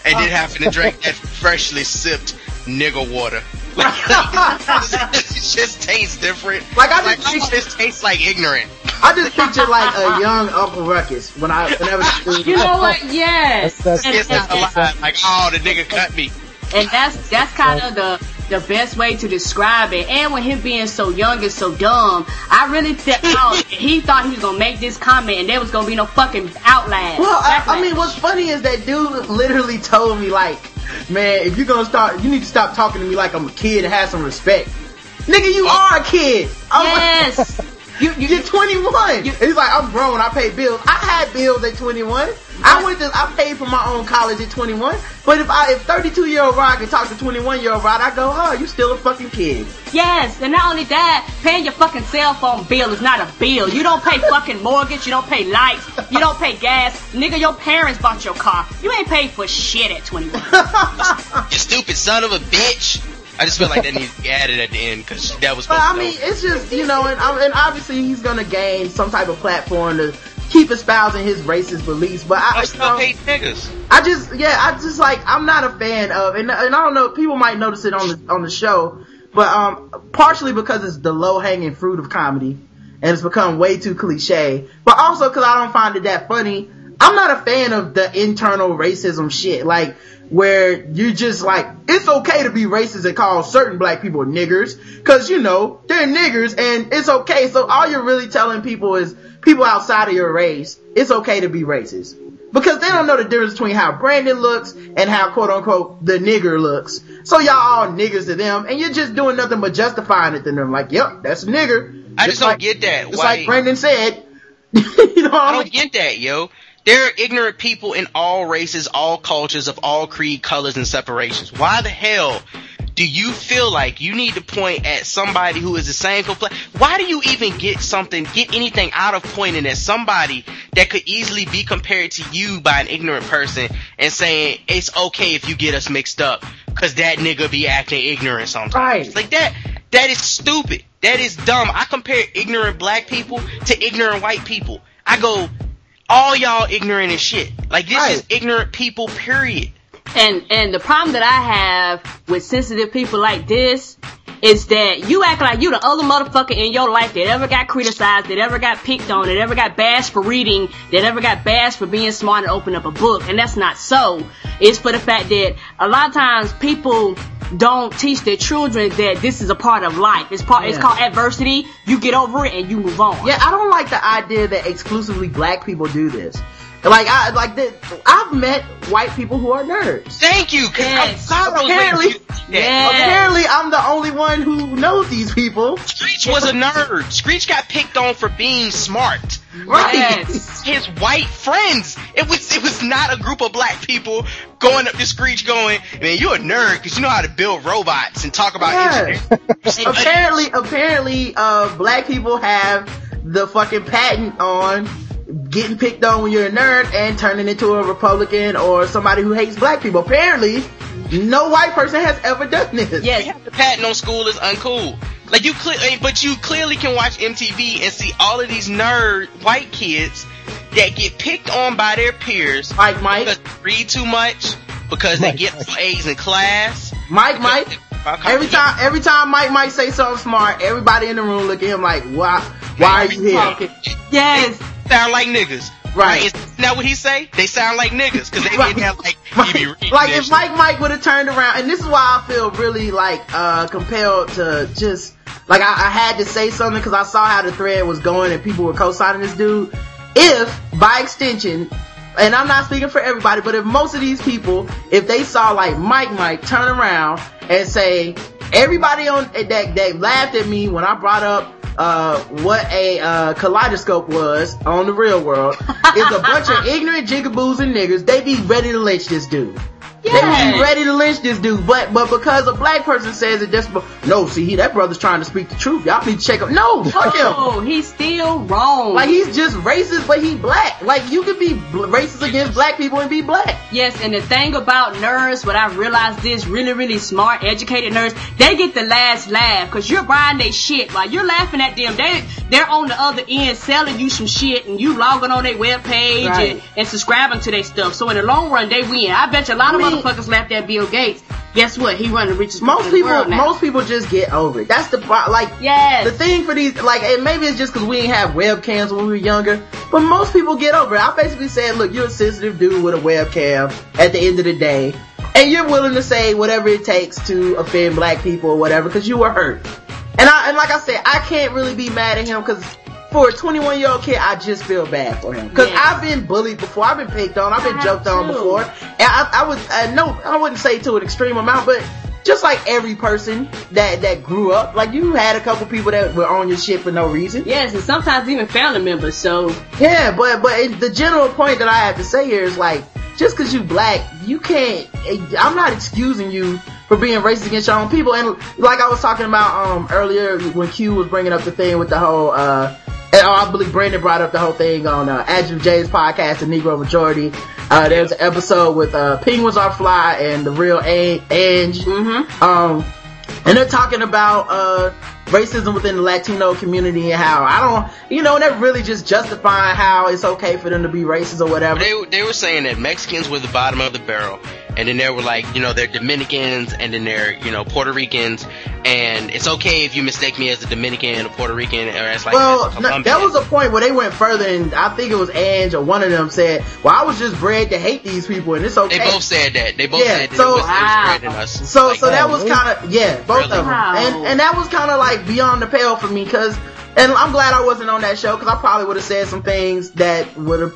and then uh. having to drink that freshly sipped nigger water. Like, it just tastes different. Like, I like, just- it just tastes like ignorant. I just picture like a young Uncle Ruckus when I whenever You know what? Yes. That's- And- It's not and- a lie. Like, oh, the nigga cut me. And that's that's kind of the the best way to describe it. And with him being so young and so dumb, I really thought he thought he was gonna make this comment and there was gonna be no fucking outlast. Well, I, I mean, what's funny is that dude literally told me like, man, if you're gonna start, you need to stop talking to me like I'm a kid and have some respect. Nigga, you are a kid. I'm like- yes. You, you, You're 21. You- He's like, I'm grown. I pay bills. I had bills at 21. I went to, I paid for my own college at 21. But if I, if 32 year old Rod can talk to 21 year old Rod, I go, oh, you still a fucking kid. Yes, and not only that, paying your fucking cell phone bill is not a bill. You don't pay fucking mortgage, you don't pay lights, you don't pay gas. Nigga, your parents bought your car. You ain't paid for shit at 21. You stupid son of a bitch. I just feel like that needs to be added at the end because that was. But I mean, it's just, you know, and, and obviously he's gonna gain some type of platform to keep espousing his racist beliefs. But I, I you know, hate niggas. I just, yeah, I just like, I'm not a fan of, and, and I don't know, people might notice it on the, on the show, but, um, partially because it's the low hanging fruit of comedy, and it's become way too cliche, but also because I don't find it that funny. I'm not a fan of the internal racism shit, like, where you just like, it's okay to be racist and call certain black people niggers, cause you know, they're niggers and it's okay, so all you're really telling people is, people outside of your race, it's okay to be racist because they don't know the difference between how Brandon looks and how quote unquote the nigger looks. So y'all all niggers to them, and you're just doing nothing but justifying it to them. Like, yep, that's a nigger. I just don't like, get that. it's like Brandon said. you know I I don't mean? get that, yo. There are ignorant people in all races, all cultures, of all creed, colors, and separations. Why the hell do you feel like you need to point at somebody who is the same complex? Why do you even get something, get anything out of pointing at somebody that could easily be compared to you by an ignorant person and saying it's okay if you get us mixed up because that nigga be acting ignorant sometimes? Right. Like that, that is stupid. That is dumb. I compare ignorant black people to ignorant white people. I go, all y'all ignorant as shit. Like this Right. is ignorant people, period. And and the problem that I have with sensitive people like this is that you act like you the other motherfucker in your life that ever got criticized, that ever got picked on, that ever got bashed for reading, that ever got bashed for being smart and open up a book. And that's not so. It's for the fact that a lot of times people don't teach their children that this is a part of life. It's part. It's called adversity. You get over it and you move on. Yeah, I don't like the idea that exclusively black people do this. Like I like that. I've met white people who are nerds. Thank you, Yes. I, I was Apparently- waiting for you to say that. Yes. Apparently, I'm the only one who knows these people. Screech was a nerd. Screech got picked on for being smart. Right. Yes. His white friends. It was it was not a group of black people going up to Screech going, man, you're a nerd because you know how to build robots and talk about Yeah. engineering. apparently, apparently, uh, black people have the fucking patent on getting picked on when you're a nerd and turning into a Republican or somebody who hates black people. Apparently, no white person has ever done this. Yes. the patent on school is uncool. Like you cle- eh, but you clearly can watch MTV and see all of these nerd white kids that get picked on by their peers Mike, Mike, because they read too much, because they get Mike. A's in class. Mike, Mike. Every time, every time Mike might say something smart, everybody in the room look at him like, "Why? Why are you here?" Yes. Sound like niggas. Right. Is that what he say? They sound like niggas because they Right. didn't have like Right. he be reading Like if Mike Mike would have turned around, and this is why I feel really like uh compelled to just like I, I had to say something because I saw how the thread was going and people were co-signing this dude. If by extension, and I'm not speaking for everybody, but if most of these people, if they saw like Mike Mike turn around and say everybody on that that laughed at me when I brought up uh, what a uh, kaleidoscope was on the real world It's a bunch of ignorant jigaboos and niggers. They be ready to lynch this dude. They be ready to lynch this dude, but but because a black person says it, just no. See, he that brother's trying to speak the truth. Y'all need to check him. No, fuck him. Oh, he's still wrong. Like he's just racist, but he black. Like you could be racist against black people and be black. Yes, and the thing about nerds, what I realized this really, really smart, educated nerds, they get the last laugh because you're buying their shit while you're laughing at them. They they're on the other end selling you some shit, and you logging on their webpage Right. and, and subscribing to their stuff. So in the long run, they win. I bet you a lot of I mean- motherfuckers laughed at Bill Gates. Guess what? He run the richest Most people, most people just get over it. That's the like. Yes. The thing for these, like, and maybe it's just because we didn't have webcams when we were younger, but most people get over it. I basically said, look, you're a sensitive dude with a webcam at the end of the day, and you're willing to say whatever it takes to offend black people or whatever because you were hurt. And I, and like I said, I can't really be mad at him because for a 21 year old kid, I just feel bad for him because Yes. I've been bullied before, I've been picked on, I've been I joked on before, and I, I would, uh, no, I wouldn't say to an extreme amount, but just like every person that that grew up, like you had a couple people that were on your shit for no reason. yes, and sometimes even family members. So Yeah, but but the general point that I have to say here is like, just because you black, you can't. I'm not excusing you for being racist against your own people. And like I was talking about um earlier when Q was bringing up the thing with the whole. uh and I believe Brandon brought up the whole thing on uh, Andrew J's podcast, The Negro Majority. Uh, there's an episode with uh, Penguins Are Fly and the real A- Ange. Mhm. Um, and they're talking about uh racism within the Latino community and how I don't, you know, and they're really just justifying how it's okay for them to be racist or whatever. They they were saying that Mexicans were the bottom of the barrel, and then they were like, you know, they're Dominicans, and then they're you know Puerto Ricans, and it's okay if you mistake me as a Dominican or Puerto Rican or as like well, as a no, that was a point where they went further, and I think it was Ange or one of them said, "Well, I was just bred to hate these people, and it's okay." They both said that. They both Yeah, said that so- it was, it was Wow. bred in us. So, Like, so that was kind of yeah, both Really? of them, Wow. and and that was kind of like beyond the pale for me because, and I'm glad I wasn't on that show because I probably would have said some things that would have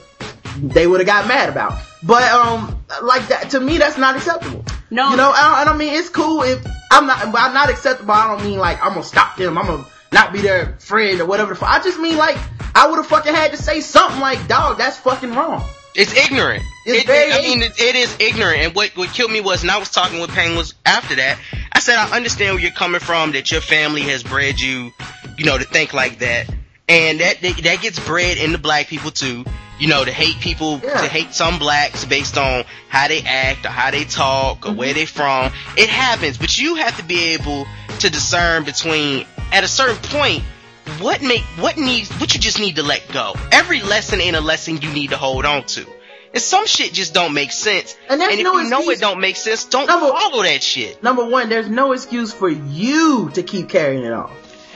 they would have got mad about. But um, like that to me, that's not acceptable. No. you know, I don't, I don't mean it's cool if I'm not, but I'm not acceptable. I don't mean like I'm gonna stop them. I'm gonna not be their friend or whatever. I just mean like I would have fucking had to say something like, dog, that's fucking wrong. It's ignorant. It's It- very I mean, it, it is ignorant. And what, what killed me was, and I was talking with Penguins after that, I said, I understand where you're coming from, that your family has bred you, you know, to think like that. And that, that, that gets bred into black people too. You know, to hate people, Yeah. to hate some blacks based on how they act or how they talk or Mm-hmm. where they from. It happens, but you have to be able to discern between, at a certain point, what make what needs what you just need to let go. Every lesson ain't a lesson you need to hold on to. And some shit just don't make sense. And there's if no you know excuse- it don't make sense, don't Number- follow that shit. number one, there's no excuse for you to keep carrying it on.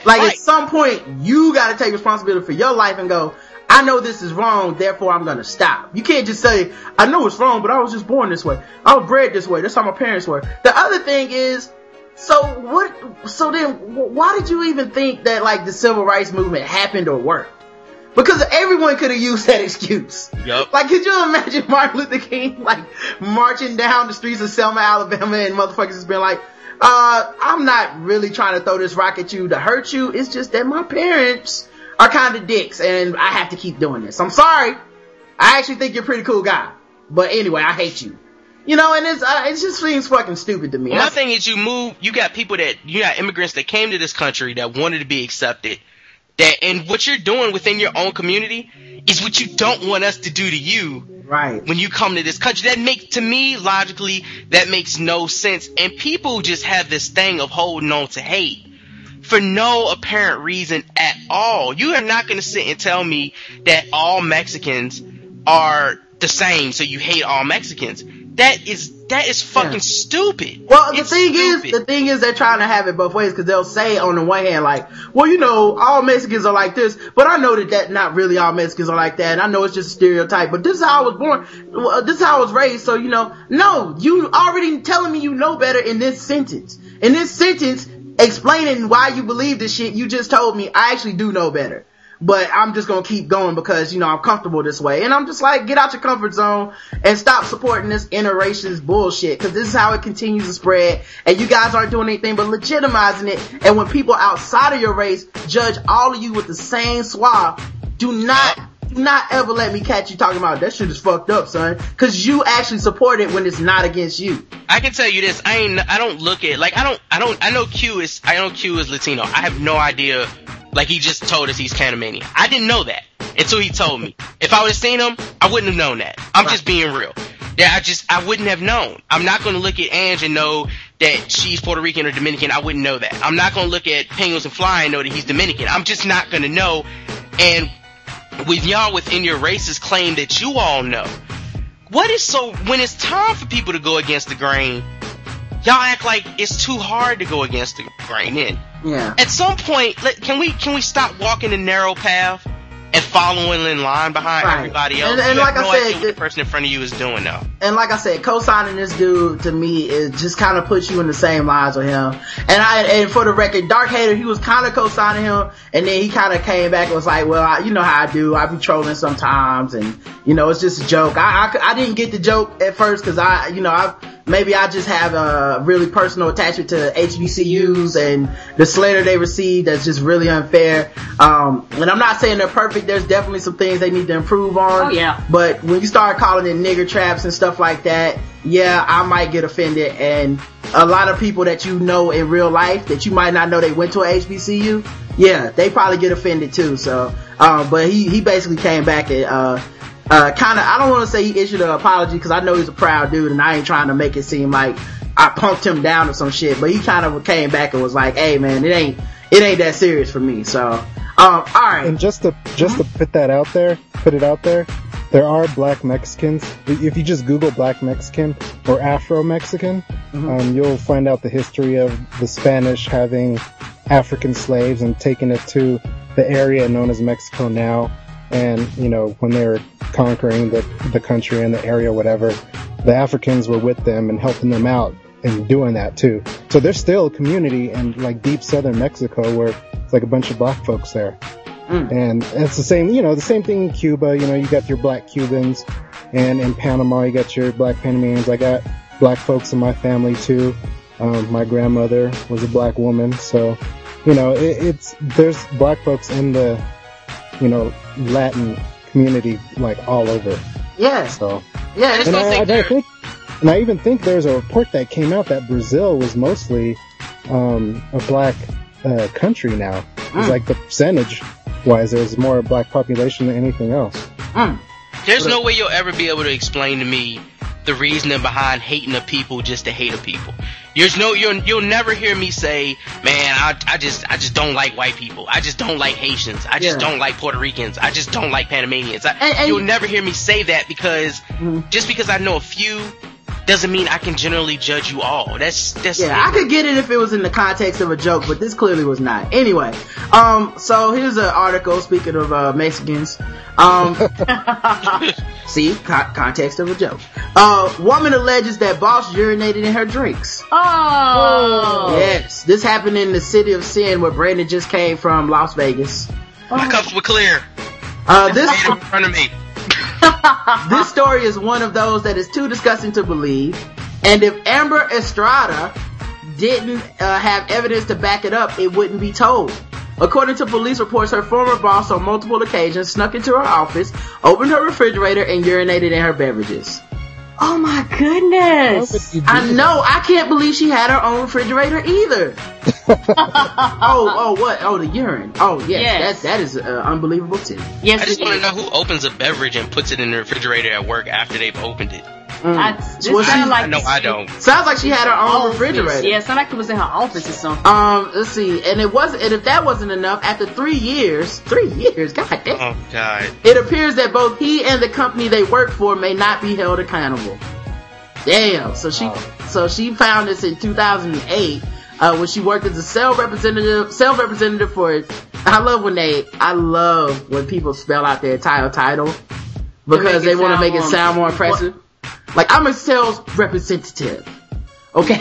Like Right. at some point, you gotta take responsibility for your life and go, I know this is wrong, therefore I'm gonna stop. You can't just say, I know it's wrong, but I was just born this way. I was bred this way. That's how my parents were. The other thing is, so what, so then why did you even think that like the civil rights movement happened or worked? Because everyone could have used that excuse. Yup. Like, could you imagine Martin Luther King, like, marching down the streets of Selma, Alabama, and motherfuckers just being like, uh, I'm not really trying to throw this rock at you to hurt you. It's just that my parents are kind of dicks, and I have to keep doing this. I'm sorry. I actually think you're a pretty cool guy. But anyway, I hate you. You know, and it's, uh, it just seems fucking stupid to me. That's- thing is, you move. You got people that you got immigrants that came to this country that wanted to be accepted. That and what you're doing within your own community is what you don't want us to do to you right. when you come to this country. That makes to me logically that makes no sense. And people just have this thing of holding on to hate for no apparent reason at all. You are not going to sit and tell me that all Mexicans are the same, so you hate all Mexicans. That is that is fucking Yeah. stupid. Well, the It's thing stupid. is, the thing is, they're trying to have it both ways because they'll say on the one hand, like, well, you know, all Mexicans are like this, but I know that that not really all Mexicans are like that, and I know it's just a stereotype, but this is how I was born, well, this is how I was raised, so you know, no, you already telling me you know better in this sentence. In this sentence, explaining why you believe this shit, you just told me I actually do know better. But I'm just gonna keep going because, you know, I'm comfortable this way. And I'm just like, get out your comfort zone and stop supporting this interracist bullshit. Cause this is how it continues to spread. And you guys aren't doing anything but legitimizing it. And when people outside of your race judge all of you with the same swab, do not, do not ever let me catch you talking about that shit is fucked up, son. Cause you actually support it when it's not against you. I can tell you this. I ain't. I don't look at like I don't. I don't. I know Q is. I know Q is Latino. I have no idea. Like he just told us he's Panamanian. I didn't know that until he told me. If I would have seen him, I wouldn't have known that. I'm just being real. Yeah, I just I wouldn't have known. I'm not going to look at Ange and know that she's Puerto Rican or Dominican. I wouldn't know that. I'm not going to look at Penguins and Fly and know that he's Dominican. I'm just not going to know. And with y'all within your races claim that you all know. What is so when it's time for people to go against the grain? Y'all act like it's too hard to go against the grain. Then Yeah. at some point, can we can we stop walking the narrow path and following in line behind Right. everybody else? And- and like I said, the- person in front of you is doing though. And like I said, co-signing this dude to me is just kind of puts you in the same lines with him. And I, and for the record, Dark Hater, he was kind of co-signing him, and then he kind of came back and was like, "Well, I, you know how I do. I be trolling sometimes, and you know it's just a joke." I I, I didn't get the joke at first because I, you know, I maybe I just have a really personal attachment to HBCUs and the slander they receive that's just really unfair. Um, and I'm not saying they're perfect. There's definitely some things they need to improve on. Oh, yeah. But when you start calling it nigger traps and stuff like that, yeah, I might get offended. And a lot of people that you know in real life that you might not know they went to a HBCU, yeah, they probably get offended too. So, um, but he, he basically came back and, uh, uh, kind of, I don't want to say he issued an apology because I know he's a proud dude and I ain't trying to make it seem like I punked him down or some shit, but he kind of came back and was like, hey man, it ain't, it ain't that serious for me. So, um, alright. And just to just to put that out there, put it out there, there are black Mexicans. If you just Google black Mexican or Afro Mexican, um, you'll find out the history of the Spanish having African slaves and taking it to the area known as Mexico now. And you know when they were conquering the the country and the area, whatever, the Africans were with them and helping them out and doing that too. So there's still a community in like deep southern Mexico where it's like a bunch of black folks there. And it's the same, you know, the same thing in Cuba. You know, you got your black Cubans, and in Panama, you got your black Panamanians. I got black folks in my family too. Um, my grandmother was a black woman, so you know, it, it's there's black folks in the, you know, Latin community like all over. Yeah, So, yeah, I and I, think I think, and I even think there's a report that came out that Brazil was mostly um, a black uh, country now. It's hmm. like the percentage wise, there's more black population than anything else. Hmm. There's no way you'll ever be able to explain to me the reasoning behind hating a people just to hate a people. There's no, you'll, you'll never hear me say, man, I, I just, I just don't like white people. I just don't like Haitians. I just Yeah. don't like Puerto Ricans. I just don't like Panamanians. I, And- and- you'll never hear me say that because hmm. just because I know a few doesn't mean I can generally judge you all. That's, that's, Yeah, I could get it if it was in the context of a joke, but this clearly was not. Anyway, um, so here's an article, speaking of, uh, Mexicans. Um, see, co- context of a joke. Uh, woman alleges that boss urinated in her drinks. Oh. Yes, this happened in the city of Sin where Brandon just came from Las Vegas. my cups were clear. Uh, this, in front of me. this story is one of those that is too disgusting to believe. And if Amber Estrada didn't uh, have evidence to back it up, it wouldn't be told. According to police reports, her former boss on multiple occasions snuck into her office, opened her refrigerator, and urinated in her beverages. Oh my goodness. would I know, I can't believe she had her own refrigerator either. oh, oh, what? Oh, the urine. Oh, yes, Yes. that that is uh, unbelievable too. Yes, I just want to know who opens a beverage and puts it in the refrigerator at work after they've opened it. I, this Well, she- sounded like I know I don't. Sounds like she had her own office. refrigerator. Yeah, it sounded like it was in her office or something. Um, let's see, and it wasn't, and if that wasn't enough, after three years, three years, god damn, Oh God. it appears that both he and the company they work for may not be held accountable. Damn, so she, so she found this in 2008, uh, when she worked as a sales representative, sales representative for, I love when they, I love when people spell out their title title, because make they want to make it sound more impressive. Like, I'm a sales representative. Okay?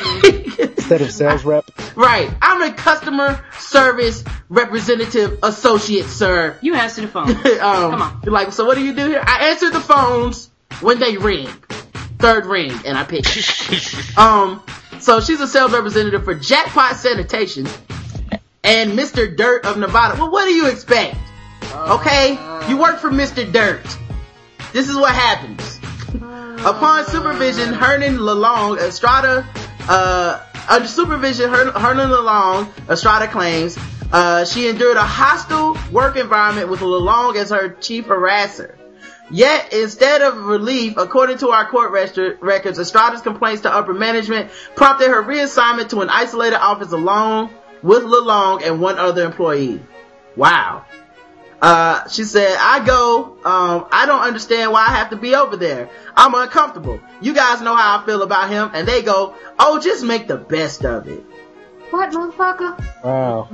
Instead of sales rep, Right. I'm a customer service representative associate, sir. You answer the phone. um, Come on. Like, so what do you do here? I answer the phones when they ring. Third ring, and I pick um, so she's a sales representative for Jackpot Sanitation and Mr. Dirt of Nevada. Well, what do you expect? Okay? You work for Mr. Dirt. This is what happens. Upon supervision, Hernan Lalong, Estrada, uh, under supervision, Her- Hernan Lalong, Estrada claims, uh, she endured a hostile work environment with Lalong as her chief harasser. Yet, instead of relief, according to our court records, Estrada's complaints to upper management prompted her reassignment to an isolated office alone with Lalong and one other employee. Wow. Uh, she said, I go, um, I don't understand why I have to be over there. I'm uncomfortable. You guys know how I feel about him. And they go, oh, just make the best of it. What, motherfucker? Wow.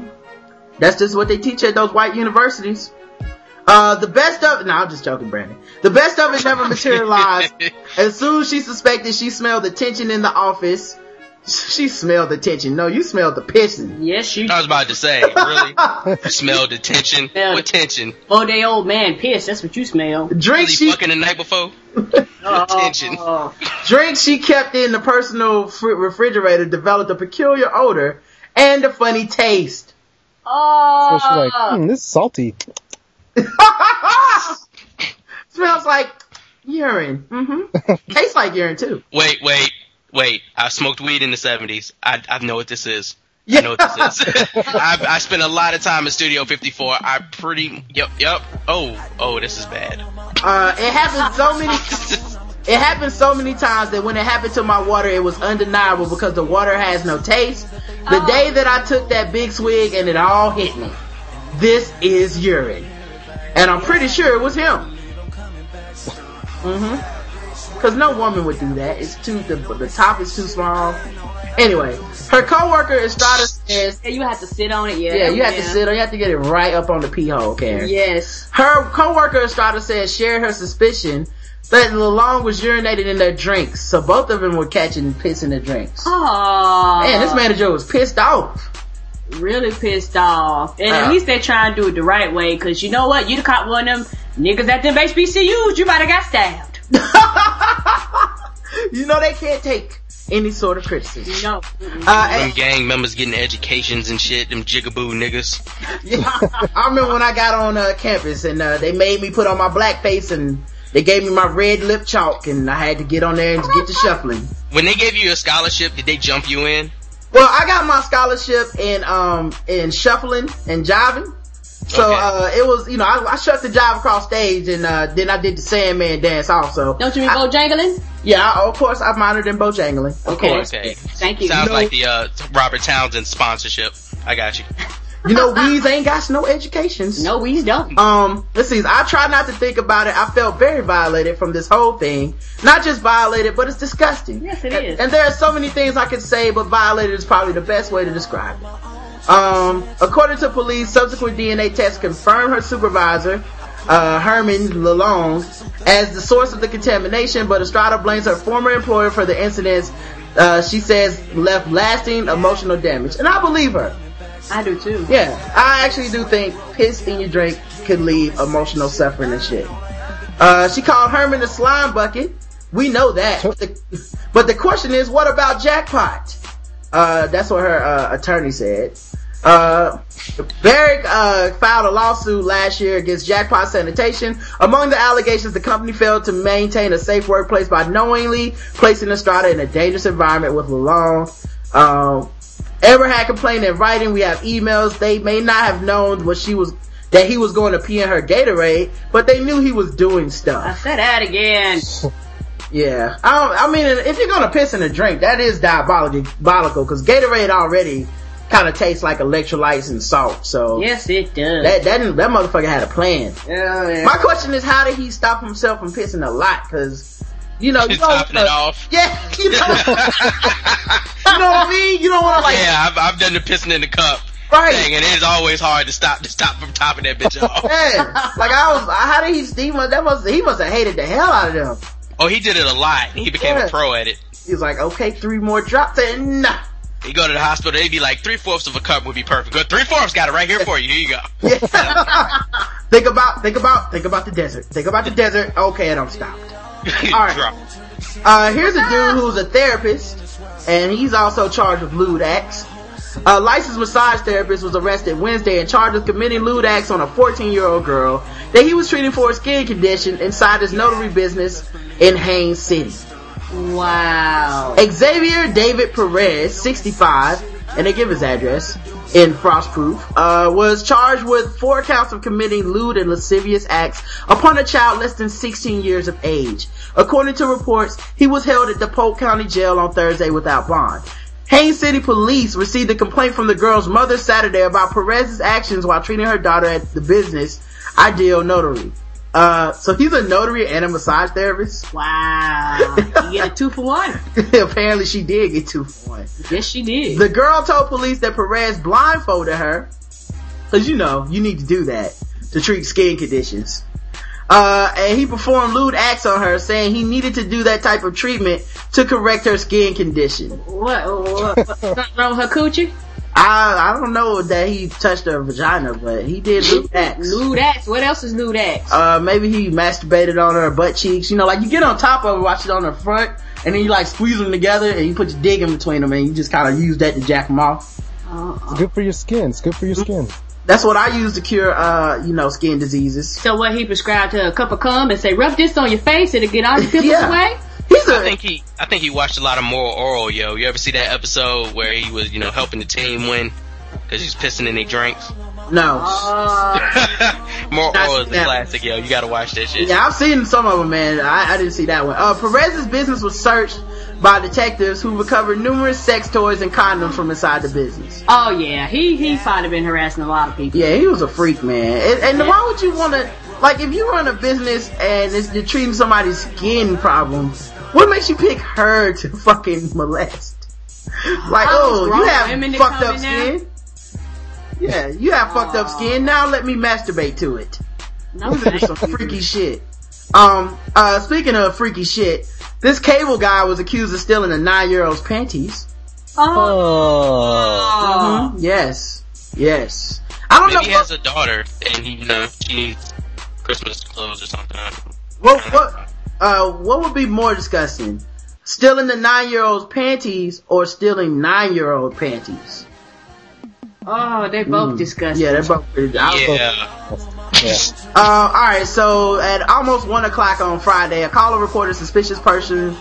That's just what they teach at those white universities. Uh, the best of no, I'm just joking, Brandon. The best of it never materialized. as soon as she suspected, she smelled the tension in the office. She smelled the tension. No, you smelled the pissing. Yes, you I was about to say, really? You smelled the tension? Smelled What tension? Oh, they old man pissed. That's what you smell. Drink Really she fucking the night before? tension. Oh, drink she kept in the personal fr- refrigerator developed a peculiar odor and a funny taste. So oh. she's like, hmm, this is salty. Smells like urine. Mm-hmm. Tastes like urine too. Wait, wait, wait. I smoked weed in the 70s. I, I know what this is. Yeah. I know what this is. I, I spent a lot of time in Studio 54. I pretty, yep, yep. Oh, oh, this is bad. Uh, it happened so many. It happened so many times that when it happened to my water, it was undeniable because the water has no taste. The day that I took that big swig and it all hit me, this is urine, and I'm pretty sure it was him. Mm-hmm. Cause no woman would do that. It's too the the top is too small. Anyway, her coworker Estrada says, Yeah, you have to sit on it. Yeah, "Yeah, you have to sit on. You have to get it right up on the pee hole, Karen." Yes. Her coworker Estrada says shared her suspicion that Lalonde was urinating in their drinks, so both of them were catching piss in their drinks. Oh, Man, this manager was pissed off. really pissed off. And Uh. at least they're trying to do it the right way, cause you know what? You'd have caught one of them niggas at them HBCUs, you might have got stabbed. you know they can't take any sort of criticism. You know. Uh, Them gang members getting educations and shit, them jigaboo niggas. I remember when I got on uh, campus and uh, they made me put on my black face and they gave me my red lip chalk and I had to get on there and get to shuffling. When they gave you a scholarship, did they jump you in? Well, I got my scholarship in um in shuffling and jiving. So Okay. uh it was you know I, I shuffled the jive across stage and uh then I did the Sandman dance also. Don't you mean I- Bojangling? Yeah, I, of course I minored in Bojangling. Of Okay. course. Okay. Thank you. Sounds You know- like the uh, Robert Townsend sponsorship. I got you. You know Weez ain't got no educations. No, we don't. Um, let's see. I try not to think about it. I felt very violated from this whole thing. Not just violated, but it's disgusting. Yes, it And- is. And there are so many things I could say, but violated is probably the best way to describe it. Um, according to police, subsequent DNA tests confirm her supervisor, uh, Herman Lalonde, as the source of the contamination, but Estrada blames her former employer for the incidents, uh, she says left lasting emotional damage. And I believe her. I do too. Yeah, I actually do think piss in your drink could leave emotional suffering and shit. Uh, she called Herman a slime bucket. We know that. But the, but the question is, what about jackpot? Uh, that's what her uh, attorney said. Uh, Barrick uh, filed a lawsuit last year against Jackpot Sanitation. Among the allegations, the company failed to maintain a safe workplace by knowingly placing Estrada in a dangerous environment with Lalonde. Um, ever had complained in writing. We have emails. They may not have known what she was, that he was going to pee in her Gatorade, but they knew he was doing stuff. I said that again. Yeah. I, I mean, if you're gonna piss in a drink, that is diabolical, diabolical, cause Gatorade already kind of tastes like electrolytes and salt, so. Yes, it does. That, that, that motherfucker had a plan. Oh, yeah. My question is, how did he stop himself from pissing a lot? Cause, you know, you Just don't topping it uh, off. Yeah, you know, you know what I mean? You don't want to like, yeah, I've, I've done the pissing in the cup right? thing, and it's always hard to stop to stop from topping that bitch off. Yeah, like I was. How did he? He must. That must. He must have hated the hell out of them. Oh, he did it a lot. He became Yeah. a pro at it. He was like, okay, three more drops, and nah. You go to the hospital, they'd be like three fourths of a cup would be perfect. Good, three fourths got it right here for you. Here you go. Think about. Think about. Think about the desert. Think about the desert. Okay, and I'm stopped. right. Drop. Uh, here's a dude who's a therapist, and he's also charged with lewd acts. A licensed massage therapist was arrested Wednesday and charged with committing lewd acts on a 14 year old girl that he was treating for a skin condition inside his notary business in Haines City. Wow. Xavier David Perez, 65, and they give his address in Frostproof, uh, was charged with four counts of committing lewd and lascivious acts upon a child less than 16 years of age. According to reports, he was held at the Polk County Jail on Thursday without bond. Haines City Police received a complaint from the girl's mother Saturday about Perez's actions while treating her daughter at the business Ideal Notary. Uh, so he's a notary and a massage therapist. Wow. You get a two for one. Apparently she did get two for one. Yes, she did. The girl told police that Perez blindfolded her, cause you know, you need to do that to treat skin conditions. Uh, and he performed lewd acts on her saying he needed to do that type of treatment to correct her skin condition. what, what, what, something wrong with her coochie? I, I don't know that he touched her vagina, but he did lewd acts. Lewd acts. What else is lewd acts? Uh, maybe he masturbated on her butt cheeks. You know, like you get on top of her, watch it on her front, and then you like squeeze them together, and you put your dick in between them, and you just kind of use that to jack them off. It's good for your skin. It's good for your skin. That's what I use to cure, uh, you know, skin diseases. So what he prescribed her a cup of cum and say, rub this on your face, it'll get all your pimples Yeah. away? He's I a, think he, I think he watched a lot of Moral Orel, yo. You ever see that episode where he was, you know, helping the team win because he's pissing in their drinks? No. Uh, Moral That's- Orel is a classic, yo. You gotta watch that shit. Yeah, I've seen some of them, man. I, I didn't see that one. Uh, Perez's business was searched by detectives who recovered numerous sex toys and condoms from inside the business. oh yeah, he, he probably been harassing a lot of people. Yeah, he was a freak, man. And, and why would you want to, like, if you run a business and it's, you're treating somebody's skin problems, what makes you pick her to fucking molest? Like, Oh, oh, you have women fucked up skin. there? Skin? Yeah, you have fucked up skin. Now let me masturbate to it. No, That's some freaky shit. Um, uh, speaking of freaky shit, this cable guy was accused of stealing a nine-year-old's panties. Oh. Mhm. Yes. Yes. I don't Maybe he know has a daughter and he, you know, she needs Christmas clothes or something. what, what, what, uh, what would be more disgusting? Stealing the nine-year-old's panties or stealing nine-year-old panties? Oh, they're both disgusting. Yeah, they're both pretty, I was- Yeah. Yeah. Uh, alright, so at almost 1 o'clock on Friday, a caller reported a suspicious person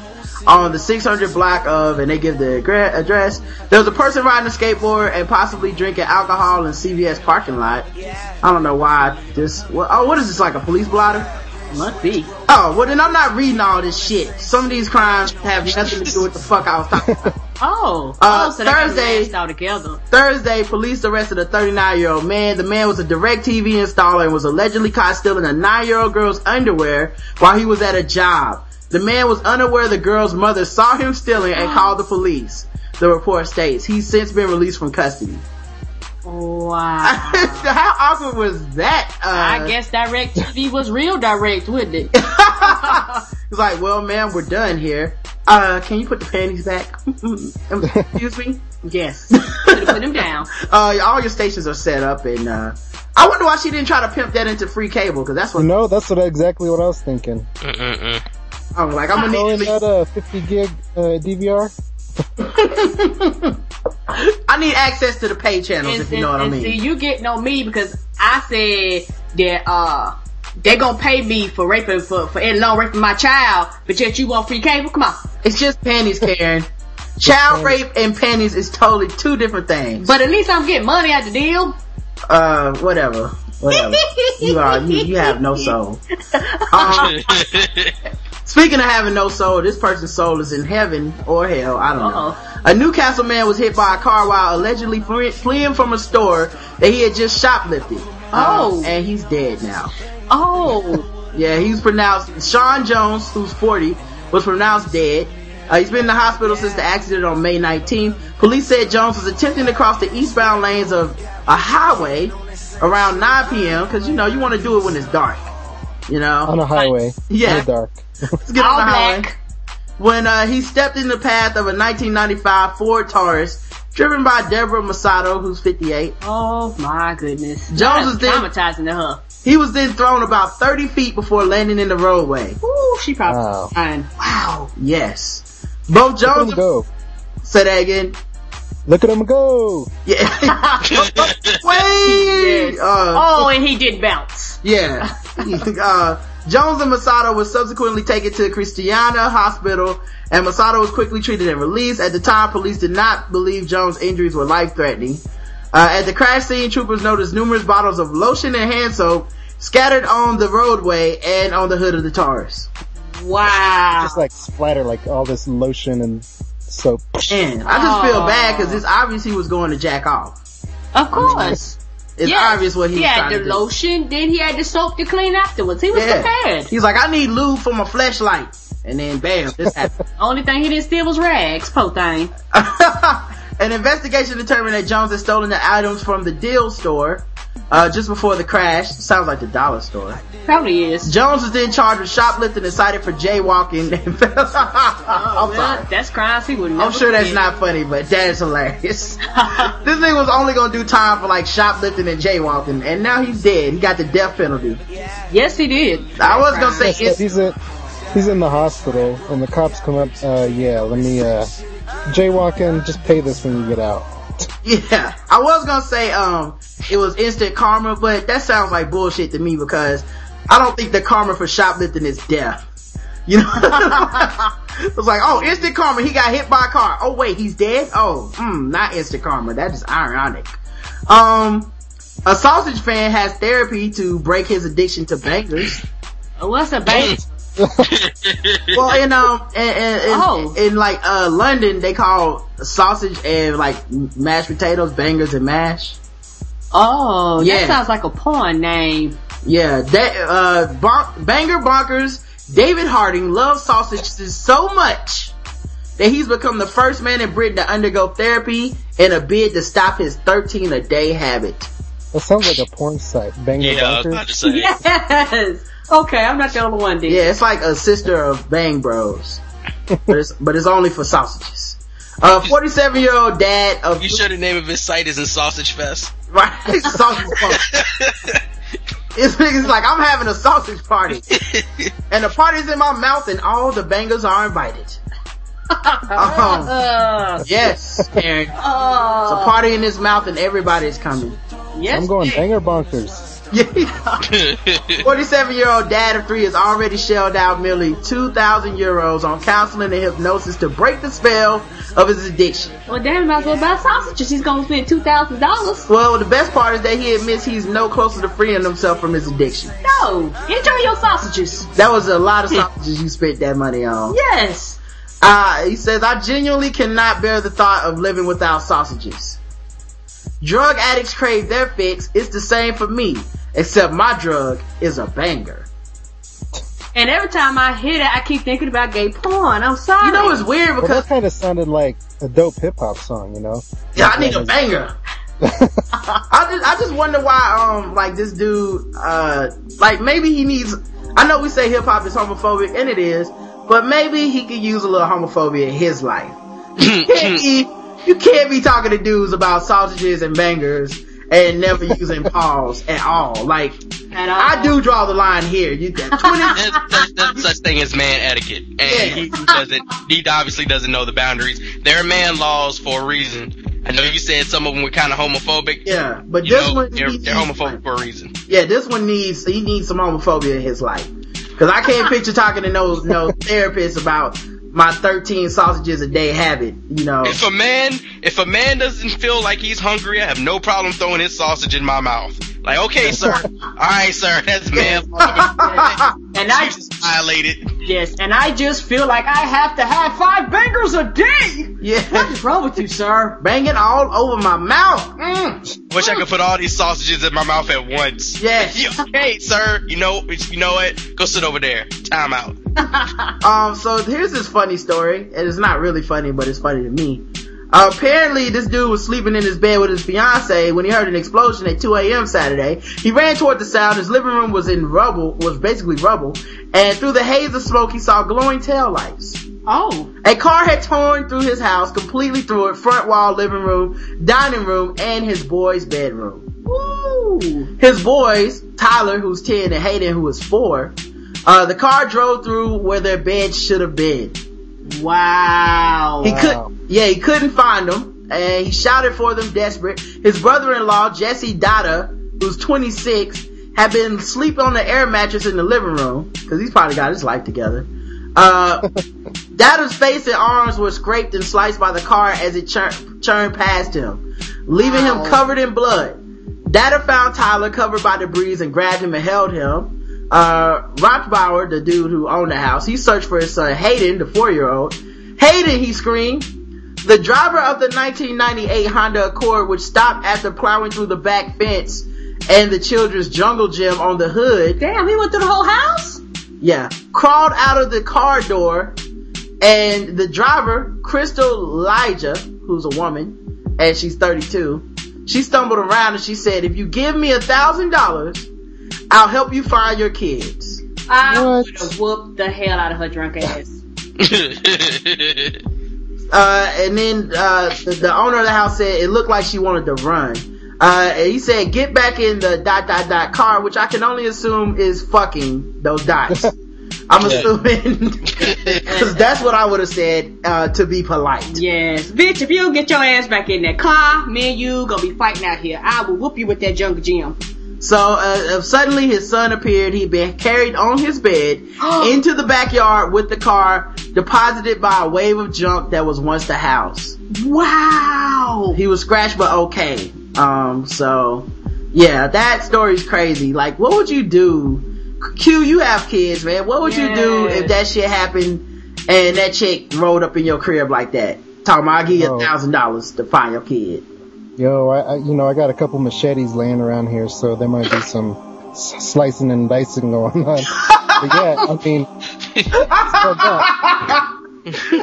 on the 600 block of, and they give the address. There was a person riding a skateboard and possibly drinking alcohol in CVS parking lot. I don't know why this, well, oh, what is this, like a police blotter? Must be. Oh, well then I'm not reading all this shit. Some of these crimes have nothing to do with the fuck I was talking about. Oh. Uh, oh, so Thursday- mashed all together. Thursday, police arrested a 39 year old man. The man was a DirecTV installer and was allegedly caught stealing a 9 year old girl's underwear while he was at a job. The man was unaware the girl's mother saw him stealing and called the police. The report states he's since been released from custody. Wow. How awkward was that? Uh, I guess DirecTV was real direct, wouldn't it? It's like, well, ma'am, we're done here. Uh, can you put the panties back? Excuse me? yes. Put him down. Uh, all your stations are set up and, uh, I wonder why she didn't try to pimp that into free cable, cause that's what, No, that's what exactly what I was thinking. Mm-mm-mm. I'm like, I'm gonna need in to that uh, 50 gig uh, DVR. I need access to the pay channels, And, if you know what I and- mean. and see, you getting on me because I said that, uh, they gonna pay me for raping, for, for Ed Long raping my child, but yet you want free cable? Come on. it's just panties, Karen. Child rape and panties is totally two different things. But at least I'm getting money out the deal. uh, whatever, whatever. you are you, you have no soul. Um, speaking of having no soul, this person's soul is in heaven or hell. I don't know. A Newcastle man was hit by a car while allegedly fleeing from a store that he had just shoplifted. Oh. Um, and he's dead now. Oh. Yeah, he was pronounced, Sean Jones, who's 40, was pronounced dead. Uh, he's been in the hospital since the accident on May 19th. Police said Jones was attempting to cross the eastbound lanes of a highway around 9 p.m. cause you know, you want to do it when it's dark. You know? On a highway. Yeah. In the dark. Let's get All on the highway. Black. When, uh, he stepped in the path of a 1995 Ford Taurus driven by Deborah Masato, who's 58. Oh my goodness. Jones was is dead. traumatizing to her. He was then thrown about 30 feet before landing in the roadway. Ooh, she probably Wow. fine. Wow. Yes. Both Let him Jones go. Say that again. Look at him go! Yeah. Wait. Yes. Uh, oh, and he did bounce. Yeah. uh, Jones and Masato were subsequently taken to Christiana Hospital and Masato was quickly treated and released. At the time, police did not believe Jones' injuries were life-threatening. Uh, at the crash scene, troopers noticed numerous bottles of lotion and hand soap scattered on the roadway and on the hood of the Taurus. Wow. Just like splatter like all this lotion and soap. And I just feel bad because this obviously was going to jack off. Of course. It's Yes. obvious what he, he was had trying the to do. lotion, then he had the soap to clean afterwards. He was prepared. He's like, I need lube for my flashlight. And then bam, this happened. Only thing he didn't steal was rags, po thing. An investigation determined that Jones had stolen the items from the deal store uh, just before the crash. Sounds like the dollar store. Probably is. Jones was then charged with shoplifting and cited for jaywalking. I'm sorry. That's crimes he would never I'm sure that's commit. not funny, but that is hilarious. this nigga was only gonna do time for like shoplifting and jaywalking, and now he's dead. He got the death penalty. Yes, he did. I was gonna say, Yes, yes, he's in, he's in the hospital and the cops come up, uh, yeah, let me, uh, jaywalking, just pay this when you get out. Yeah, I was gonna say um it was instant karma, but that sounds like bullshit to me because I don't think the karma for shoplifting is death. You know, it was like, oh, instant karma. He got hit by a car. Oh wait, he's dead. Oh, mm, not instant karma. That is ironic. Um, a sausage fan has therapy to break his addiction to bangers. What's a bank? well, in um, in, in, in, Oh. in like uh London, they call sausage and like mashed potatoes bangers and mash. Oh, Yeah. that sounds like a porn name. Yeah, that uh bon- banger bonkers David Harding loves sausages so much that he's become the first man in Britain to undergo therapy in a bid to stop his 13 a day habit. That sounds like a porn site. Banger Yeah, I was about to say. Yes. Okay, I'm not the only one. Then. Yeah, it's like a sister of Bang Bros, but it's but it's only for sausages. Uh, 47 year old dad of You sure the name of his site isn't Sausage Fest? right sausage party. It's niggas like I'm having a sausage party, and the party's in my mouth, and all the bangers are invited. Um, Uh, yes, Aaron. It's a party in his mouth and everybody's coming. yes. I'm going banger bonkers. 47 year old dad of three has already shelled out nearly 2,000 euros on counseling and hypnosis to break the spell of his addiction. Well, damn, might as well buy sausages. He's gonna spend two thousand dollars. Well, the best part is that he admits he's no closer to freeing himself from his addiction. No, enjoy your sausages. That was a lot of sausages you spent that money on. Yes. Uh, he says, I genuinely cannot bear the thought of living without sausages. Drug addicts crave their fix. It's the same for me, except my drug is a banger. And every time I hear that, I keep thinking about gay porn. I'm sorry. You know, it's weird Well, because that kind of sounded like a dope hip hop song, you know? Yeah, I need a banger. I just, I just wonder why, um, like this dude, uh, like maybe he needs, I know we say hip hop is homophobic, and it is, but maybe he could use a little homophobia in his life. You can't be, you can't be talking to dudes about sausages and bangers and never using pause at all. Like, At all. I do draw the line here. You, got 20, There's, there's, there's such thing as man etiquette, and Yeah. he doesn't. He obviously doesn't know the boundaries. There are man laws for a reason. I know you said some of them were kind of homophobic. yeah, but You this know, one, they're, he they're homophobic for a reason. Yeah, this one needs he needs some homophobia in his life. Cause I can't picture talking to no no therapist about my 13 sausages a day habit. You know, If a man, if a man doesn't feel like he's hungry, I have no problem throwing his sausage in my mouth. Like, okay, sir. All right, sir. That's man. and I Jesus violated. yes, and I just feel like I have to have five bangers a day. What yeah, is wrong with you, sir? banging all over my mouth. Mm. Wish I could put all these sausages in my mouth at once. Yes. Okay, sir. You know, you know what? Go sit over there. Time out. Um, so here's this funny story, it's not really funny, but it's funny to me. Uh, apparently, this dude was sleeping in his bed with his fiance when he heard an explosion at 2 a.m. Saturday. He ran toward the sound. His living room was in rubble, was basically rubble, and through the haze of smoke, he saw glowing tail lights. Oh, A car had torn through his house, completely through it, front wall, living room, dining room, and his boy's bedroom. woo. His boys, Tyler, who's 10, and Hayden, who is 4, uh, the car drove through where their bed should have been. Wow. He Wow. could, yeah, he couldn't find them, and he shouted for them desperate. His brother-in-law, Jesse Dada, who's 26, had been sleeping on the air mattress in the living room, cause he's probably got his life together. Uh, Dada's face and arms were scraped and sliced by the car as it chur- churned past him, leaving him covered in blood. Dada found Tyler covered by debris and grabbed him and held him. Uh, Rothbauer, the dude who owned the house, he searched for his son Hayden, the four-year-old. Hayden, he screamed. The driver of the 1998 Honda Accord, which stopped after plowing through the back fence and the children's jungle gym on the hood, Damn, he went through the whole house? yeah, crawled out of the car door and the driver, Crystal Elijah, who's a woman, and she's 32, she stumbled around and she said, if you give me a thousand dollars, I'll help you find your kids. I What? would have whooped the hell out of her drunk ass. Uh, and then, uh, the, the owner of the house said it looked like she wanted to run. Uh, and he said, get back in the dot dot dot car, which I can only assume is fucking those dots. I'm assuming, cause that's what I would have said, uh, to be polite. Yes. Bitch, if you get your ass back in that car, me and you gonna be fighting out here. I will whoop you with that jungle gym. So uh, uh, suddenly his son appeared. He'd been carried on his bed into the backyard with the car deposited by a wave of junk that was once the house. Wow. He was scratched but okay. Um, so yeah, that story's crazy. Like, what would you do? Q, you have kids, man. What would you do if that shit happened and that chick rolled up in your crib like that? Talking about, I'll give you a thousand dollars to find your kid. Yo, I, I, you know, I got a couple machetes laying around here, so there might be some slicing and dicing going on. but yeah, I mean, so that-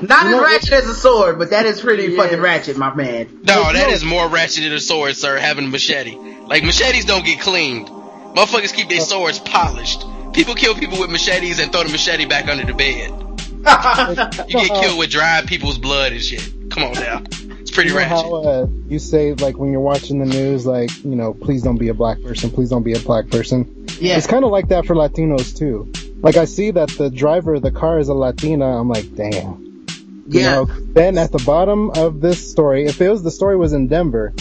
Not as ratchet as a sword, but that is pretty Yes. fucking ratchet, my man. No, that is more ratchet than a sword, sir, having a machete. Like, machetes don't get cleaned. Motherfuckers keep their uh. swords polished. People kill people with machetes and throw the machete back under the bed. You get killed with dried people's blood and shit. Come on now. Pretty you know ratchet. how uh, you say like when you're watching the news, like you know, please don't be a black person, please don't be a black person. Yeah. It's kind of like that for Latinos too. Like I see that the driver of the car is a Latina, I'm like, damn. You Yeah. know, then at the bottom of this story, if it was the story was in Denver,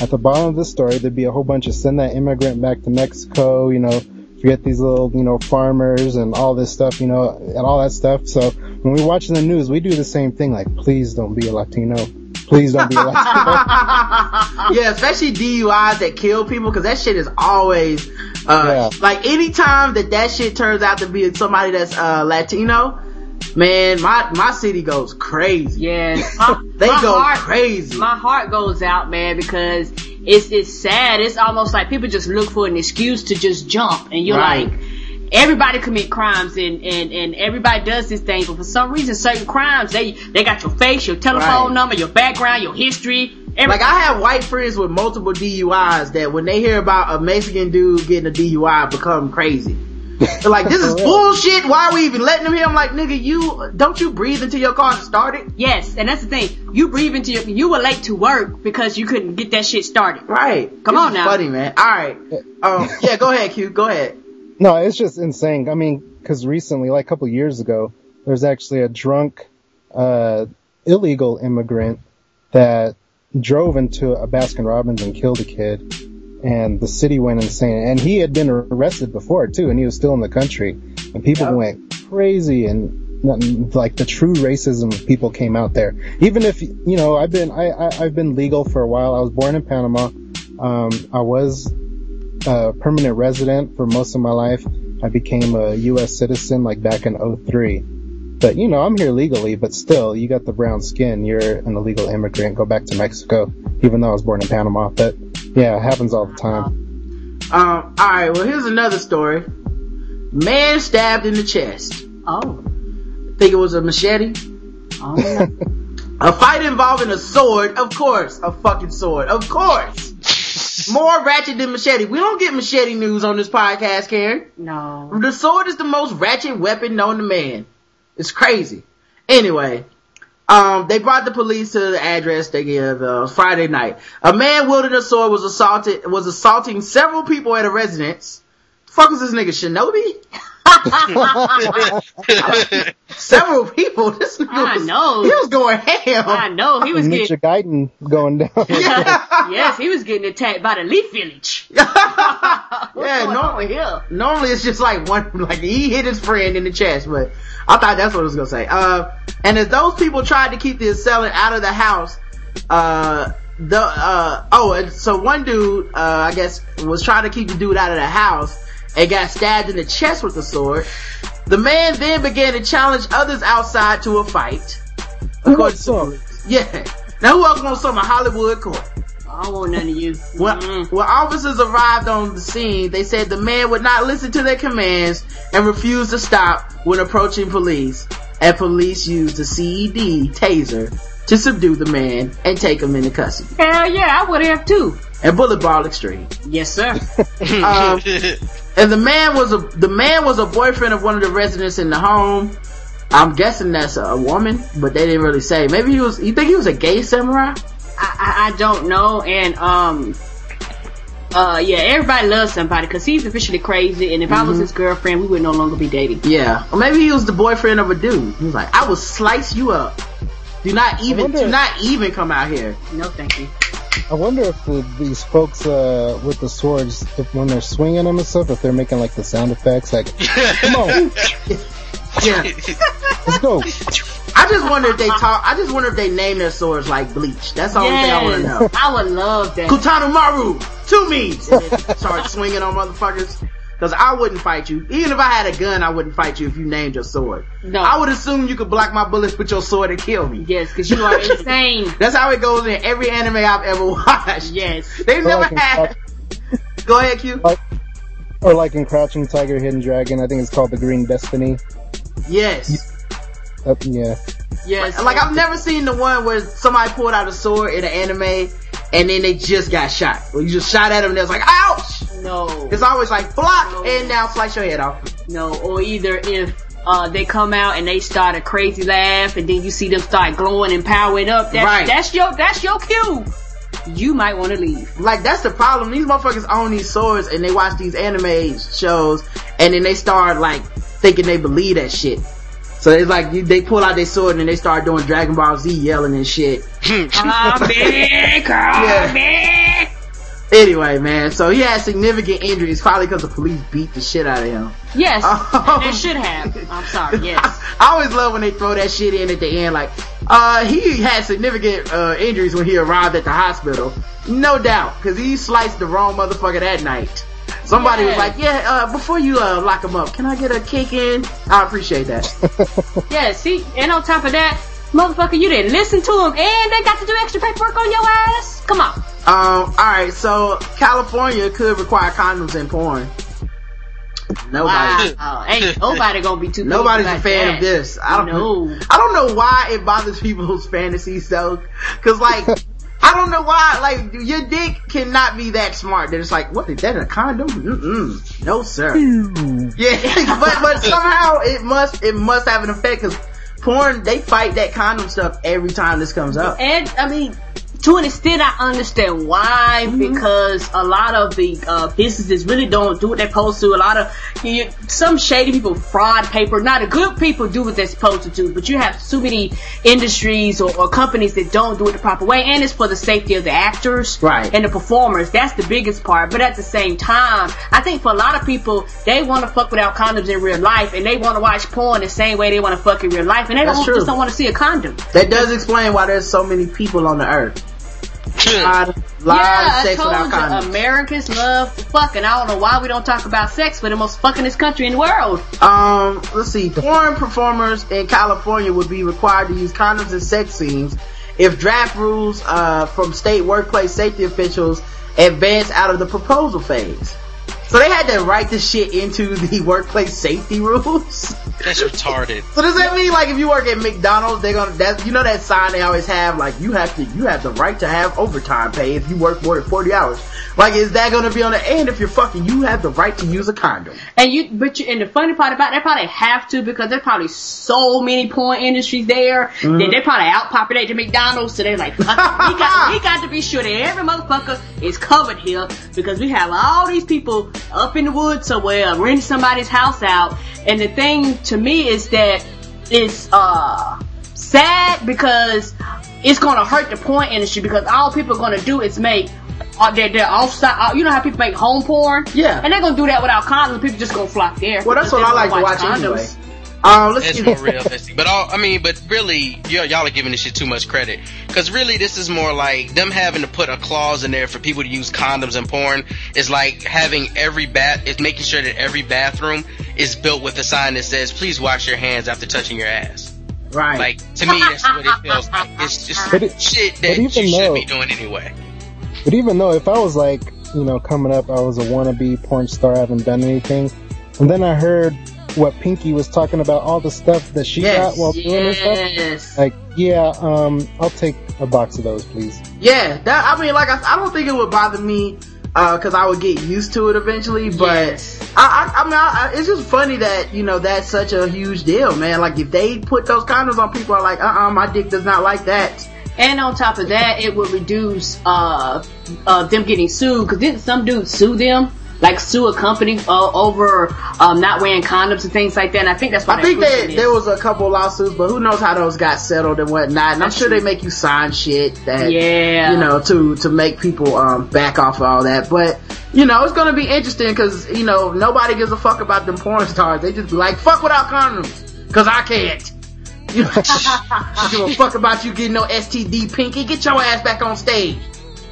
at the bottom of the story there'd be a whole bunch of send that immigrant back to Mexico, you know, forget these little, you know, farmers and all this stuff, you know, and all that stuff. So when we're watching the news, we do the same thing, like, please don't be a Latino. Please don't be a yeah, especially DUIs that kill people, because that shit is always, uh, Yeah. like anytime that that shit turns out to be somebody that's, uh, Latino, man, my, my city goes crazy. Yes. My, They my go heart, crazy. My heart goes out, man, because it's it's sad. It's almost like people just look for an excuse to just jump, and you're Right. like, everybody commit crimes, and, and and everybody does this thing, but for some reason, certain crimes they they got your face, your telephone Right. number, your background, your history. Everything. Like I have white friends with multiple DUIs that when they hear about a Mexican dude getting a DUI become crazy. They're like, this is bullshit. Why are we even letting him here? I'm like, nigga, you, don't you breathe into your car to start it? yes, and that's the thing. You breathe into your. You were late to work because you couldn't get that shit started. Right. Come This on now. Funny, man. Alright. Um, yeah, go ahead, Q. Go ahead. No, it's just insane. I mean, because recently, like a couple years ago, there was actually a drunk, uh, illegal immigrant that drove into a Baskin Robbins and killed a kid, and the city went insane. And he had been arrested before too, and he was still in the country, and people Yep. went crazy and like the true racism of people came out there. Even if you know, I've been I, I I've been legal for a while. I was born in Panama. Um, I was a permanent resident for most of my life. I became a U.S. citizen like back in 03. But you know, I'm here legally, but still, you got the brown skin. You're an illegal immigrant. Go back to Mexico, even though I was born in Panama. But yeah, it happens all the time. Um, alright, well here's another story. Man stabbed in the chest. Oh. I Think it was a machete? Oh. A fight involving a sword, of course. A fucking sword, of course. More ratchet than machete. We don't get machete news on this podcast, Karen. no. The sword is the most ratchet weapon known to man. It's crazy. Anyway, um, they brought the police to the address they gave uh, Friday night. A man wielding a sword was assaulted was assaulting several people at a residence. fuck was this nigga Shinobi? Several people. This nigga I was, know. He was going ham. I know he was Ninja getting. Gaiden going down. Yeah. yes, he was getting attacked by the Leaf Village. Yeah, normally, no- on here? Normally it's just like one, like he hit his friend in the chest, but I thought that's what I was gonna say. Uh, and as those people tried to keep the assailant out of the house, uh, the, uh, oh, and so one dude, uh, I guess was trying to keep the dude out of the house and got stabbed in the chest with a sword. The man then began to challenge others outside to a fight. Who According wants to some? police. Yeah. Now who else wants some of Hollywood court? I don't want none of you. When, Mm-mm. when officers arrived on the scene, they said the man would not listen to their commands and refused to stop when approaching police. And police used the CED taser to subdue the man and take him into custody. Hell yeah, I would have too. And bullet ball extreme. Yes, sir. Um, and the man was a the man was a boyfriend of one of the residents in the home. I'm guessing that's a, woman, but they didn't really say. Maybe he was. You think he was a gay samurai? I, I, I don't know, and um, uh, yeah, everybody loves somebody because he's officially crazy, and if I Mm-hmm. was his girlfriend, we would no longer be dating. Yeah. Or maybe he was the boyfriend of a dude. He was like, I will slice you up. Do not even, wonder- do not even come out here. No, thank you. I wonder if the, these folks uh, with the swords, if when they're swinging them and stuff, if they're making like the sound effects, like "Come on, Yeah. let's go." I just wonder if they talk, I just wonder if they name their swords like Bleach. That's all only thing I want to know. I would love that. Kutano Maru, to me. Start swinging on motherfuckers. Cause I wouldn't fight you. Even if I had a gun, I wouldn't fight you if you named your sword. No. I would assume you could block my bullets with your sword and kill me. Yes, because you are insane. That's how it goes in every anime I've ever watched. Yes. They've never like had. Go ahead, Q. Like, or like in Crouching Tiger, Hidden Dragon, I think it's called the Green Destiny. Yes. Yeah, Yes. Like I've never seen the one where somebody pulled out a sword in an anime and then they just got shot. Well, you just shot at them and they was like, ouch! No. It's always like block No. and now slice your head off. No, or either if uh, they come out and they start a crazy laugh, and then you see them start glowing and powering up. That's, Right. that's your that's your cue. You might want to leave. Like that's the problem. These motherfuckers own these swords and they watch these anime shows and then they start like thinking they believe that shit. So it's like you, they pull out their sword and they start doing Dragon Ball Z yelling and shit. Come back, come Yeah. back. Anyway, man, so he had significant injuries probably because the police beat the shit out of him. Yes, Oh. they should have. I'm sorry. Yes. I always love when they throw that shit in at the end. Like, uh, he had significant uh, injuries when he arrived at the hospital, no doubt, because he sliced the wrong motherfucker that night. Somebody was like, "Yeah, uh, before you uh, lock him up, can I get a kick in?" I appreciate that. Yeah. See, and on top of that, motherfucker, you didn't listen to him, and they got to do extra paperwork on your ass. Come on. Um, all right, so California could require condoms in porn. Nobody. Wow. Ain't nobody gonna be too. Nobody's a fan that. of this. I don't know. I don't know why it bothers people's fantasies though. Cause like, I don't know why, like, your dick cannot be that smart that it's like, what is that, a condom? Mm-mm. No sir. yeah, but, but somehow it must, it must have an effect cause porn, they fight that condom stuff every time this comes up. And I mean, to an extent, I understand why Mm-hmm. because a lot of the uh, businesses really don't do what they're supposed to. A lot of you, some shady people fraud paper. Not the good people do what they're supposed to do, but you have so many industries or, or companies that don't do it the proper way, and it's for the safety of the actors Right. and the performers. That's the biggest part. But at the same time, I think for a lot of people, they want to fuck without condoms in real life, and they want to watch porn the same way they want to fuck in real life, and they don't just don't want to see a condom. That does explain why there's so many people on the earth. Lot, of- lot yeah, of sex I without told you, condoms. Americans love fucking. I don't know why we don't talk about sex. We're the most fuckingest country in the world. Um, let's see. Porn performers in California would be required to use condoms in sex scenes if draft rules uh, from state workplace safety officials advance out of the proposal phase. So they had to write this shit into the workplace safety rules. That's retarded. So does that mean like if you work at McDonald's, they're gonna that you know that sign they always have like you have to you have the right to have overtime pay if you work more than forty hours. Like is that gonna be on the end if you're fucking you have the right to use a condom? And you, but you, and the funny part about it, they probably have to because there's probably so many porn industries there Mm-hmm. that they probably outpopulate the McDonald's. So they're like, fuck we got, we got to be sure that every motherfucker is covered here because we have all these people up in the woods somewhere, rent somebody's house out. And the thing to me is that it's uh sad because it's gonna hurt the porn industry because all people are gonna do is make uh, their their offside. Uh, you know how people make home porn? Yeah. And they're gonna do that without condoms. People just gonna flock there. Well, that's what I like to watch condoms. anyway. Um, let's It's get more realistic, but all I mean, but really, y'all, y'all are giving this shit too much credit. Because really, this is more like them having to put a clause in there for people to use condoms in porn. Is like having every bath. It's making sure that every bathroom is built with a sign that says, "Please wash your hands after touching your ass." right. Like to me, that's what it feels like. It's just But it- shit but that you even should though- be doing anyway. But even though if I was like, you know, coming up, I was a wannabe porn star, I haven't done anything, and then I heard what Pinky was talking about, all the stuff that she Yes. got while doing her stuff. Yes. Like, yeah, um, I'll take a box of those, please. Yeah, that I mean, like I, I don't think it would bother me because I would get used to it eventually. But Yes. I, I, I mean, I, I, it's just funny that you know that's such a huge deal, man. Like if they put those condoms on, people are like, uh, uh my dick does not like that. And on top of that, it would reduce uh, uh, them getting sued because didn't some dudes sue them, like sue a company uh, over um, not wearing condoms and things like that? And I think that's why I think they're that there was a couple lawsuits, but who knows how those got settled and whatnot. And I'm That's sure true. they make you sign shit that, Yeah. you know, to to make people um back off of all that. But you know, it's gonna be interesting because you know nobody gives a fuck about them porn stars. They just be like, fuck without condoms, cause I can't. You know, give a fuck about you getting no STD, Pinky. Get your ass back on stage.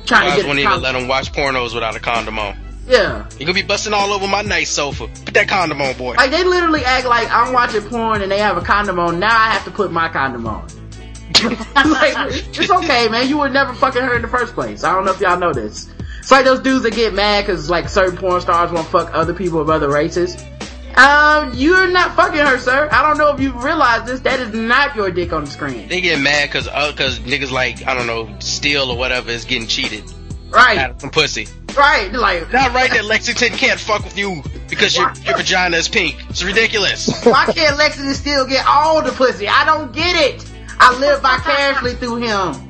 Trying I to get won't even let them watch pornos without a condom on. Yeah. You're gonna be busting all over my nice sofa. Put that condom on, boy. Like they literally act like I'm watching porn and they have a condom on. Now I have to put my condom on. like it's okay, man. You were never fucking her in the first place. I don't know if y'all know this. It's like those dudes that get mad because like certain porn stars won't fuck other people of other races. Um, you're not fucking her, sir. I don't know if you realize this. That is not your dick on the screen. They get mad cause, uh, cause niggas like, I don't know, Steele or whatever is getting cheated Right, out of some pussy. Right. Like, Not right that Lexington can't fuck with you because your, your vagina is pink. It's ridiculous. why can't Lexington still get all the pussy? I don't get it. I live vicariously through him.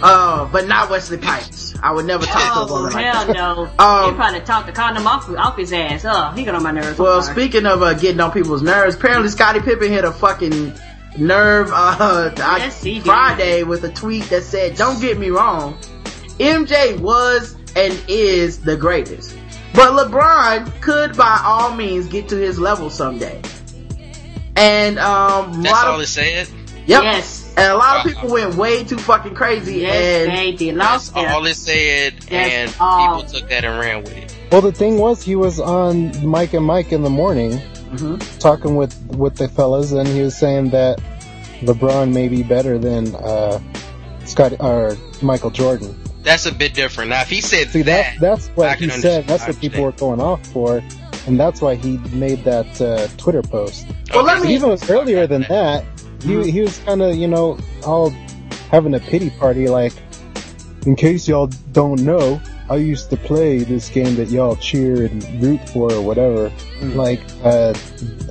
Uh, but not Wesley Pipes. I would never talk to a Oh woman like hell that. no! Um, he probably talked the condom off, off his ass. Oh, he got on my nerves. Well, sorry. speaking of uh, getting on people's nerves, apparently Scottie Pippen hit a fucking nerve uh, Yes, he. Friday with a tweet that said, "Don't get me wrong, MJ was and is the greatest, but LeBron could by all means get to his level someday." And um, a That's lot all of it said. yep, Yes. and a lot of people went way too fucking crazy. Yes, and they did. That's Lost it. all it said, and all. people took that and ran with it. Well, the thing was, he was on Mike and Mike in the morning, Mhm. talking with with the fellas, and he was saying that LeBron may be better than uh, Scott or Michael Jordan. That's a bit different. Now, if he said See, that, that that's I what he said. That's what people were going off for, and that's why he made that uh, Twitter post. Well, let me- But even was earlier than that, he he was kind of you know all having a pity party. Like, in case y'all don't know, I used to play this game that y'all cheer and root for or whatever. Mm. Like, uh,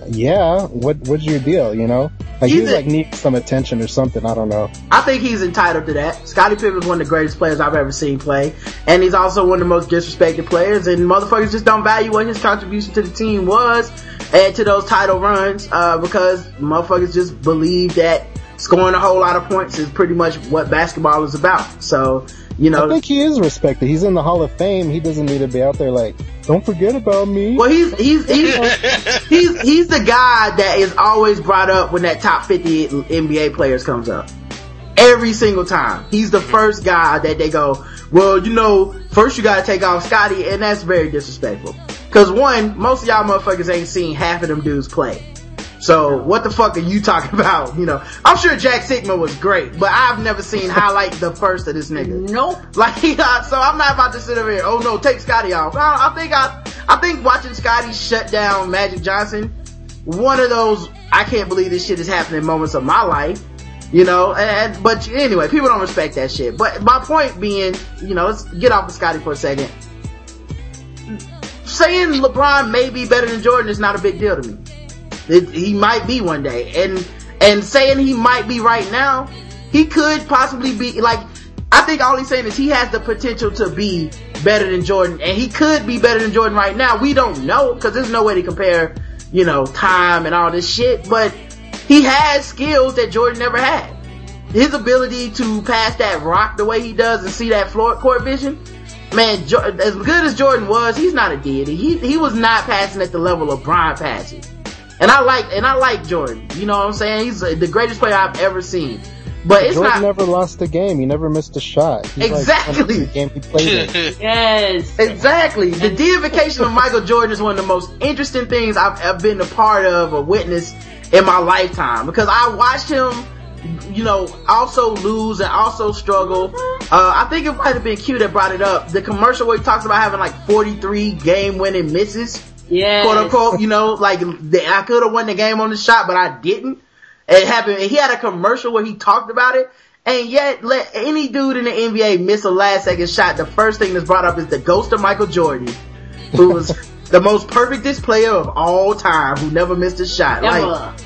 yeah, what what's your deal? You know, like he He's a- like needing some attention or something. I don't know. I think he's entitled to that. Scottie Pippen's one of the greatest players I've ever seen play, and he's also one of the most disrespected players. And motherfuckers just don't value what his contribution to the team was and to those title runs uh, because motherfuckers just believe that scoring a whole lot of points is pretty much what basketball is about. So you I think he is respected. He's in the Hall of Fame. He doesn't need to be out there like, don't forget about me. well he's he's he's he's he's the guy that is always brought up when that top fifty NBA players comes up. every single time. He's the first guy that they go, well, you know, first you gotta take off Scotty, and that's very disrespectful. Cause one, most of y'all motherfuckers ain't seen half of them dudes play. So what the fuck are you talking about? You know, I'm sure Jack Sikma was great, but I've never seen highlight the first of this nigga. Nope. Like, uh, so I'm not about to sit over here. Oh no, take Scotty off. I, I think I, I think watching Scotty shut down Magic Johnson, one of those I can't believe this shit is happening moments of my life. You know, and but anyway, people don't respect that shit. But my point being, you know, let's get off of Scotty for a second. Saying LeBron may be better than Jordan is not a big deal to me. He might be one day, and and saying he might be right now, he could possibly be like I think all he's saying is he has the potential to be better than Jordan, and he could be better than Jordan right now. We don't know because there's no way to compare, you know, time and all this shit. But he has skills that Jordan never had. His ability to pass that rock the way he does and see that floor court vision, man. As good as Jordan was, he's not a deity. He he was not passing at the level of Brian passing. And I like and I like Jordan. You know what I'm saying? He's uh, the greatest player I've ever seen. But it's Jordan not never lost a game. He never missed a shot. He's Exactly. Like, the game he played in. Yes. Exactly. The deification of Michael Jordan is one of the most interesting things I've, I've been a part of or witnessed in my lifetime because I watched him, you know, also lose and also struggle. Uh, I think it might have been Q that brought it up. The commercial where he talks about having like 43 game winning misses, Yes. quote unquote, you know, like the, I could have won the game on the shot, but I didn't. It happened. He had a commercial where he talked about it. And yet, let any dude in the NBA miss a last second shot, the first thing that's brought up is the ghost of Michael Jordan, who was the most perfectest player of all time, who never missed a shot. Like,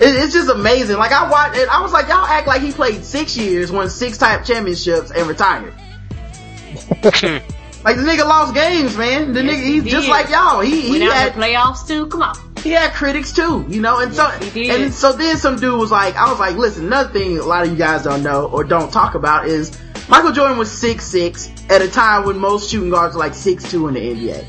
it, it's just amazing. Like I watched it, I was like, y'all act like he played six years, won six type championships, and retired. like the nigga lost games, man. The Yes, nigga, he he's just did. like y'all. He he Went had playoffs too. Come on. he had critics too, you know, and so Yes, he did. and so then some dude was like, I was like, listen, another thing a lot of you guys don't know or don't talk about is Michael Jordan was six six at a time when most shooting guards were like six two in the NBA.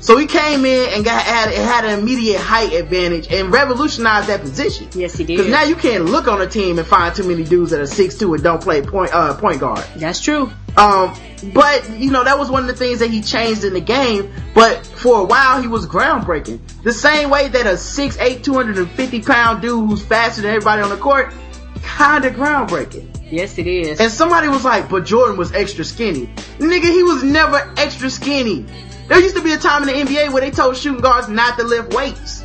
So he came in and got had had an immediate height advantage and revolutionized that position. Yes, he did. Because now you can't look on a team and find too many dudes that are six two and don't play point uh point guard. That's true. Um, but you know that was one of the things that he changed in the game. But for a while, he was groundbreaking. The same way that a 6'8", 250 pound dude who's faster than everybody on the court, kind of groundbreaking. Yes, it is. And somebody was like, "But Jordan was extra skinny." Nigga, he was never extra skinny. There used to be a time in the NBA where they told shooting guards not to lift weights.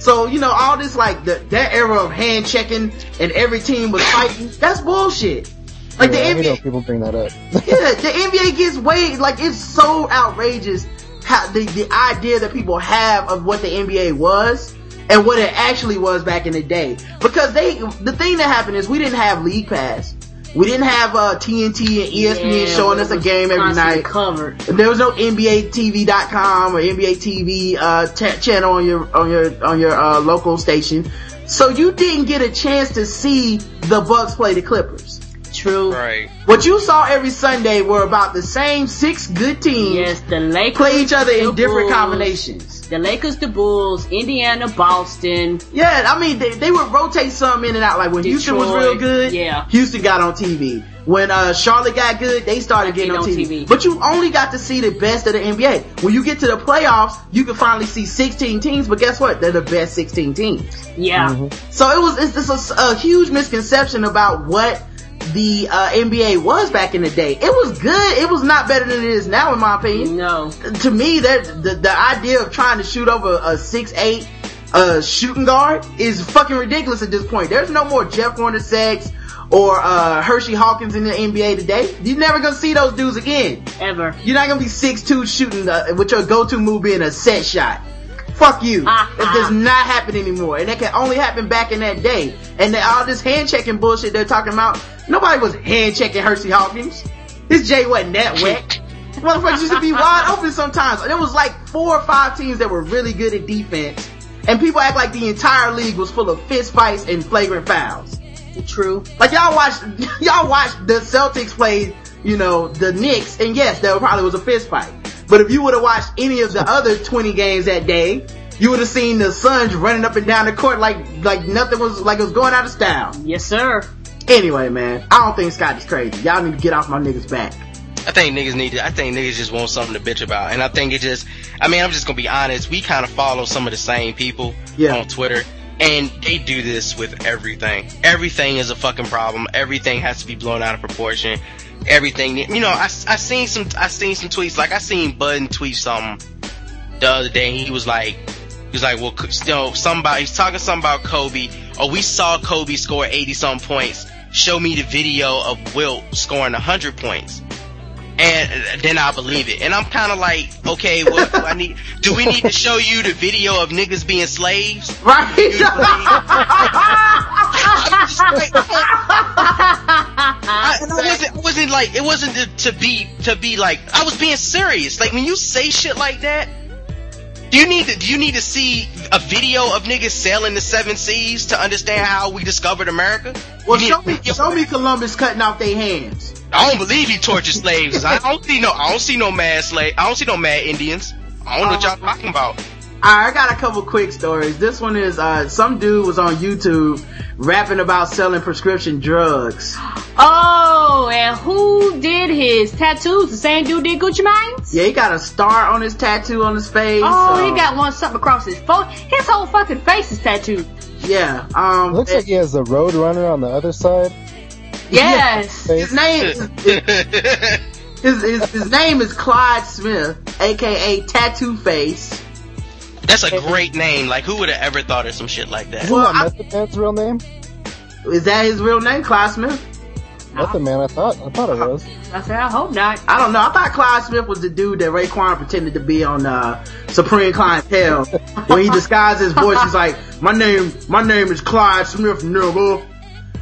So you know all this like the, that era of hand checking and every team was fighting. That's bullshit. Like Yeah, the NBA, people bring that up. yeah, the NBA gets way like it's so outrageous how the the idea that people have of what the NBA was and what it actually was back in the day. Because they the thing that happened is we didn't have League Pass. We didn't have uh, TNT and ESPN Yeah, showing us a game every night. Covered. There was no NBATV.com or NBA TV uh, t- channel on your on your on your uh, local station, so you didn't get a chance to see the Bucks play the Clippers. True. Right. What you saw every Sunday were about the same six good teams Yes, the Lakers play each other in different Bulls, combinations. The Lakers, the Bulls, Indiana, Boston. Yeah, I mean they, they would rotate some in and out. Like when Houston was real good, yeah. Houston got on TV. When uh, Charlotte got good, they started getting on Getting on TV. TV. But you only got to see the best of the NBA. When you get to the playoffs, you can finally see 16 teams. But guess what? They're the best 16 teams. Yeah. So it was it's just a, a huge misconception about what the uh, NBA was back in the day. It was good. It was not better than it is now, in my opinion. No. To me, that the, the idea of trying to shoot over a six eight uh, shooting guard is fucking ridiculous at this point. There's no more Jeff Hornacek or uh, Hersey Hawkins in the NBA today. You're never gonna see those dudes again. Ever. You're not gonna be six two shooting uh, with your go to move being a set shot. Fuck you. Ah, It does not happen anymore. And that can only happen back in that day. And all this hand checking bullshit they're talking about, nobody was hand checking Hersey Hawkins. His J wasn't that wet. Motherfuckers used to be wide open sometimes. There was like four or five teams that were really good at defense. And people act like the entire league was full of fist fights and flagrant fouls. True. Like y'all watched, y'all watched the Celtics play, you know, the Knicks, and yes, there probably was a fist fight. But if you would have watched any of the other 20 games that day, you would have seen the Suns running up and down the court like, like nothing was, like it was going out of style. Yes, sir. Anyway, man, I don't think Scott is crazy. Y'all need to get off my niggas back. I think niggas need to, I think niggas just want something to bitch about. And I think it just, I mean, I'm just gonna be honest, we kind of follow some of the same people Yeah. on Twitter. And they do this with everything. Everything is a fucking problem. Everything has to be blown out of proportion. Everything, you know, I, I seen some, I seen some tweets, like I seen Budden tweet something the other day. He was like, he was like, well, you know, somebody, he's talking something about Kobe. Or we saw Kobe score 80 some points. Show me the video of Wilt scoring 100 points and then I believe it. And I'm kind of like, okay, what do I need? Do we need to show you the video of niggas being slaves? Right? Believe- I, and I wasn't, I wasn't like, it wasn't to, to be, to be like, I was being serious. Like when you say shit like that, do you need to, do you need to see a video of niggas sailing the seven seas to understand how we discovered America? Well, show me, show me Columbus cutting off their hands. I don't believe he tortured slaves. I don't see no, I don't see no mad slave. I don't see no mad Indians. I don't know what uh-huh. y'all talking about. Alright, I got a couple quick stories. This one is, uh, some dude was on YouTube rapping about selling prescription drugs. Oh, and who did his tattoos? The same dude did Gucci Mane's? Yeah, he got a star on his tattoo on his face. Oh, um, he got one something across his phone. His whole fucking face is tattooed. Yeah, um, Looks like he has a road runner on the other side. Yes. his name is, his, his, his name is Clyde Smith, aka Tattoo Face. That's a great name. Like who would have ever thought of some shit like that? Isn't I- that Method Man's real name? Is that his real name, Clyde Smith? Method Man, I thought. I thought it was. I said, I hope not. I don't know. I thought Clyde Smith was the dude that Raekwon pretended to be on uh, Supreme Clientele. when he disguised his voice, he's like, "My name, my name is Clyde Smith, nigga."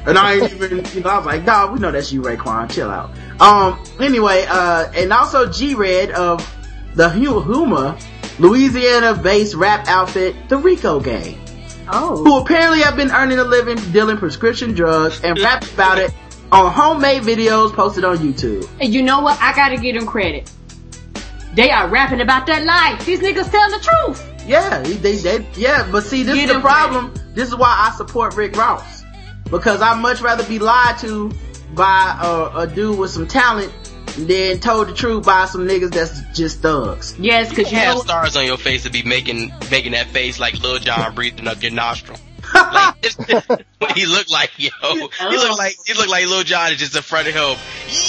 And I ain't even, you know, I was like, dog, we know that's you, Raekwon. Chill out. Um, anyway, uh, and also G-Red of the Hu- Houma, Louisiana-based rap outfit, the Rico Gang, Oh. who apparently have been earning a living dealing prescription drugs and rap about it on homemade videos posted on YouTube. And you know what? I gotta give them credit. They are rapping about that life. These niggas telling the truth. Yeah, they, they, yeah, but see, this Get is the problem. This is why I support Rick Ross because I'd much rather be lied to by a, a dude with some talent than told the truth by some niggas that's just thugs. Yes, cause you have know, stars on your face to be making making that face like Lil Jon breathing up your nostril. like what he look like, yo. He look like he look like Lil Jon is just in front of him.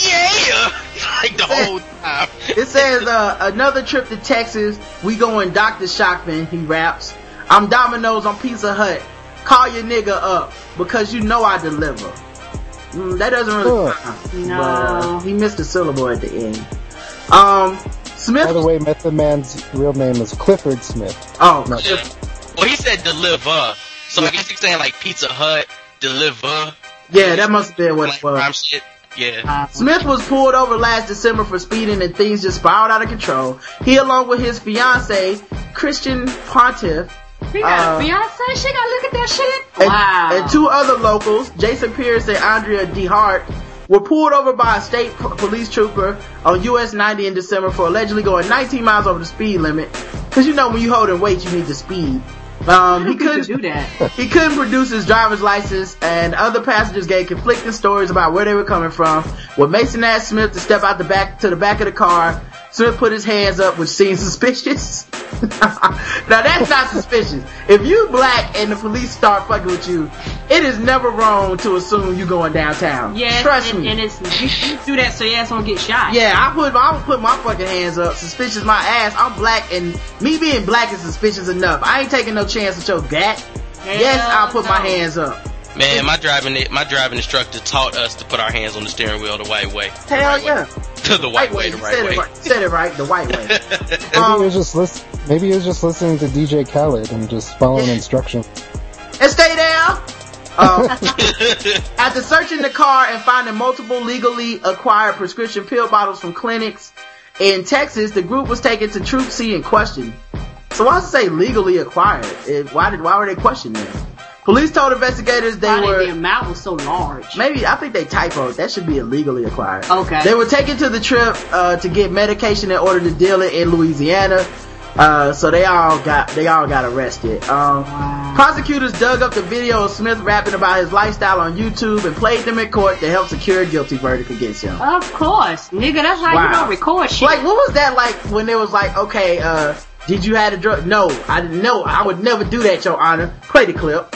Yeah, like the whole time. It says uh, another trip to Texas. We going Dr. Shockman. He raps. I'm Domino's on Pizza Hut. Call your nigga up because you know I deliver. Mm, that doesn't really. Huh. No. But, uh, he missed a syllable at the end. Um, Smith. By the way, Method Man's real name is Clifford Smith. oh, Not- Well, he said deliver, so I guess he's saying like Pizza Hut deliver. yeah, that must have been what like it was. rhyme shit. Yeah. Smith was pulled over last December for speeding and things just spiraled out of control. He along with his fiance, Christian Pontiff, we got uh, Beyonce. She gotta look at that shit. and, wow. and two other locals, Jason Pierce and Andrea DeHart, were pulled over by a state p- police trooper on US 90 in December for allegedly going 19 miles over the speed limit. Cause you know when you hold and wait, you need to speed. Um, he couldn't do that. he couldn't produce his driver's license, and other passengers gave conflicting stories about where they were coming from. When Mason asked Smith to step out the back to the back of the car, Smith put his hands up, which seemed suspicious. now that's not suspicious. If you black and the police start fucking with you, it is never wrong to assume you going downtown. Yes, trust and, me. and it's you, you do that so your ass won't get shot. Yeah, I put I would put my fucking hands up. Suspicious my ass. I'm black and me being black is suspicious enough. I ain't taking no chance with your gat. yes, I'll put my hands up. Man, my driving my driving instructor taught us to put our hands on the steering wheel the white way. The Hell right way. yeah. To the white way, You the said right it way. right. Said it right. The white way. Maybe Um, he was just listen- Maybe he was just listening to DJ Khaled and just following instructions. and stay there. Um, after searching the car and finding multiple legally acquired prescription pill bottles from clinics in Texas, the group was taken to Troop C and questioned. So why does it say legally acquired? It, why did why were they questioned them? Police told investigators they Why did were the amount was so large. maybe I think they typoed. That should be illegally acquired. Okay. They were taken to the trip uh, to get medication in order to deal it in Louisiana. Uh, so they all got they all got arrested. Um, Prosecutors dug up the video of Smith rapping about his lifestyle on YouTube and played them in court to help secure a guilty verdict against him. Of course, nigga. That's how Wow. you don't record shit. Like, what was that like when it was like, okay, uh, did you have a drug? No, I didn't know. I would never do that, Your Honor. Play the clip.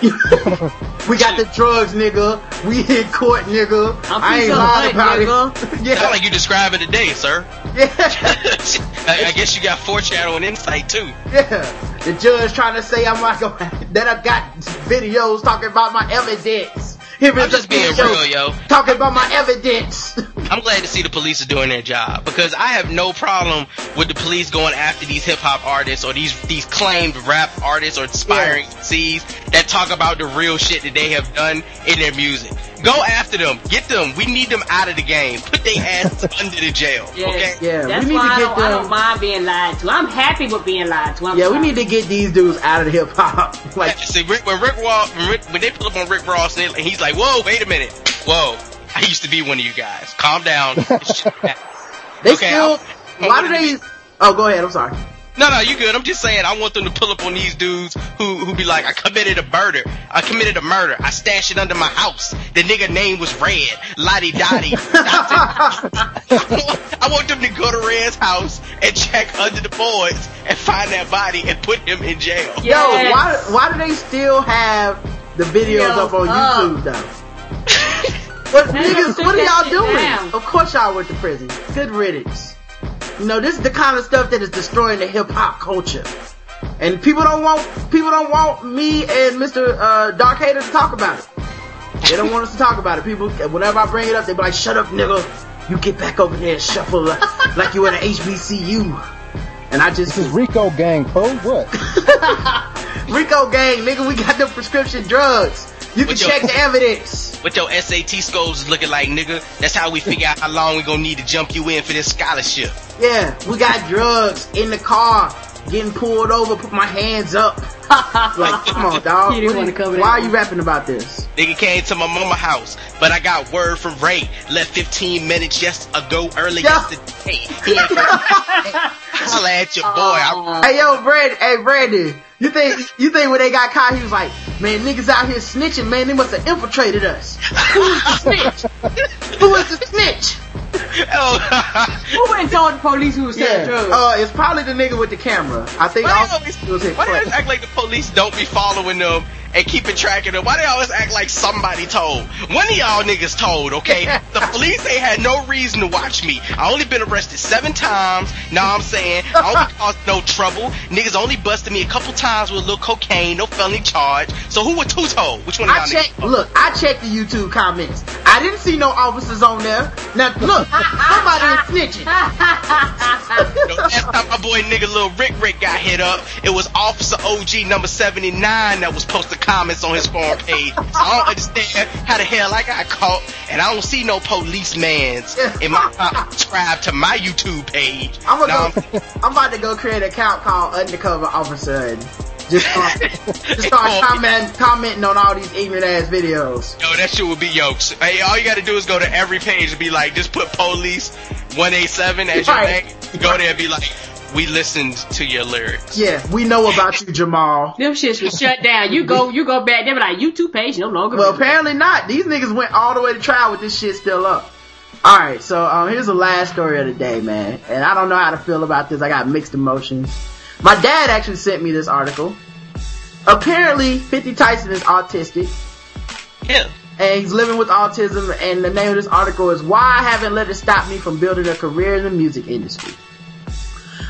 we got the drugs, nigga. We in court, nigga. I'm I ain't piece of lying butt, about it. Sound like you describe it today, sir. yeah, I, I guess you got foreshadowing insight too. yeah. The judge trying to say I'm like that. I got videos talking about my evidence. Here I'm just being real, yo. Talking about my evidence. I'm glad to see the police are doing their job because I have no problem with the police going after these hip hop artists or these these claimed rap artists or inspiring C's that talk about the real shit that they have done in their music. Go after them, get them. We need them out of the game. Put their asses under the jail. Okay. Yeah, That's we need why to I get don't, I them. don't mind being lied to. I'm happy with being lied to. I'm Yeah, we need to get these dudes out of the hip hop. Like, See, Rick, when Rick Ross, when, Rick, when they pull up on Rick Ross, and he's like, "Whoa, wait a minute, whoa, I used to be one of you guys. Calm down." they Okay, still. I'm- I'm why do they? Oh, go ahead. I'm sorry. No, no, you good. I'm just saying I want them to pull up on these dudes who who be like, I committed a murder. I committed a murder. I stashed it under my house. The nigga name was Red. Lottie Dottie. I want them to go to Red's house and check under the boards and find that body and put him in jail. Yo, why why do they still have the videos Videos up on up. YouTube though? But niggas, what are y'all doing? down. Of course y'all went to prison. Good riddance. You know, this is the kind of stuff that is destroying the hip hop culture. And people don't want people don't want me and Mr. Uh, Dark Hater to talk about it. They don't want us to talk about it. People, whenever I bring it up, they be like, "Shut up, nigga! You get back over there and shuffle like, like you in an HBCU." And I just This is Rico Gang, po. What? Rico gang, nigga, we got the prescription drugs. You can With your- check the evidence. What your SAT scores is looking like, nigga. That's how we figure out how long we gonna need to jump you in for this scholarship. Yeah, we got drugs in the car, getting pulled over, put my hands up. Like, come on, dog. You didn't wanna cover that Why are you rapping about this? Nigga came to my mama house, but I got word from Ray. Left 15 minutes just ago early Yeah. yesterday. Holla at your boy. I, Hey, yo, Brandon. hey, Brandon, you think, you think when they got caught, he was like, man, niggas out here snitching, man, they must have infiltrated us. Who is the snitch? Who is the snitch? oh, Who went and told the police who was selling Yeah, drugs? uh, it's probably the nigga with the camera. I think why all they always, it was his why they act like the police don't be following them and keeping track of them? Why they always act like somebody told? One of y'all niggas told, okay? the police ain't had no reason to watch me. I only been arrested seven times. Now I'm saying I only caused no trouble. Niggas only busted me a couple times with a little cocaine, no felony charge. So who was two told? Which one of y'all I checked. niggas? Look, I checked the YouTube comments. I didn't see no officers on there. Now look, somebody is snitching. The last time my boy nigga Lil Rick Rick got hit up, it was Officer OG number 79 that was posting comments on his forum page. So I don't understand how the hell I got caught, and I don't see no policeman's in my uh, subscribe to my YouTube page. I'm gonna go. I'm about to go create an account called Undercover Officer just start, just start comment, commenting on all these ignorant ass videos. Yo, that shit would be yokes. Hey, all you gotta do is go to every page and be like, just put police 187 as your Right. name. Go there and be like, we listened to your lyrics. Yeah, we know about you, Jamal. Them shits was shut down. You go, you go back. They be like YouTube page no longer. Well, relevant. apparently not. These niggas went all the way to trial with this shit still up. Alright, so um, here's the last story of the day, man. And I don't know how to feel about this. I got mixed emotions. My dad actually sent me this article. Apparently, 50 Tyson is autistic. Yeah. and he's living with autism. And the name of this article is "Why I Haven't Let It Stop Me from Building a Career in the Music Industry."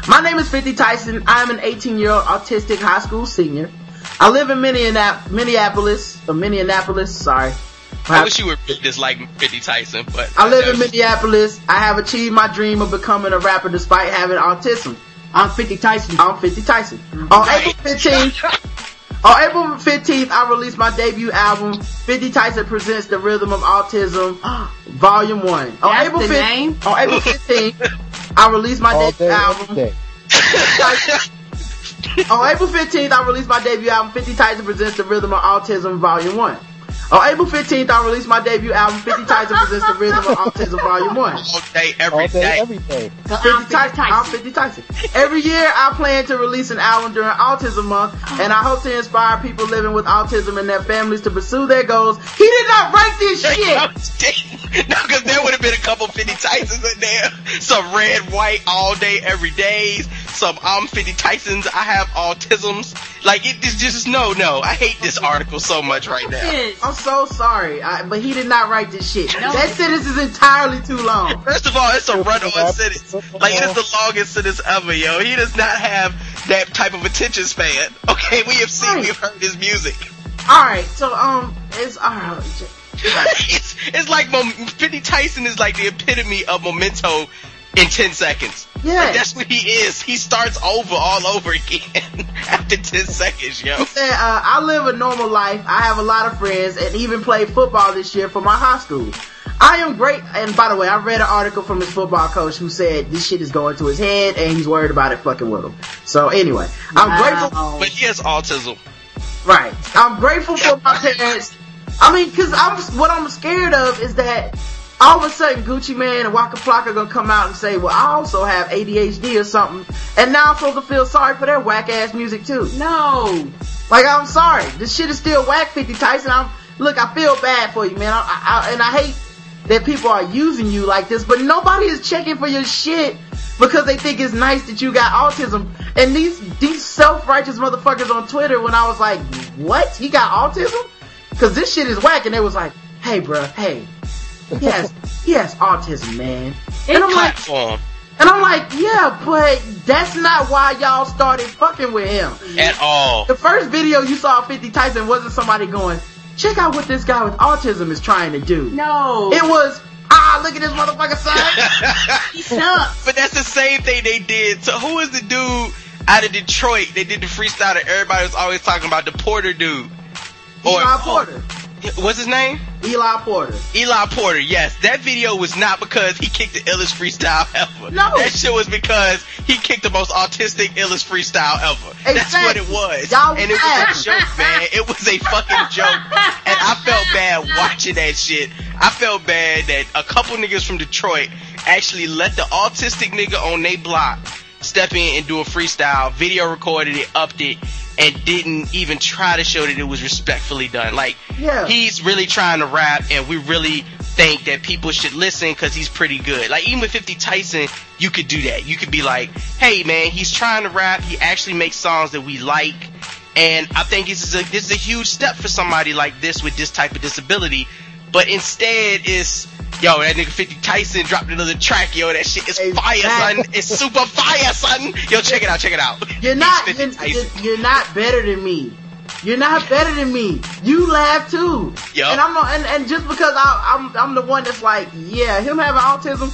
My name is 50 Tyson. I'm an 18 year old autistic high school senior. I live in Minneanap- Minneapolis, or uh, Minneapolis, sorry. I wish you would read this like 50 Tyson, but I live in Minneapolis. I have achieved my dream of becoming a rapper despite having autism. I'm 50 Tyson. I'm 50 Tyson. On April 15th, on April 15th, I released my debut album, 50 Tyson Presents the Rhythm of Autism, Volume 1. On That's April 15th, on April 15th, I released my All debut album. On April 15th, I released my debut album, 50 Tyson Presents the Rhythm of Autism, Volume 1. On April 15th, I released my debut album, 50 Tyson Presents the Rhythm of Autism, Volume 1. all day, All every day, day. every day. 50 I'm 50 Tyson. Tyson. I'm 50 Tyson. Every year I plan to release an album during Autism Month, and I hope to inspire people living with autism and their families to pursue their goals. He did not write this shit! no, because there would have been a couple 50 Tysons in there. Some red, white, all day, every days. Some I'm 50 Tysons. I have autisms. Like, it is just, no, no. I hate this article so much right now. I'm so sorry, I, but he did not write this shit. No. That sentence is entirely too long. First of all, it's a run-on sentence. Like, it is the longest sentence ever, yo. He does not have that type of attention span. Okay, we have seen, Right. we've heard his music. Alright, so, um, it's, alright. it's, it's like Mom- 50 Tyson is like the epitome of memento in 10 seconds. Yeah. Like, that's what he is. He starts over all over again after 10 seconds, yo. He said, uh, I live a normal life. I have a lot of friends and even played football this year for my high school. I am great. And by the way, I read an article from his football coach who said this shit is going to his head and he's worried about it fucking with him. So anyway, I'm grateful. But he has autism. Right. I'm grateful for my parents. I mean, cause I'm, what I'm scared of is that all of a sudden Gucci Mane and Waka Flocka gonna come out and say, well, I also have ADHD or something. And now I'm supposed to feel sorry for their whack ass music too. No. Like, I'm sorry. This shit is still whack 50 Tyson. I'm, look, I feel bad for you, man. I, I, and I hate that people are using you like this, but nobody is checking for your shit because they think it's nice that you got autism. And these, these self-righteous motherfuckers on Twitter, when I was like, what? He got autism? Cause this shit is whack. And they was like, hey, bruh, hey. He has, he has autism, man. And I'm like, Platform. and I'm like, yeah, but that's not why y'all started fucking with him. At all. The first video you saw of 50 Tyson wasn't somebody going, check out what this guy with autism is trying to do. No. It was, ah, look at this motherfucker son. he sucks. But that's the same thing they did. So who is the dude out of Detroit? They did the freestyle that everybody was always talking about, the Porter dude. Eli Porter. What's his name? Eli Porter. Eli Porter, yes. That video was not because he kicked the illest freestyle ever. No. That shit was because he kicked the most autistic, illest freestyle ever. That's what it Exactly. was. Y'all and it was mad. a joke, man. It was a fucking joke. And I felt bad watching that shit. I felt bad that a couple niggas from Detroit actually let the autistic nigga on they block step in and do a freestyle, video recorded it, upped it, and didn't even try to show that it was respectfully done. Like, Yeah. he's really trying to rap, and we really think that people should listen because he's pretty good. Like, even with 50 Tyson, you could do that. You could be like, hey man, he's trying to rap, he actually makes songs that we like, and I think this is a, this is a huge step for somebody like this with this type of disability. But instead, it's, yo, that nigga 50 Tyson dropped another track, yo, that shit is fire, son. It's super fire, son. Yo, check it out, check it out. You're not, you're, you're, not better than me. You're not better than me. You laugh too. Yup. And I'm not, and, and just because I, I'm, I'm the one that's like, yeah, him having autism,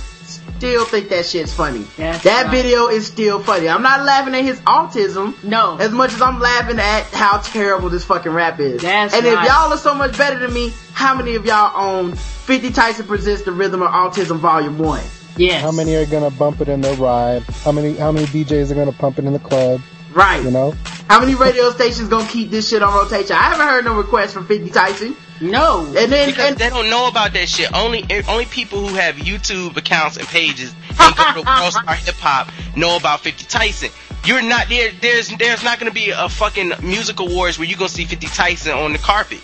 still think that shit's funny. That's that right. video is still funny. I'm not laughing at his autism. No. As much as I'm laughing at how terrible this fucking rap is. That's and if y'all are so much better than me, how many of y'all own 50 Tyson Presents the Rhythm of Autism Volume 1? Yes. How many are gonna bump it in their ride? How many how many DJs are gonna pump it in the club? Right. You know? How many radio stations gonna keep this shit on rotation? I haven't heard no requests from 50 Tyson. No. And then, Because and, they don't know about that shit. Only only people who have YouTube accounts and pages and go to World Star Hip Hop know about 50 Tyson. You're not there. There's there's not gonna be a fucking music awards where you're gonna see 50 Tyson on the carpet.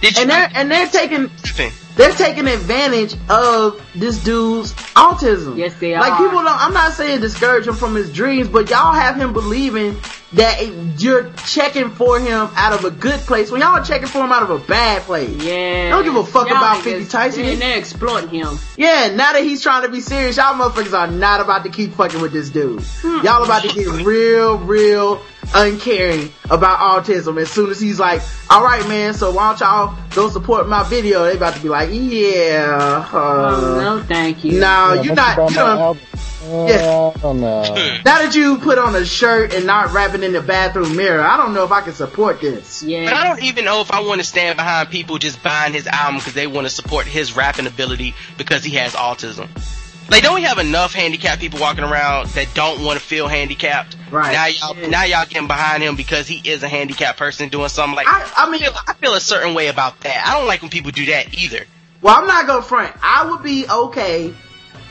Did you? and they're, and they're taking, Tripping. they're taking advantage of this dude's autism. Yes, they are. Like people don't, I'm not saying discourage him from his dreams, but y'all have him believing that it, you're checking for him out of a good place when y'all are checking for him out of a bad place. Yeah. Don't give a fuck Y'all about niggas- 50 Tyson. And they're exploiting him. Yeah, now that he's trying to be serious, y'all motherfuckers are not about to keep fucking with this dude. Hmm. Y'all about to get real, real uncaring about autism as soon as he's like, alright man, so why don't y'all go support my video? They about to be like, yeah, Oh, uh, no, thank you. no, Yeah, you're not, you my don't, album- Uh, Yeah. I don't now that you put on a shirt and not rapping in the bathroom mirror, I don't know if I can support this. But I don't even know if I want to stand behind people just buying his album because they want to support his rapping ability because he has autism. Like, don't we have enough handicapped people walking around that don't want to feel handicapped? Right. Now y'all, Yeah. now y'all getting behind him because he is a handicapped person doing something like. I, I mean, feel, I feel a certain way about that. I don't like when people do that either. Well, I'm not gonna front. I would be okay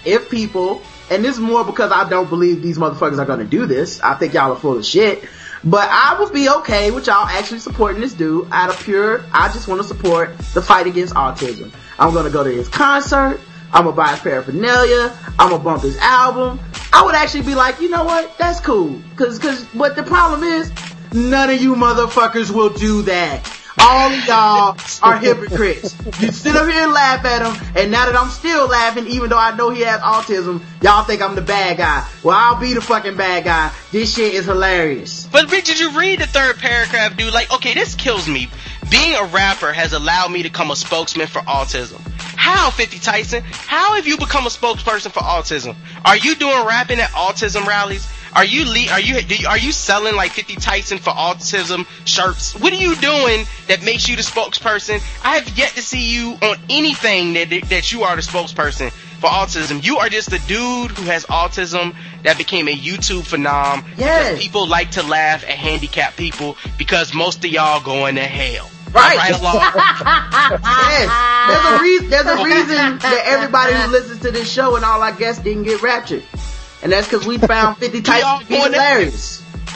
if people, and this is more because I don't believe these motherfuckers are gonna do this. I think y'all are full of shit. But I would be okay with y'all actually supporting this dude out of pure, I just want to support the fight against autism. I'm gonna go to his concert. I'm gonna buy his paraphernalia. I'm gonna bump his album. I would actually be like, you know what? That's cool. Cause, cause, but the problem is, none of you motherfuckers will do that. All of y'all are hypocrites. You sit up here and laugh at him, and now that I'm still laughing, even though I know he has autism, y'all think I'm the bad guy. Well, I'll be the fucking bad guy. This shit is hilarious. But Rick, did you read the third paragraph, dude? Like, okay, this kills me Being a rapper has allowed me to become a spokesman for autism. How, 50 Tyson? How have you become a spokesperson for autism? Are you doing rapping at autism rallies? Are you le- are you do you- are you selling like 50 Tyson for autism shirts? What are you doing that makes you the spokesperson? I have yet to see you on anything that that you are the spokesperson for autism. You are just a dude who has autism that became a YouTube phenom. Yes. Because people like to laugh at handicapped people because most of y'all going to hell. Right. Right along. yes. There's a reason. There's a reason that everybody who listens to this show and all our guests didn't get raptured, and that's because we found 50 Tyson to be hilarious.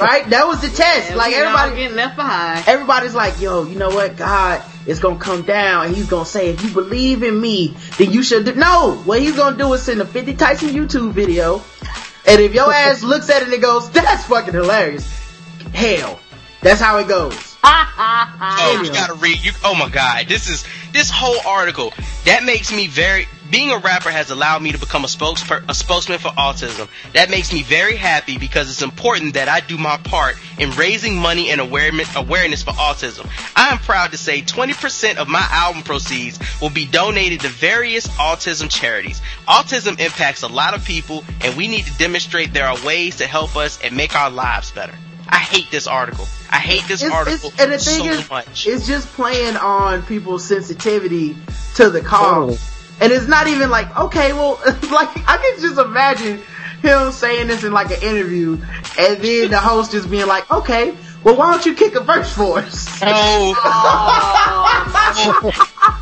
right? That was the test. And like everybody, getting left behind. everybody's like, yo, you know what? God is gonna come down and he's gonna say, if you believe in me, then you should do. No, what he's gonna do is send a 50 Tyson YouTube video, and if your ass looks at it and goes, that's fucking hilarious, hell, that's how it goes. Oh, you gotta read. You, oh my god, this is this whole article that makes me very. Being a rapper has allowed me to become a spokesper, a spokesman for autism. That makes me very happy because it's important that I do my part in raising money and awareness awareness for autism. I am proud to say 20% of my album proceeds will be donated to various autism charities. Autism impacts a lot of people, and we need to demonstrate there are ways to help us and make our lives better. I hate this article. I hate this It's- article it's- and the thing so is, much. it's just playing on people's sensitivity to the cause. Totally. And it's not even like, okay, well, like, I can just imagine him saying this in like an interview, and then the host just being like, okay, well, why don't you kick a verse for us? No, Oh,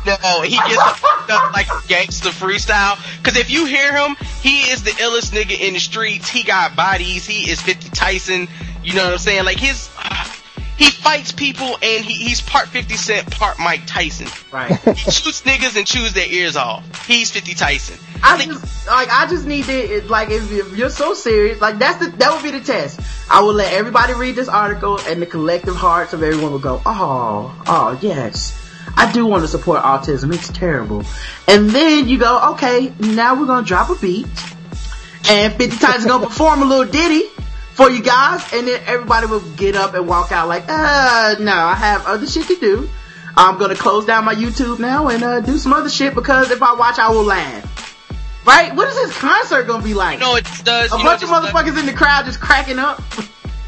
no, he gets up like gangster freestyle. Cause if you hear him, he is the illest nigga in the streets. He got bodies. He is 50 Tyson. You know what I'm saying? Like his, he fights people and he, he's part 50 Cent, part Mike Tyson. Right. He shoots niggas and chews their ears off. He's 50 Tyson. I think- just like I just need to like if, if you're so serious, like that's the that would be the test. I will let everybody read this article, and the collective hearts of everyone will go, oh, oh yes, I do want to support autism. It's terrible. And then you go, okay, now we're gonna drop a beat, and 50 times gonna perform a little ditty for you guys, and then everybody will get up and walk out like, uh, no, I have other shit to do. I'm gonna close down my YouTube now and uh, do some other shit because if I watch, I will laugh. Right? What is this concert gonna be like? You know it does. a you know bunch of what this does? motherfuckers in the crowd just cracking up.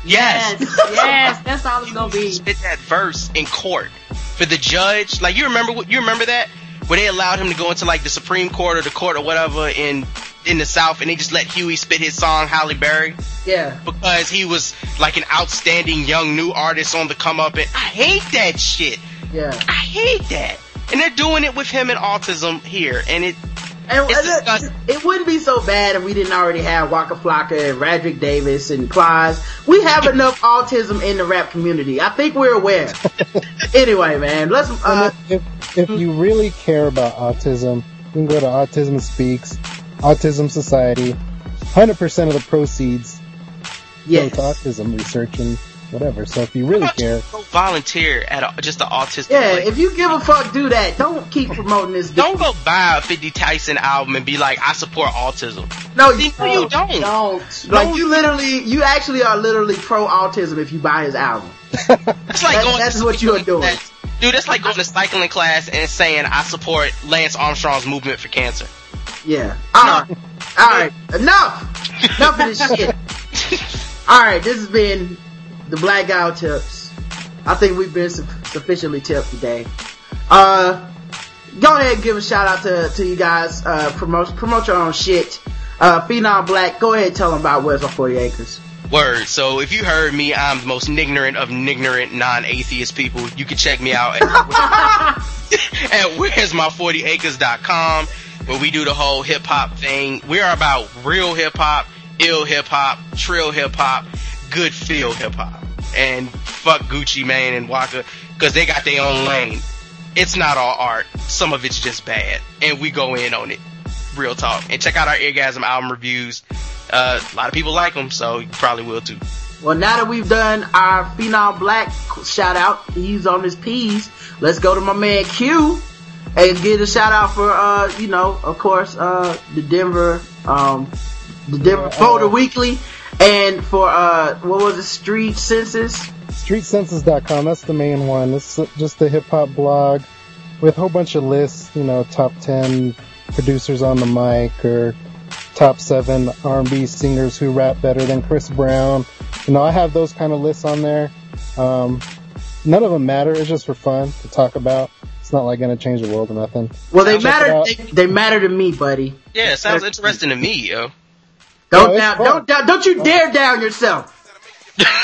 Yes. yes, yes, that's all it's gonna be. spit that verse in court for the judge. Like you remember what you remember that where they allowed him to go into like the Supreme Court or the court or whatever in in the South, and they just let Huey spit his song Halle Berry Yeah. because he was like an outstanding young new artist on the come up. And I hate that shit. Yeah. I hate that. And they're doing it with him and autism here, and it And It's and it, it wouldn't be so bad if we didn't already have Waka Flocka and Radric Davis and Plies. We have enough autism in the rap community. I think we're aware. anyway, man, let's. Uh, if, if, if you really care about autism, you can go to Autism Speaks, Autism Society. 100% of the proceeds yes. go to autism research and whatever. So if you really care, go volunteer at a, just the autistic. Yeah, place. if you give a fuck, do that. Don't keep promoting this. don't go buy a 50 Tyson album and be like, I support autism. No, See, no, you don't. Don't. Like you literally, you actually are literally pro autism if you buy his album. It's like That- going that's to what you are cycling doing. class. Dude, that's like going to cycling class and saying I support Lance Armstrong's movement for cancer. Yeah. Alright. Alright. Enough! Enough of this shit. Alright, this has been the Black Guy Tips. I think we've been su- sufficiently tipped today. Uh, go ahead and give a shout out to, to you guys. Uh, promote, promote your own shit. Uh, Phenom Blak, go ahead and tell them about Where's My 40 Acres. Word. So if you heard me, I'm the most ignorant of ignorant non-atheist people. You can check me out at, at where's my 40acres.com where we do the whole hip hop thing. We are about real hip hop, ill hip hop, trill hip hop, good feel hip hop. And fuck Gucci Mane and Waka cause they got their own lane. It's not all art. Some of it's just bad. And we go in on it. Real talk. And check out our Eargasm album reviews. Uh, a lot of people like them, so you probably will too. Well, now that we've done our Phenom Blak shout out, he's on his P's. Let's go to my man Q and get a shout out for, uh, you know, of course, uh, the Denver, um, the Denver Boulder Weekly, and for uh, what was it, Street Census? StreetCensus.com, that's the main one. It's just a hip hop blog with a whole bunch of lists, you know, top 10 producers on the mic or top 7 R&B singers who rap better than Chris Brown. You know, I have those kind of lists on there. Um, none of them matter. It's just for fun to talk about. It's not like going to change the world or nothing. Well, they Check matter. They, they matter to me, buddy. Yeah, sounds interesting to me, yo. Don't it's down, don't down, don't you dare down yourself.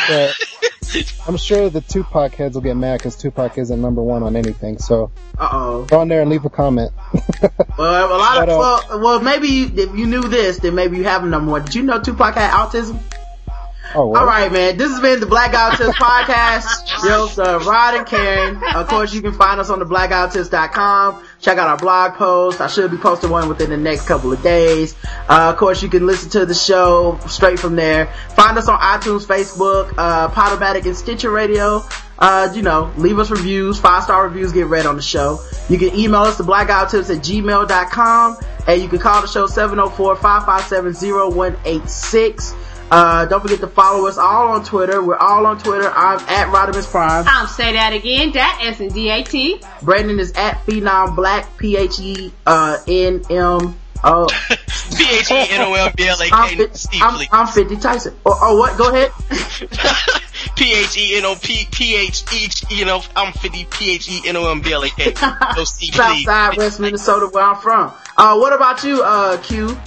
But I'm sure the Tupac heads will get mad because Tupac isn't number one on anything. So Uh oh. go on there and leave a comment. Well, a lot of Shut well, well, maybe you, if you knew this, then maybe you have number one. Did you know Tupac had autism? Oh, what? All right, man. This has been the Black Guy Autist podcast. Yo, uh, Rod and Karen. Of course, you can find us on the blackoutist.com. Check out our blog post. I should be posting one within the next couple of days. Uh, of course, you can listen to the show straight from there. Find us on iTunes, Facebook, uh, Podomatic, and Stitcher Radio. Uh, you know, leave us reviews. Five star reviews get read on the show. You can email us to blackguywhotips at gmail.com and you can call the show 704-557-0186. Uh, don't forget to follow us all on Twitter. We're all on Twitter. I'm at Rodimus Prime. I'll say that again. That S and D A T. Brandon is at Phenom Blak, P-H-E, uh, N-M, oh, P H E N O L B L A I'm, K. fi- Steve, I'm, please. I'm 50 Tyson. Oh, oh, what? Go ahead. P H E N O P P H H E N O. I'm 50 P H E N O M B L A K. So Steve, please. Southside, West Minnesota, where I'm from. Uh, what about you, uh, Q?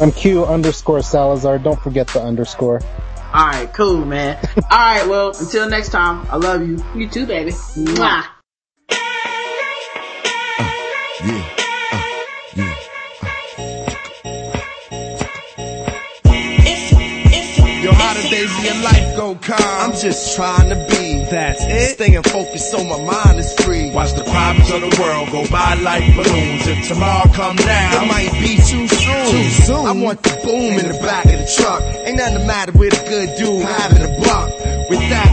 I'm Q underscore Salazar. Don't forget the underscore. Alright, cool, man. Alright, well, until next time, I love you. You too, baby. Mwah. Life go, calm? I'm just trying to be. That's it. Staying focused so my mind is free. Watch the problems of the world go by like balloons. If tomorrow come now, it might be too soon. Too soon. I want the boom in the back of the truck. Ain't nothing the matter with a good dude having a buck.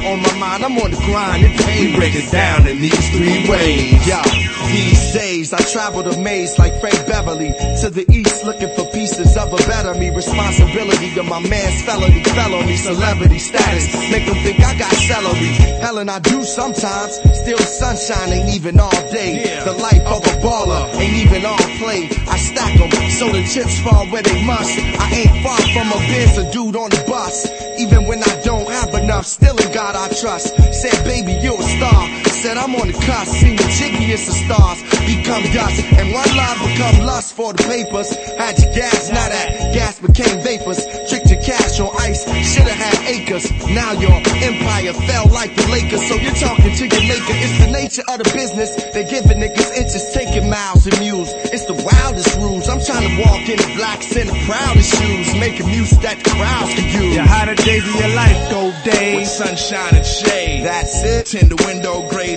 On my mind, I'm on the grind and pain We break it down in these three ways. Yeah. These days I travel the maze like Frank Beverly to the east looking for pieces of a better me. Responsibility of my man's felony, felony, celebrity status. Make them think I got celery. Helen, I do sometimes. Still sunshine ain't even all day. The life of a baller ain't even all play. I stack them so the chips fall where they must. I ain't far from a Benz, a dude on the bus. Even when I don't have enough, still in God I trust. Said, baby, you're a star. Said, I'm on the cusp. The jiggiest of stars become dust. And one love become lust for the papers. Had your gas, now that gas became vapors. Tricked your cash on ice, should've had acres. Now your empire fell like the Lakers. So you're talking to your maker. It's the nature of the business. They giving niggas inches, taking miles and mules. It's the wildest rules. I'm trying to walk in the blacks in the proudest shoes. Making music that the crowds can use. How the days of your life go, With days. sunshine and shade. That's it. Tender window grades and Kool-Aid.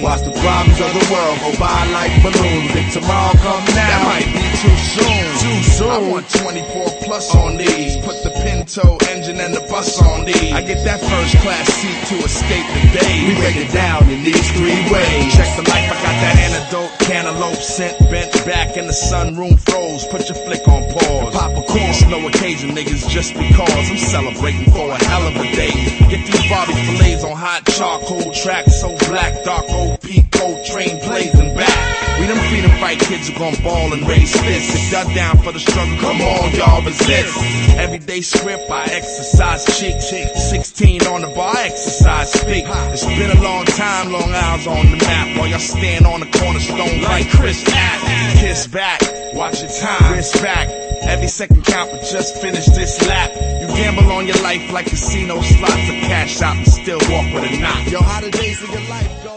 Watch the problems of the world go by like balloons. If tomorrow come now, that might be too soon. Too soon. I want 24 plus on these. Put the Pinto engine and the bus on these. I get that first class seat to escape the day. We break it down in these three ways. Check the life, I got that antidote. Cantaloupe scent bent back in the sunroom froze. Put your flick on pause. Pop a. It's no occasion, niggas, just because I'm celebrating for a hell of a day. Get these Bobby fillets on hot charcoal tracks, so black, dark old Pico train blazing back. We them freedom fight kids who gon' ball and raise fists. If y'all down for the struggle, come on, y'all resist. Everyday script, I exercise cheek. 16 on the bar, I exercise speak. It's been a long time, long hours on the map. While y'all stand on the cornerstone like Chris Pat. Kiss back, watch your time, wrist back. Every second count, but just finish this lap. You gamble on your life like casino slots, a cash out and still walk with a knock. Yo, how the days of your life go?